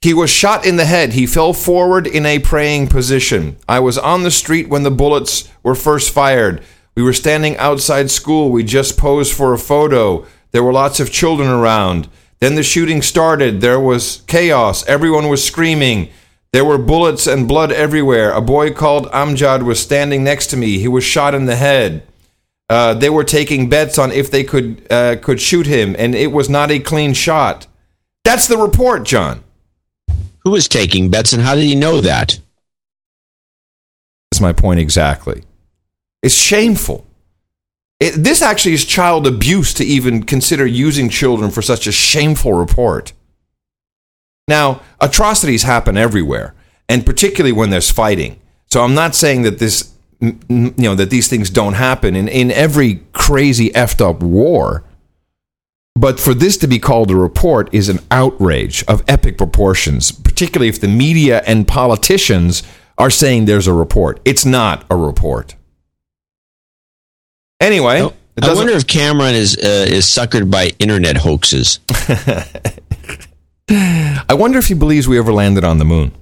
He was shot in the head. He fell forward in a praying position. I was on the street when the bullets were first fired. We were standing outside school. We just posed for a photo. There were lots of children around. Then the shooting started. There was chaos. Everyone was screaming. There were bullets and blood everywhere. A boy called Amjad was standing next to me. He was shot in the head. Uh, they were taking bets on if they could uh, could shoot him, and it was not a clean shot. That's the report, John. Who was taking bets, and how did he know that? That's my point exactly. It's shameful. It, this actually is child abuse to even consider using children for such a shameful report. Now, atrocities happen everywhere, and particularly when there's fighting. So I'm not saying that this, you know, that these things don't happen in, in every crazy effed up war. But for this to be called a report is an outrage of epic proportions, particularly if the media and politicians are saying there's a report. It's not a report. Anyway, it I wonder if Cameron is uh, is suckered by internet hoaxes. <laughs> I wonder if he believes we ever landed on the moon.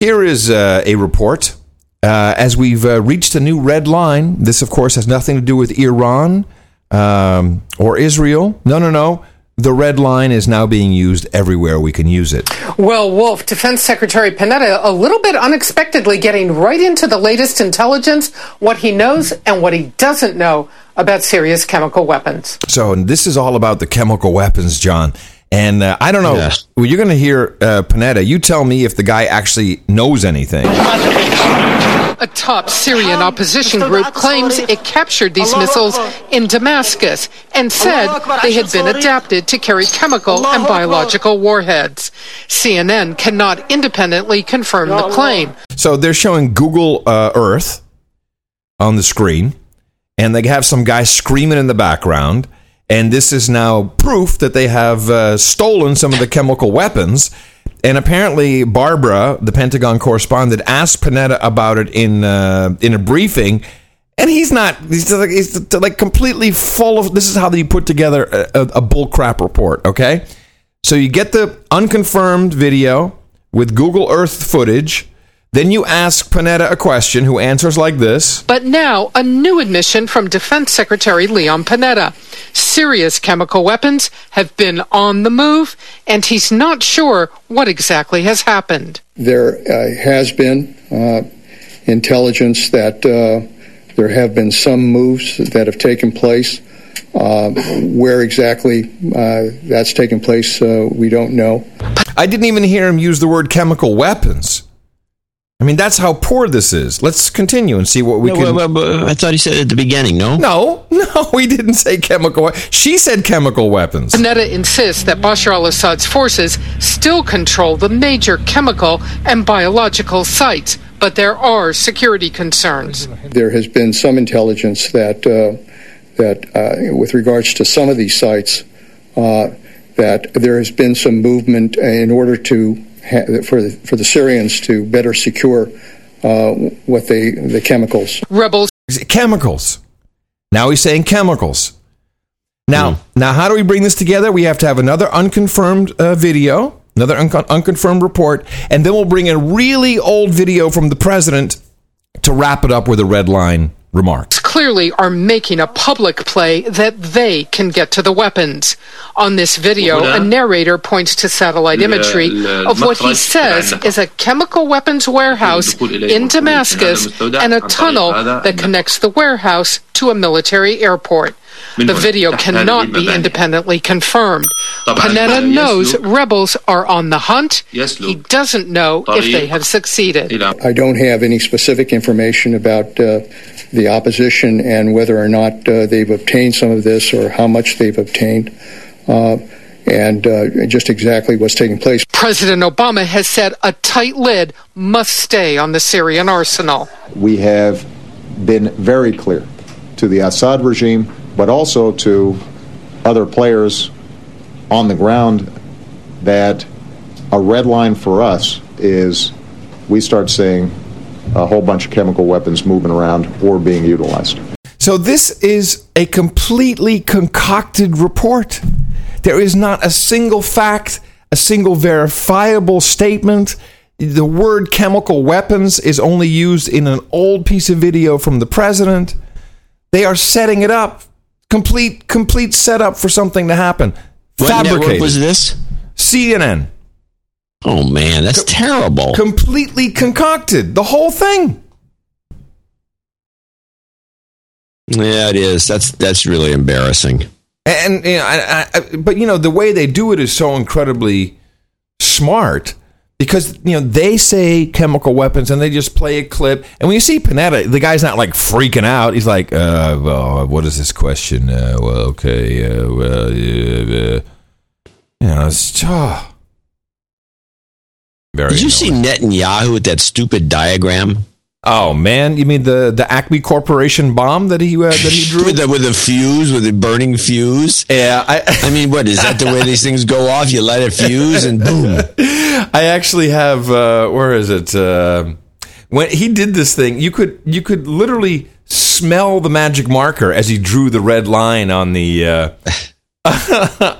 Here is uh, a report. Uh, as we've uh, reached a new red line, this, of course, has nothing to do with Iran um, or Israel. No, no, no. the red line is now being used everywhere we can use it. Well, Wolf, Defense Secretary Panetta, a little bit unexpectedly getting right into the latest intelligence, what he knows and what he doesn't know about Syria's chemical weapons. So this is all about the chemical weapons, John. And uh, I don't know. Yeah. Well, you're going to hear uh, Panetta. You tell me if the guy actually knows anything. A top Syrian opposition group claims it captured these missiles in Damascus and said they had been adapted to carry chemical and biological warheads. CNN cannot independently confirm the claim. So they're showing Google uh, Earth on the screen, and they have some guy screaming in the background. And this is now proof that they have uh, stolen some of the chemical weapons. And apparently, Barbara, the Pentagon correspondent, asked Panetta about it in uh, in a briefing, and he's not. He's like, he's like completely full of. This is how they put together a, a bullcrap report. Okay, so you get the unconfirmed video with Google Earth footage. Then you ask Panetta a question, who answers like this. But now, a new admission from Defense Secretary Leon Panetta. Syria's chemical weapons have been on the move, and he's not sure what exactly has happened. There uh, has been uh, intelligence that uh, there have been some moves that have taken place. Uh, where exactly uh, that's taken place, uh, we don't know. I didn't even hear him use the word chemical weapons. I mean, that's how poor this is. Let's continue and see what we No, can. well, well, well, I thought he said at the beginning, no? No, <laughs> no, we didn't say chemical. She said chemical weapons. Panetta insists that Bashar al Assad's forces still control the major chemical and biological sites, but there are security concerns. There has been some intelligence that uh, that, uh, with regards to some of these sites, uh, that there has been some movement in order to ha- for the, for the Syrians to better secure uh, what they the chemicals. Rebels chemicals. Now he's saying chemicals. Now, now, how do we bring this together? We have to have another unconfirmed uh, video, another un- unconfirmed report, and then we'll bring a really old video from the president to wrap it up with a red line remarks. Clearly are making a public play that they can get to the weapons. On this video, a narrator points to satellite imagery of what he says is a chemical weapons warehouse in Damascus and a tunnel that connects the warehouse to a military airport. The video cannot be independently confirmed. Panetta knows rebels are on the hunt. He doesn't know if they have succeeded. I don't have any specific information about uh, the opposition and whether or not uh, they've obtained some of this or how much they've obtained, uh, and uh, just exactly what's taking place. President Obama has said a tight lid must stay on the Syrian arsenal. We have been very clear to the Assad regime, but also to other players on the ground that a red line for us is we start seeing a whole bunch of chemical weapons moving around or being utilized. So this is a completely concocted report. There is not a single fact, a single verifiable statement. The word chemical weapons is only used in an old piece of video from the president. They are setting it up. Complete complete setup for something to happen. Fabricate. What network was this? CNN. Oh man, that's terrible. Completely concocted. The whole thing. Yeah, it is. That's that's really embarrassing. And you know, I, I, but you know, the way they do it is so incredibly smart because you know they say chemical weapons and they just play a clip. And when you see Panetta, the guy's not like freaking out. He's like, uh, well, what is this question? Uh, well, okay, uh, well, yeah, you know, it's oh, very. Did you see Netanyahu with that stupid diagram? Oh man, you mean the the Acme Corporation bomb that he uh, that he <laughs> drew with the with the fuse, with the burning fuse? Yeah, I, <laughs> I mean, what is that? The way these things go off? You light a fuse and boom. <laughs> I actually have uh, where is it? Uh, when he did this thing, you could you could literally smell the magic marker as he drew the red line on the uh,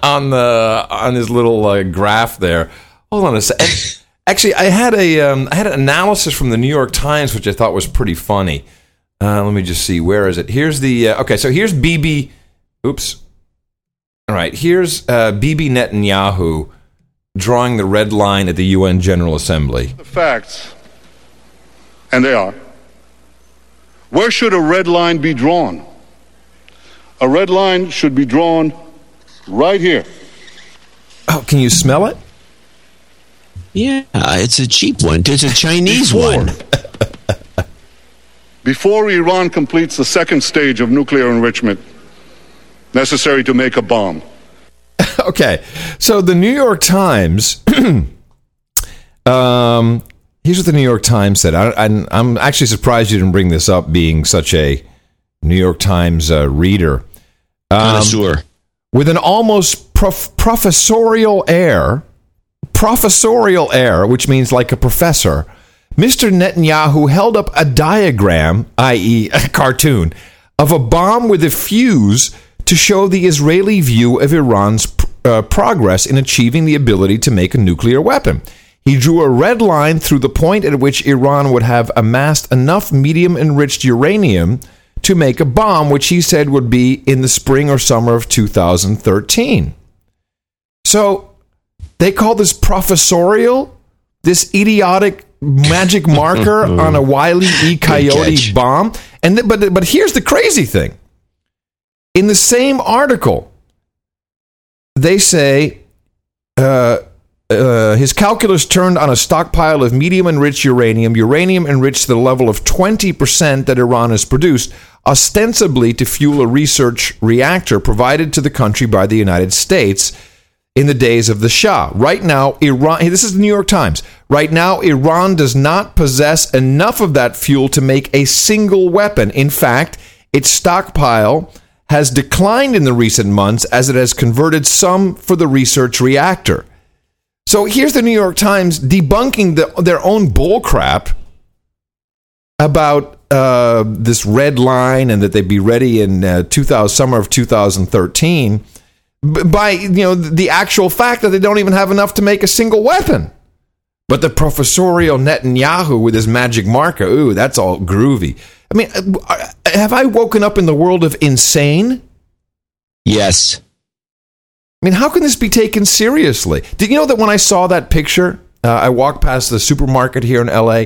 on the on his little uh, graph there. Hold on a second. Actually, I had a um, I had an analysis from the New York Times, which I thought was pretty funny. Uh, let me just see. Where is it? Here's the uh, okay. So here's BB. Oops. All right, here's uh, Bibi Netanyahu drawing the red line at the UN General Assembly. The facts, and they are. Where should a red line be drawn? A red line should be drawn right here. Oh, can you smell it? Yeah, it's a cheap one. It's a Chinese Before- one. <laughs> Before Iran completes the second stage of nuclear enrichment necessary to make a bomb. <laughs> okay, so the New York Times. <clears throat> um, here's what the New York Times said. I, I, I'm actually surprised you didn't bring this up, being such a New York Times uh, reader. Um, Connoisseur. with an almost prof- professorial air, professorial air, which means like a professor, Mr. Netanyahu held up a diagram, i.e., a cartoon, of a bomb with a fuse to show the Israeli view of Iran's uh, progress in achieving the ability to make a nuclear weapon. He drew a red line through the point at which Iran would have amassed enough medium enriched uranium to make a bomb, which he said would be in the spring or summer of 2013. So they call this professorial, this idiotic magic <laughs> marker on a Wile E. Coyote bomb. And th- but but here's the crazy thing. In the same article, they say uh, uh, his calculus turned on a stockpile of medium enriched uranium, uranium enriched to the level of 20% that Iran has produced, ostensibly to fuel a research reactor provided to the country by the United States in the days of the Shah. Right now, Iran, this is the New York Times. Right now, Iran does not possess enough of that fuel to make a single weapon. In fact, its stockpile has declined in the recent months as it has converted some for the research reactor. So here's the New York Times debunking the, their own bullcrap about uh, this red line and that they'd be ready in uh, 2000, summer of 2013 b- by you know the actual fact that they don't even have enough to make a single weapon. But the professorial Netanyahu with his magic marker, ooh, that's all groovy. I mean, uh, have I woken up in the world of insane? Yes. I mean, how can this be taken seriously? Did you know that when I saw that picture, uh, I walked past the supermarket here in LA.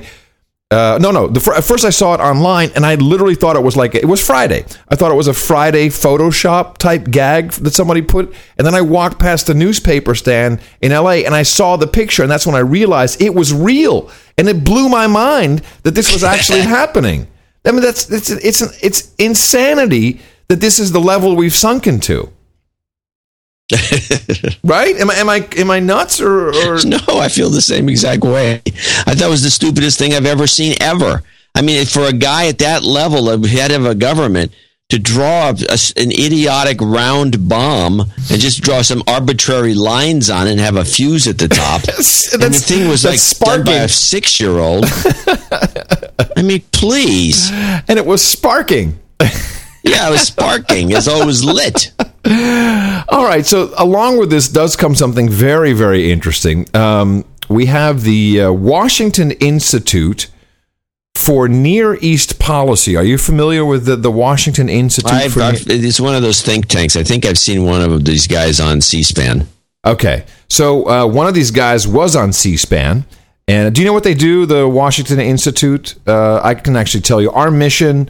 Uh, no, no. The at first I saw it online, and I literally thought it was like it was Friday. I thought it was a Friday Photoshop type gag that somebody put, and then I walked past the newspaper stand in LA, and I saw the picture, and that's when I realized it was real, and it blew my mind that this was actually <laughs> happening. I mean, that's it's it's it's insanity that this is the level we've sunk into. <laughs> right? Am I am I am I nuts or, or <laughs> No, I feel the same exact way. I thought it was the stupidest thing I've ever seen ever. I mean, for a guy at that level of head of a government to draw a, a- an idiotic round bomb and just draw some arbitrary lines on it and have a fuse at the top. <laughs> and the thing was like that's done by sparking. a six year old. I mean, please. And it was sparking. Yeah, it was sparking as though it was lit. All right. So along with this does come something very very interesting. Um, we have the uh, Washington Institute for Near East Policy. Are you familiar with the, the Washington Institute I've, for? I've, it's one of those think tanks. I think I've seen one of these guys on C-SPAN. Okay. So uh, one of these guys was on C-SPAN. And do you know what they do? The Washington Institute. Uh, I can actually tell you our mission.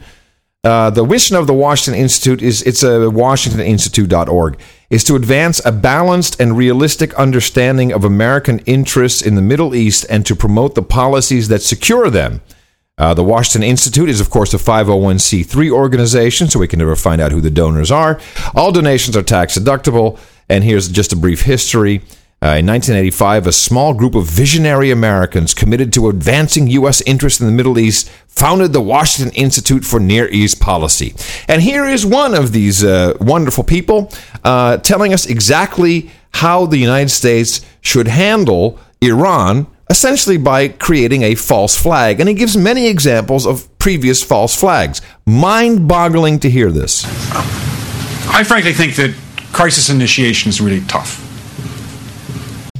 Uh, the mission of the Washington Institute is it's a washingtoninstitute.org is to advance a balanced and realistic understanding of American interests in the Middle East and to promote the policies that secure them. Uh, the Washington Institute is, of course, a 501c3 organization, so we can never find out who the donors are. All donations are tax deductible. And here's just a brief history. Uh, in 1985, a small group of visionary Americans committed to advancing U.S. interests in the Middle East founded the Washington Institute for Near East Policy. And here is one of these uh, wonderful people uh, telling us exactly how the United States should handle Iran essentially by creating a false flag. And he gives many examples of previous false flags. Mind boggling to hear this. I frankly think that crisis initiation is really tough.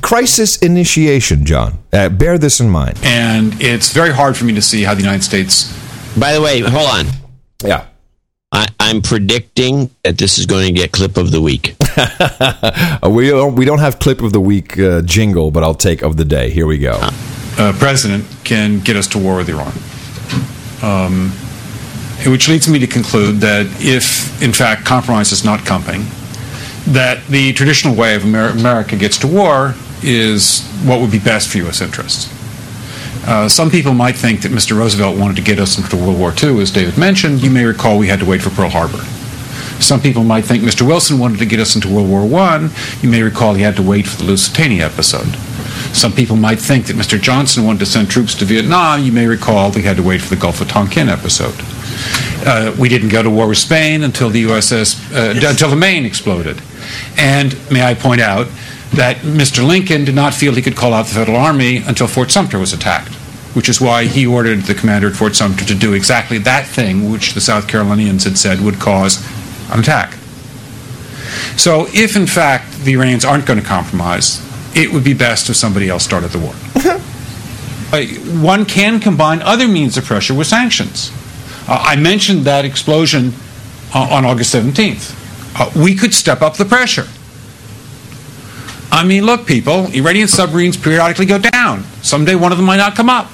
Crisis initiation, John. Uh, bear this in mind. And it's very hard for me to see how the United States. By the way, hold on. Yeah. I, I'm predicting that this is going to get clip of the week. Uh, <laughs> we don't we don't have clip of the week uh, jingle, but I'll take of the day. Here we go. uh, president can get us to war with Iran. Um, which leads me to conclude that if, in fact, compromise is not coming, that the traditional way of Amer- America gets to war is what would be best for U.S. interests. Uh, some people might think that Mr. Roosevelt wanted to get us into World War II, as David mentioned. You may recall we had to wait for Pearl Harbor. Some people might think Mr. Wilson wanted to get us into World War I. You may recall he had to wait for the Lusitania episode. Some people might think that Mr. Johnson wanted to send troops to Vietnam. You may recall we had to wait for the Gulf of Tonkin episode. Uh, we didn't go to war with Spain until the USS, uh, until the Maine exploded. And may I point out that Mr. Lincoln did not feel he could call out the Federal Army until Fort Sumter was attacked, which is why he ordered the commander at Fort Sumter to do exactly that thing which the South Carolinians had said would cause an attack. So, if in fact the Iranians aren't going to compromise, it would be best if somebody else started the war. <laughs> Uh, One can combine other means of pressure with sanctions. Uh, I mentioned that explosion uh, on August 17th. Uh, we could step up the pressure. I mean, look, people, Iranian submarines periodically go down. Someday one of them might not come up.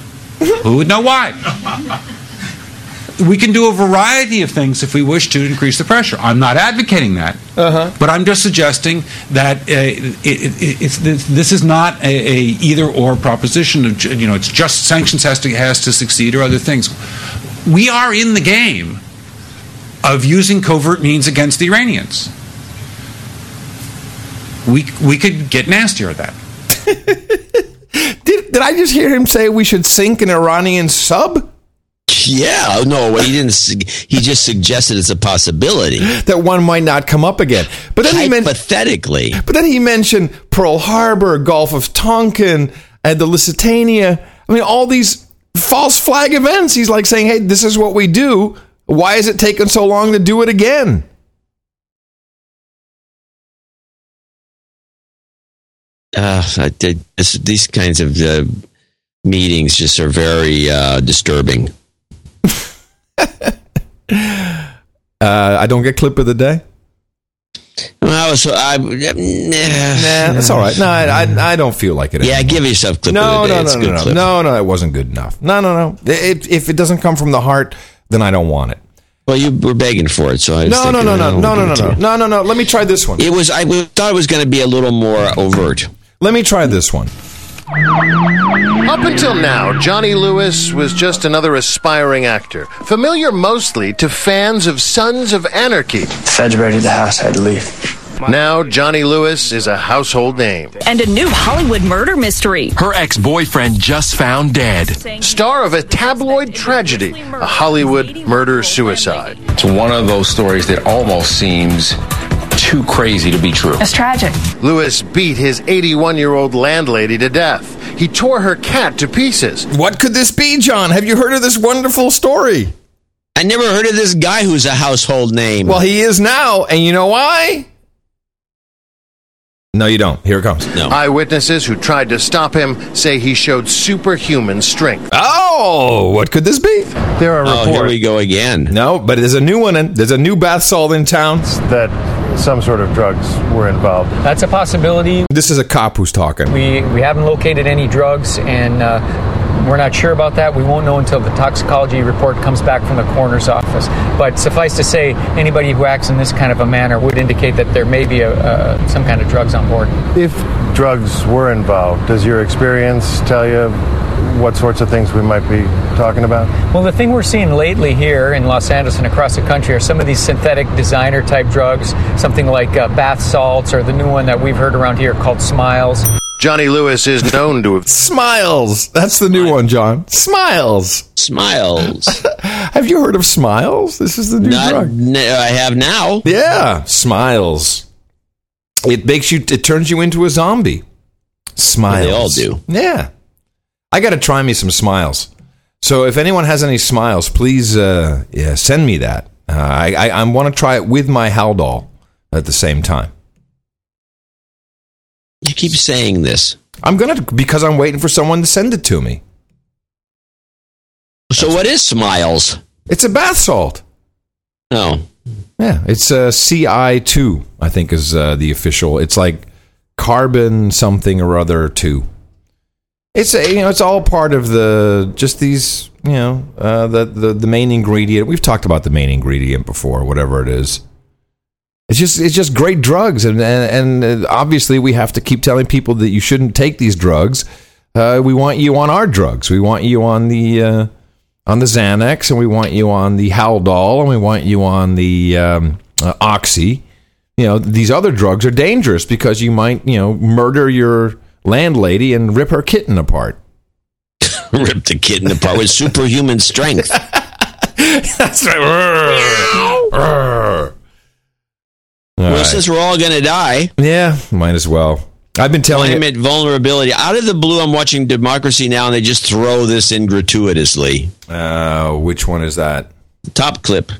Who would know why? We can do a variety of things if we wish to increase the pressure. I'm not advocating that, but I'm just suggesting that uh, it, it, it's, this, this is not a, a either or proposition. Of, you know, it's just sanctions has to has to succeed or other things. We are in the game of using covert means against the Iranians. We we could get nastier at that. <laughs> Did, did I just hear him say we should sink an Iranian sub? Yeah, no, he didn't. He just suggested it's a possibility. That one might not come up again. But then he meant Hypothetically, But then he mentioned Pearl Harbor, Gulf of Tonkin, and the Lusitania. I mean, all these false flag events. He's like saying, hey, this is what we do. Why is it taking so long to do it again? Uh, I did, this, these kinds of uh, meetings just are very uh, disturbing. <laughs> Uh, I don't get clip of the day. Well, so I, Nah, that's all right. No, I, I, I don't feel like it. Yeah, give yourself clip no, of the day. no, no, no, no, clip. no, no. It wasn't good enough. No, no, no. It, if it doesn't come from the heart, then I don't want it. Well, you were begging for it, so I was No, no, thinking, no, no, we'll no, no, no, no, no, no, no. Let me try this one. It was. I thought it was going to be a little more overt. Let me try this one. Up until now, Johnny Lewis was just another aspiring actor, familiar mostly to fans of Sons of Anarchy. Feds raided the house, I had to leave. Now, Johnny Lewis is a household name. And a new Hollywood murder mystery. Her ex boyfriend just found dead. Star of a tabloid tragedy, a Hollywood murder suicide. It's one of those stories that almost seems too crazy to be true. It's tragic. Lewis beat his 81 year old landlady to death. He tore her cat to pieces. What could this be, John? Have you heard of this wonderful story? I never heard of this guy who's a household name. Well, he is now, and you know why? No, you don't. Here it comes. No. Eyewitnesses who tried to stop him say he showed superhuman strength. Oh, what could this be? There are reports. Oh, here we go again. No, but there's a new one. In, there's a new bath salt in town. that some sort of drugs were involved. That's a possibility. This is a cop who's talking. We we haven't located any drugs, and uh, we're not sure about that. We won't know until the toxicology report comes back from the coroner's office. But suffice to say, anybody who acts in this kind of a manner would indicate that there may be a, uh, some kind of drugs on board. If drugs were involved, does your experience tell you what sorts of things we might be talking about? Well, the thing we're seeing lately here in Los Angeles and across the country are some of these synthetic designer type drugs, something like uh, bath salts, or the new one that we've heard around here called Smiles. Johnny Lewis is known to have Smiles. That's the new one, John. Smiles. Smiles. <laughs> Have you heard of Smiles? This is the new Not, drug. n- I have now. Yeah, Smiles. It makes you. It turns you into a zombie. Smiles. They all do. Yeah. I got to try me some Smiles. So if anyone has any Smiles, please, uh, yeah, send me that. Uh, I I, I want to try it with my Haldol at the same time. You keep saying this. I'm gonna because I'm waiting for someone to send it to me. So what is Smiles? It's a bath salt. No. Yeah, it's a CI2, I think is uh, the official. It's like carbon something or other 2. It's a, you know it's all part of the just these you know uh, the, the the main ingredient. We've talked about the main ingredient before, whatever it is. It's just it's just great drugs, and and, and obviously we have to keep telling people that you shouldn't take these drugs. Uh, we want you on our drugs. We want you on the uh, on the Xanax, and we want you on the Haldol, and we want you on the um, uh, Oxy. You know these other drugs are dangerous because you might you know murder your landlady and rip her kitten apart. <laughs> Rip the kitten apart with superhuman strength. <laughs> That's right. Well, right. since we're all going to die, Yeah, might as well. I've been telling you. climate vulnerability. Out of the blue, I'm watching Democracy Now! and they just throw this in gratuitously. Uh, which one is that? Top clip.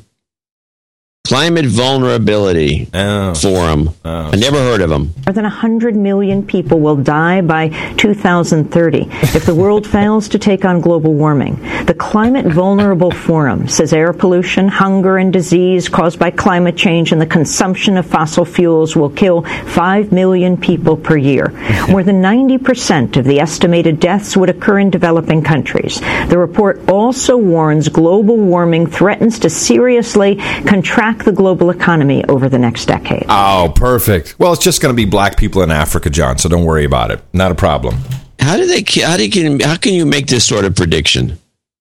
Climate Vulnerability Oh. Forum. Oh. I never heard of them. More than 100 million people will die by 2030 if the world <laughs> fails to take on global warming. The Climate Vulnerable Forum says air pollution, hunger, and disease caused by climate change and the consumption of fossil fuels will kill 5 million people per year. <laughs> More than 90% of the estimated deaths would occur in developing countries. The report also warns global warming threatens to seriously contract the global economy over the next decade. Oh, perfect. Well, it's just going to be black people in Africa, John. So don't worry about it. Not a problem. How do they? How do you, how can you make this sort of prediction?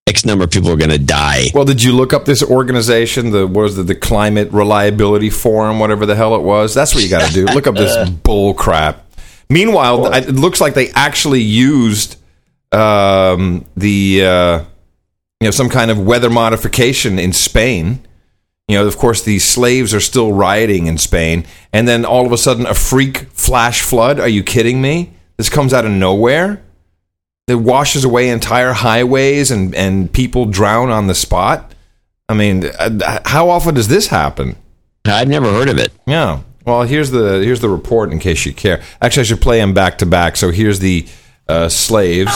X number of people are going to die. Well, did you look up this organization? The what was it? The Climate Reliability Forum, whatever the hell it was. That's what you got to do. Look up this <laughs> bull crap. Meanwhile, I- it looks like they actually used um, the uh, you know some kind of weather modification in Spain. You know, of course, these slaves are still rioting in Spain, and then all of a sudden, a freak flash flood. Are you kidding me? This comes out of nowhere. It washes away entire highways, and and people drown on the spot. I mean, uh, how often does this happen? I've never heard of it. Yeah. Well, here's the here's the report in case you care. Actually, I should play them back to back. So here's the uh, slaves.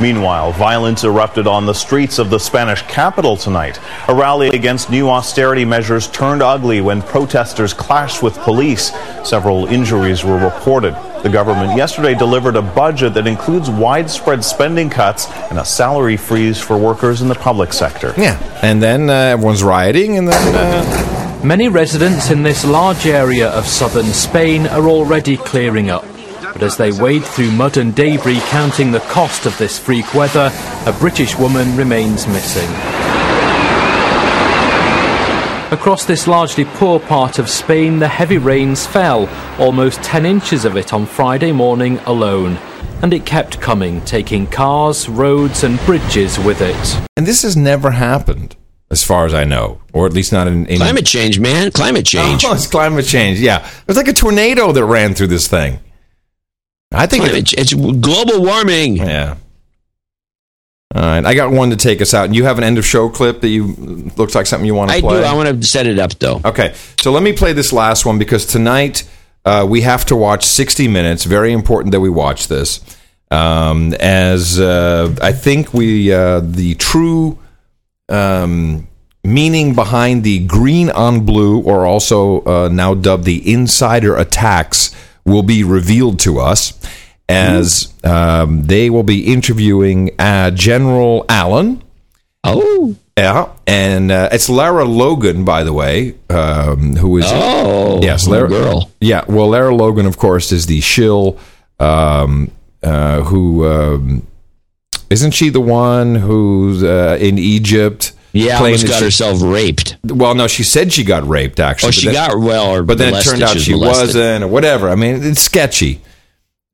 Meanwhile, violence erupted on the streets of the Spanish capital tonight. A rally against new austerity measures turned ugly when protesters clashed with police. Several injuries were reported. The government yesterday delivered a budget that includes widespread spending cuts and a salary freeze for workers in the public sector. Yeah, and then uh, everyone's rioting, and then uh, Many residents in this large area of southern Spain are already clearing up. But as they wade through mud and debris counting the cost of this freak weather, a British woman remains missing. Across this largely poor part of Spain, the heavy rains fell, almost 10 inches of it on Friday morning alone. And it kept coming, taking cars, roads, and bridges with it. and this has never happened, as far as I know, or at least not in, in Climate change, man. Climate change. <laughs> Oh, it's climate change. Yeah, it was like a tornado that ran through this thing. I think Climate- it's global warming. Yeah. All right, I got one to take us out. And you have an end of show clip that you looks like something you want to I play. I do. I want to set it up though. Okay, so let me play this last one because tonight uh, we have to watch 60 Minutes. Very important that we watch this. Um, as uh, I think we uh, the true um, meaning behind the green on blue, or also uh, now dubbed the insider attacks, will be revealed to us as um, they will be interviewing uh, General Allen. Oh. Yeah, and uh, it's Lara Logan, by the way, um, who is Oh, yes, Lara girl. Yeah, well, Lara Logan, of course, is the shill um, uh, who um, isn't she the one who's uh, in Egypt? Yeah, claimed almost got she- herself raped. Well, no, she said she got raped. Actually, Oh, but she then- got well, or but then it turned out She was she molested. wasn't, or whatever. I mean, it's sketchy,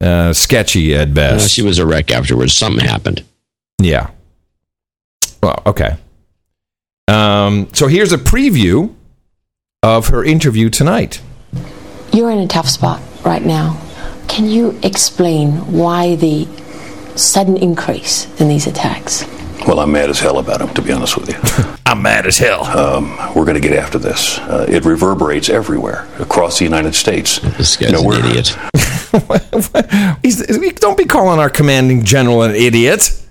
uh, sketchy at best. she was a wreck afterwards. Something happened. Yeah. Well, okay. Um, so here's a preview of her interview tonight. You're in a tough spot right now. Can you explain why the sudden increase in these attacks? Well, I'm mad as hell about him, to be honest with you. <laughs> I'm mad as hell. Um, we're going to get after this. Uh, it reverberates everywhere across the United States. This guy's an idiot. <laughs> He's, don't be calling our commanding general an idiot.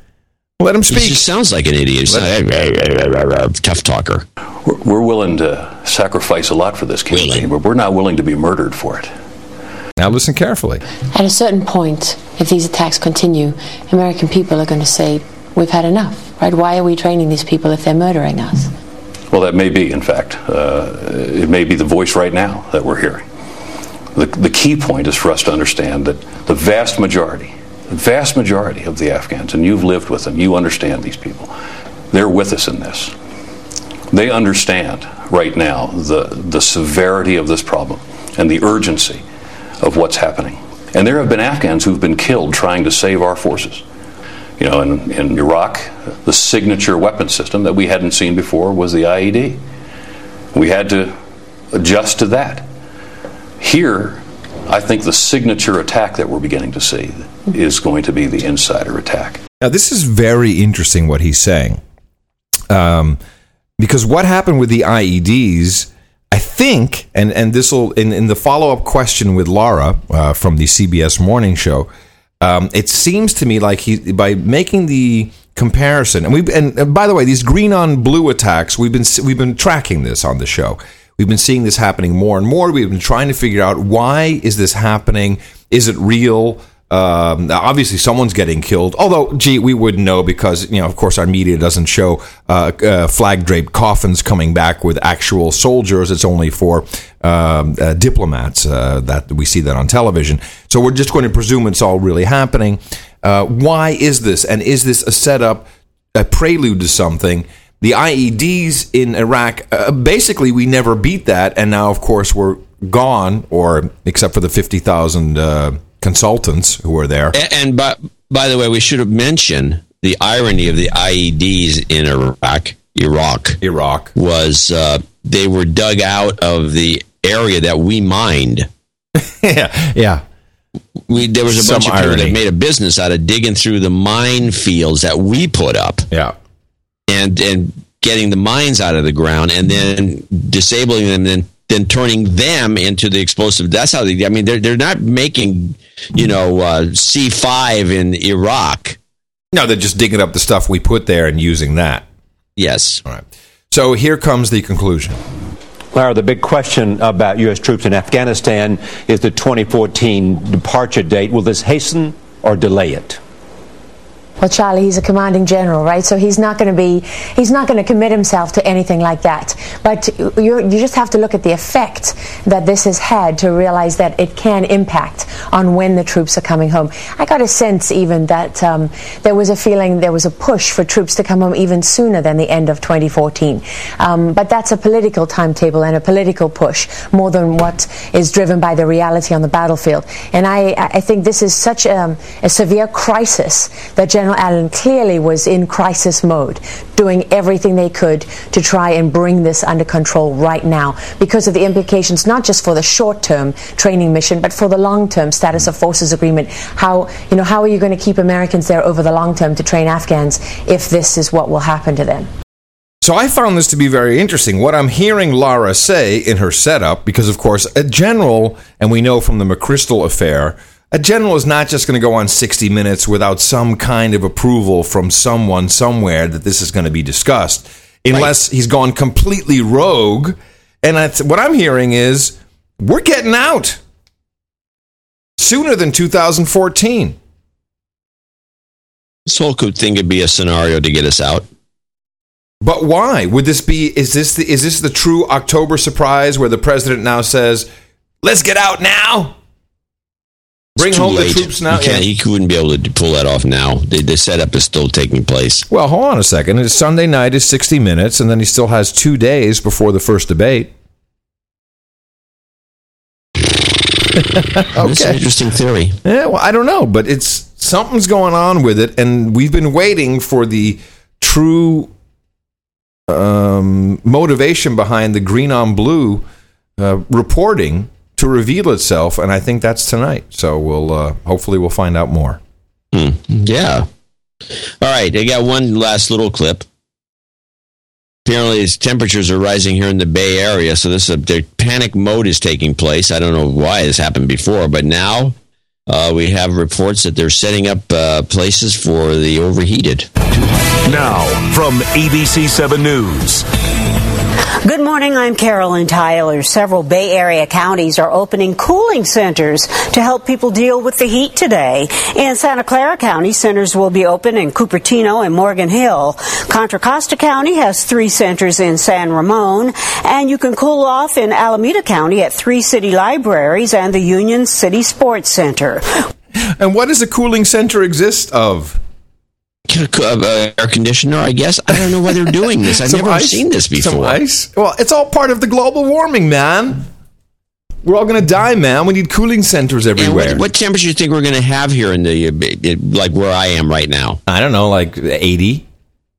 Let him He speak. just sounds like an idiot. Not- tough talker. We're, we're willing to sacrifice a lot for this campaign, but we're not willing to be murdered for it. Now listen carefully. At a certain point, if these attacks continue, American people are going to say, we've had enough, right? Why are we training these people if they're murdering us? Well, that may be, in fact. Uh, it may be the voice right now that we're hearing. The, the key point is for us to understand that the vast majority, the vast majority of the Afghans, and you've lived with them, you understand these people, they're with us in this. They understand right now the, the severity of this problem and the urgency of what's happening. And there have been Afghans who've been killed trying to save our forces. You know, in, in Iraq, the signature weapon system that we hadn't seen before was the IED. We had to adjust to that. Here, I think the signature attack that we're beginning to see is going to be the insider attack. Now, this is very interesting what he's saying. Um, because what happened with the IEDs, I think, and, and this will, in, in the follow up question with Lara uh, from the CBS morning show, um, it seems to me like he, by making the comparison, and we, and, and by the way, these green on blue attacks, we've been, we've been tracking this on the show. We've been seeing this happening more and more. We've been trying to figure out why is this happening? Is it real? Um, obviously, someone's getting killed. Although, gee, we wouldn't know because you know, of course, our media doesn't show uh, uh, flag draped coffins coming back with actual soldiers. It's only for um, uh, diplomats uh, that we see that on television. So we're just going to presume it's all really happening. Uh, why is this? And is this a setup, a prelude to something? The IEDs in Iraq, uh, basically, we never beat that, and now, of course, we're gone, or except for the fifty thousand consultants who were there. A- And by, by the way, we should have mentioned the irony of the IEDs in Iraq. Iraq. Iraq was uh, they were dug out of the area that we mined. <laughs> yeah, yeah. We, there was a Some bunch of people irony. that made a business out of digging through the mine fields that we put up. Yeah. And and getting the mines out of the ground and then disabling them and then then turning them into the explosive. That's how they. I mean, they're they're not making you know uh, C five in Iraq. No, they're just digging up the stuff we put there and using that. Yes. All right. So here comes the conclusion. Lara, the big question about U.S. troops in Afghanistan is the 2014 departure date. Will this hasten or delay it? Well, Charlie, he's a commanding general, right? So he's not going to be, he's not going to commit himself to anything like that. But you just have to look at the effect that this has had to realize that it can impact on when the troops are coming home. I got a sense even that um, there was a feeling, there was a push for troops to come home even sooner than the end of 2014. Um, but that's a political timetable and a political push more than what is driven by the reality on the battlefield. And I, I think this is such a, a severe crisis that General Allen clearly was in crisis mode, doing everything they could to try and bring this under control right now because of the implications not just for the short-term training mission, but for the long-term status of forces agreement. How you know how are you going to keep Americans there over the long term to train Afghans if this is what will happen to them? So I found this to be very interesting. What I'm hearing Lara say in her setup, because of course a general, and we know from the McChrystal affair, a general is not just going to go on 60 Minutes without some kind of approval from someone somewhere that this is going to be discussed, unless he's gone completely rogue. And that's, what I'm hearing is we're getting out sooner than 2014. This whole could thing could be a scenario to get us out. But why would this be? Is this the, is this the true October surprise where the president now says, "Let's get out now"? Bring home late. the troops now. He, can't, he wouldn't be able to pull that off now. The, the setup is still taking place. Well, hold on a second. It's Sunday night is sixty minutes, and then he still has two days before the first debate. <laughs> That's an interesting theory. Yeah, well, I don't know, but it's something's going on with it, and we've been waiting for the true um, motivation behind the green on blue uh, reporting to reveal itself, and I think that's tonight. So we'll uh, hopefully we'll find out more. Hmm. Yeah. All right. I got one last little clip. Apparently, its temperatures are rising here in the Bay Area, so this is a, the panic mode is taking place. I don't know why this happened before, but now Uh, we have reports that they're setting up uh, places for the overheated. Now, from ABC 7 News. Good morning. I'm Carolyn Tyler. Several Bay Area counties are opening cooling centers to help people deal with the heat today. In Santa Clara County, centers will be open in Cupertino and Morgan Hill. Contra Costa County has three centers in San Ramon, and you can cool off in Alameda County at three city libraries and the Union City Sports Center. And what does a cooling center exist of? Air conditioner, I guess. I don't know why they're doing this. I've never ice? seen this before. Some ice? Well, it's all part of the global warming, man. We're all going to die, man. We need cooling centers everywhere. what, what temperature do you think we're going to have here in the uh, like where I am right now? I don't know, like 80,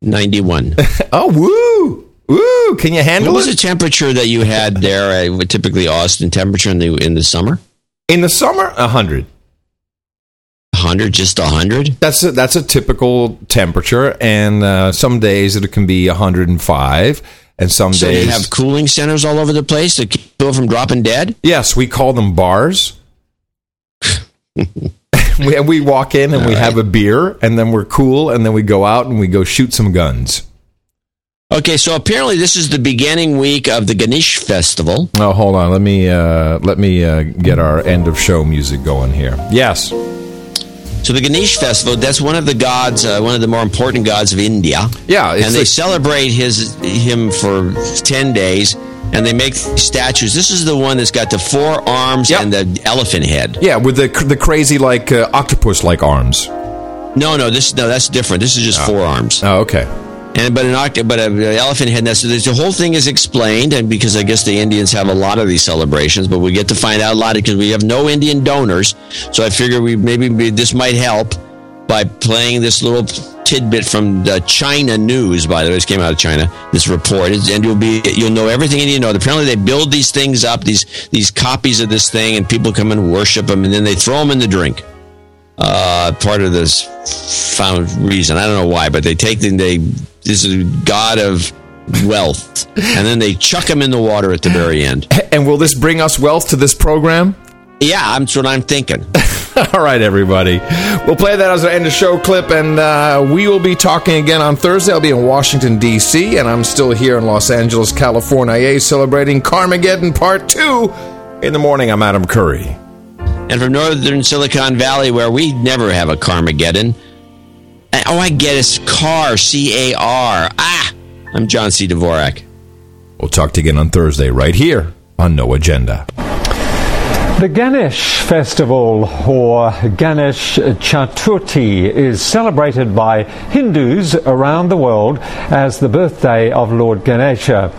91. <laughs> oh, woo, woo! Can you handle it? what was the temperature that you had there? Uh, typically Austin temperature in the in the summer. In the summer, hundred. Hundred, just hundred. That's a, that's a typical temperature, and uh, some days it can be hundred and five, and some So days you have cooling centers all over the place to keep people from dropping dead. Yes, we call them bars. <laughs> we, we walk in and we have a beer, and then we're cool, and then we go out and we go shoot some guns. Okay, so apparently this is the beginning week of the Ganesh Festival. Oh, hold on. Let me uh, let me uh, get our end of show music going here. Yes. So the Ganesh Festival, that's one of the gods, uh, one of the more important gods of India. Yeah, and they like- celebrate his him for ten days, and they make statues. This is the one that's got the four arms and the elephant head. Yeah, with the the crazy like uh, octopus like arms. No, no, this no, that's different. This is just four arms. Oh, okay. And but an oct- but an elephant head. That's the whole thing is explained, and because I guess the Indians have a lot of these celebrations, but we get to find out a lot because we have no Indian donors. So I figure we maybe we, this might help by playing this little tidbit from the China News. By the way, this came out of China. This report, and you'll be you'll know everything you need to know. Apparently, they build these things up, these these copies of this thing, and people come and worship them, and then they throw them in the drink uh, part of this found reason. I don't know why, but they take the they this is god of wealth, and then they chuck him in the water at the very end. <laughs> And will this bring us wealth to this program? Yeah, that's what I'm thinking. <laughs> All right, everybody. We'll play that as an end of show clip, and uh, we will be talking again on Thursday. I'll be in Washington, D.C., and I'm still here in Los Angeles, California, celebrating Carmageddon Part 2. In the morning, I'm Adam Curry. And from northern Silicon Valley, where we never have a Carmageddon. Oh, I get it's car, C A R. Ah, I'm John C. Dvorak. We'll talk to you again on Thursday, right here on No Agenda. The Ganesh Festival, or Ganesh Chaturthi, is celebrated by Hindus around the world as the birthday of Lord Ganesha.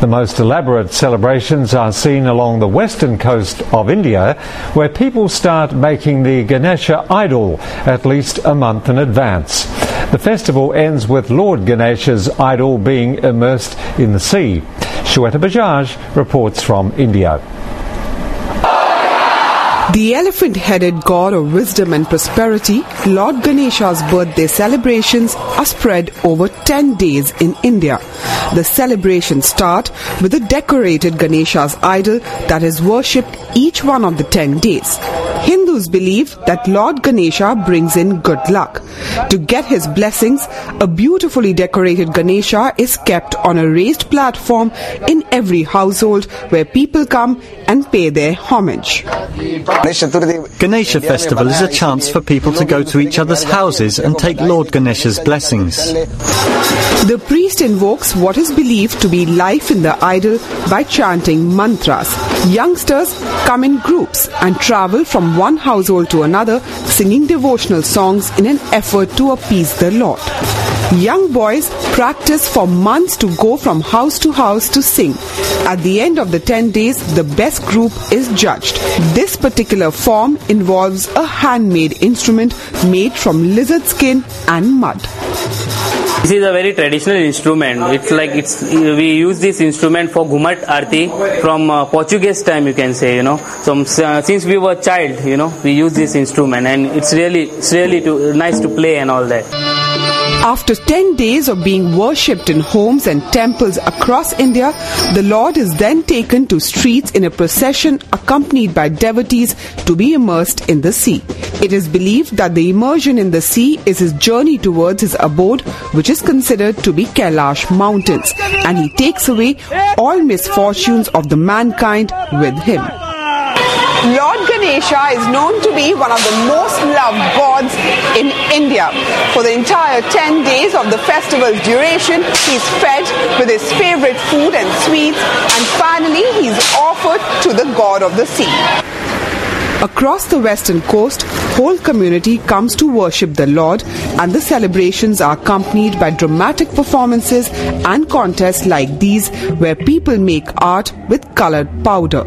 The most elaborate celebrations are seen along the western coast of India, where people start making the Ganesha idol at least a month in advance. The festival ends with Lord Ganesha's idol being immersed in the sea. Shweta Bajaj reports from India. The elephant headed god of wisdom and prosperity, Lord Ganesha's birthday celebrations are spread over 10 days in India. The celebrations start with a decorated Ganesha's idol that is worshipped each one of the 10 days. Hindus believe that Lord Ganesha brings in good luck. To get his blessings, a beautifully decorated Ganesha is kept on a raised platform in every household where people come and pay their homage. Ganesha Festival is a chance for people to go to each other's houses and take Lord Ganesha's blessings. The priest invokes what is believed to be life in the idol by chanting mantras. Youngsters come in groups and travel from one household to another singing devotional songs in an effort to appease the Lord. Young boys practice for months to go from house to house to sing. At the end of the 10 days, the best group is judged. This particular form involves a handmade instrument made from lizard skin and mud. This is a very traditional instrument. It's like it's we use this instrument for Ghumat Arti from uh, Portuguese time, you can say. You know, so uh, since we were child, you know, we use this instrument, and it's really it's really to, nice to play and all that. After 10 days of being worshipped in homes and temples across India, the Lord is then taken to streets in a procession accompanied by devotees to be immersed in the sea. It is believed that the immersion in the sea is his journey towards his abode, which is considered to be Kailash mountains, and he takes away all misfortunes of the mankind with him. Lord Ganesha is known to be one of the most loved gods in India. For the entire 10 days of the festival's duration, he's fed with his favorite food and sweets, and finally, he's offered to the god of the sea. Across the western coast, whole community comes to worship the Lord and the celebrations are accompanied by dramatic performances and contests like these where people make art with colored powder.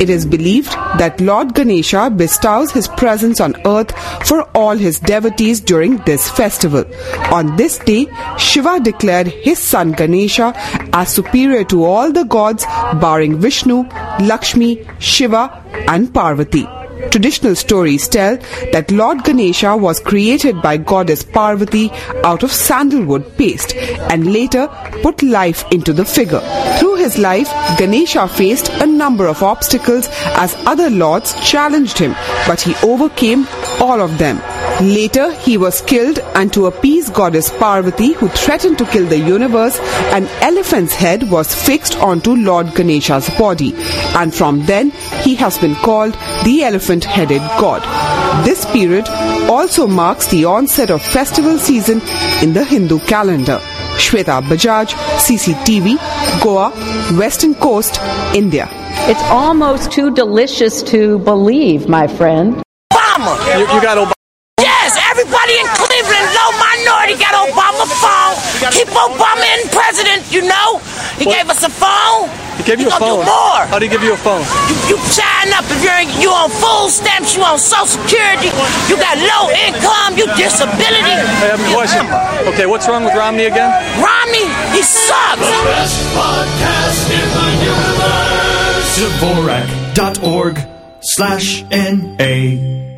It is believed that Lord Ganesha bestows his presence on earth for all his devotees during this festival. On this day, Shiva declared his son Ganesha as superior to all the gods barring Vishnu, Lakshmi, Shiva and Parvati. Traditional stories tell that Lord Ganesha was created by goddess Parvati out of sandalwood paste and later put life into the figure. Through his life, Ganesha faced a number of obstacles as other lords challenged him, but he overcame all of them. Later, he was killed, and to appease goddess Parvati, who threatened to kill the universe, an elephant's head was fixed onto Lord Ganesha's body, and from then he has been called the elephant headed god. This period also marks the onset of festival season in the Hindu calendar. Shweta Bajaj, CCTV, Goa, Western Coast, India. It's almost too delicious to believe, my friend. Obama. You, you got Obama. Yes, everybody in Cleveland, low minority, got Obama phone. Keep Obama in president, you know. He What? gave us a phone. He gave you a phone. Do more. How do you give you a phone? You, you sign up if you're in, you on full stamps, you on Social Security, you got low income, you disability. I have a question. Okay, what's wrong with Romney again? Romney, he sucks. Dvorak.org slash N-A.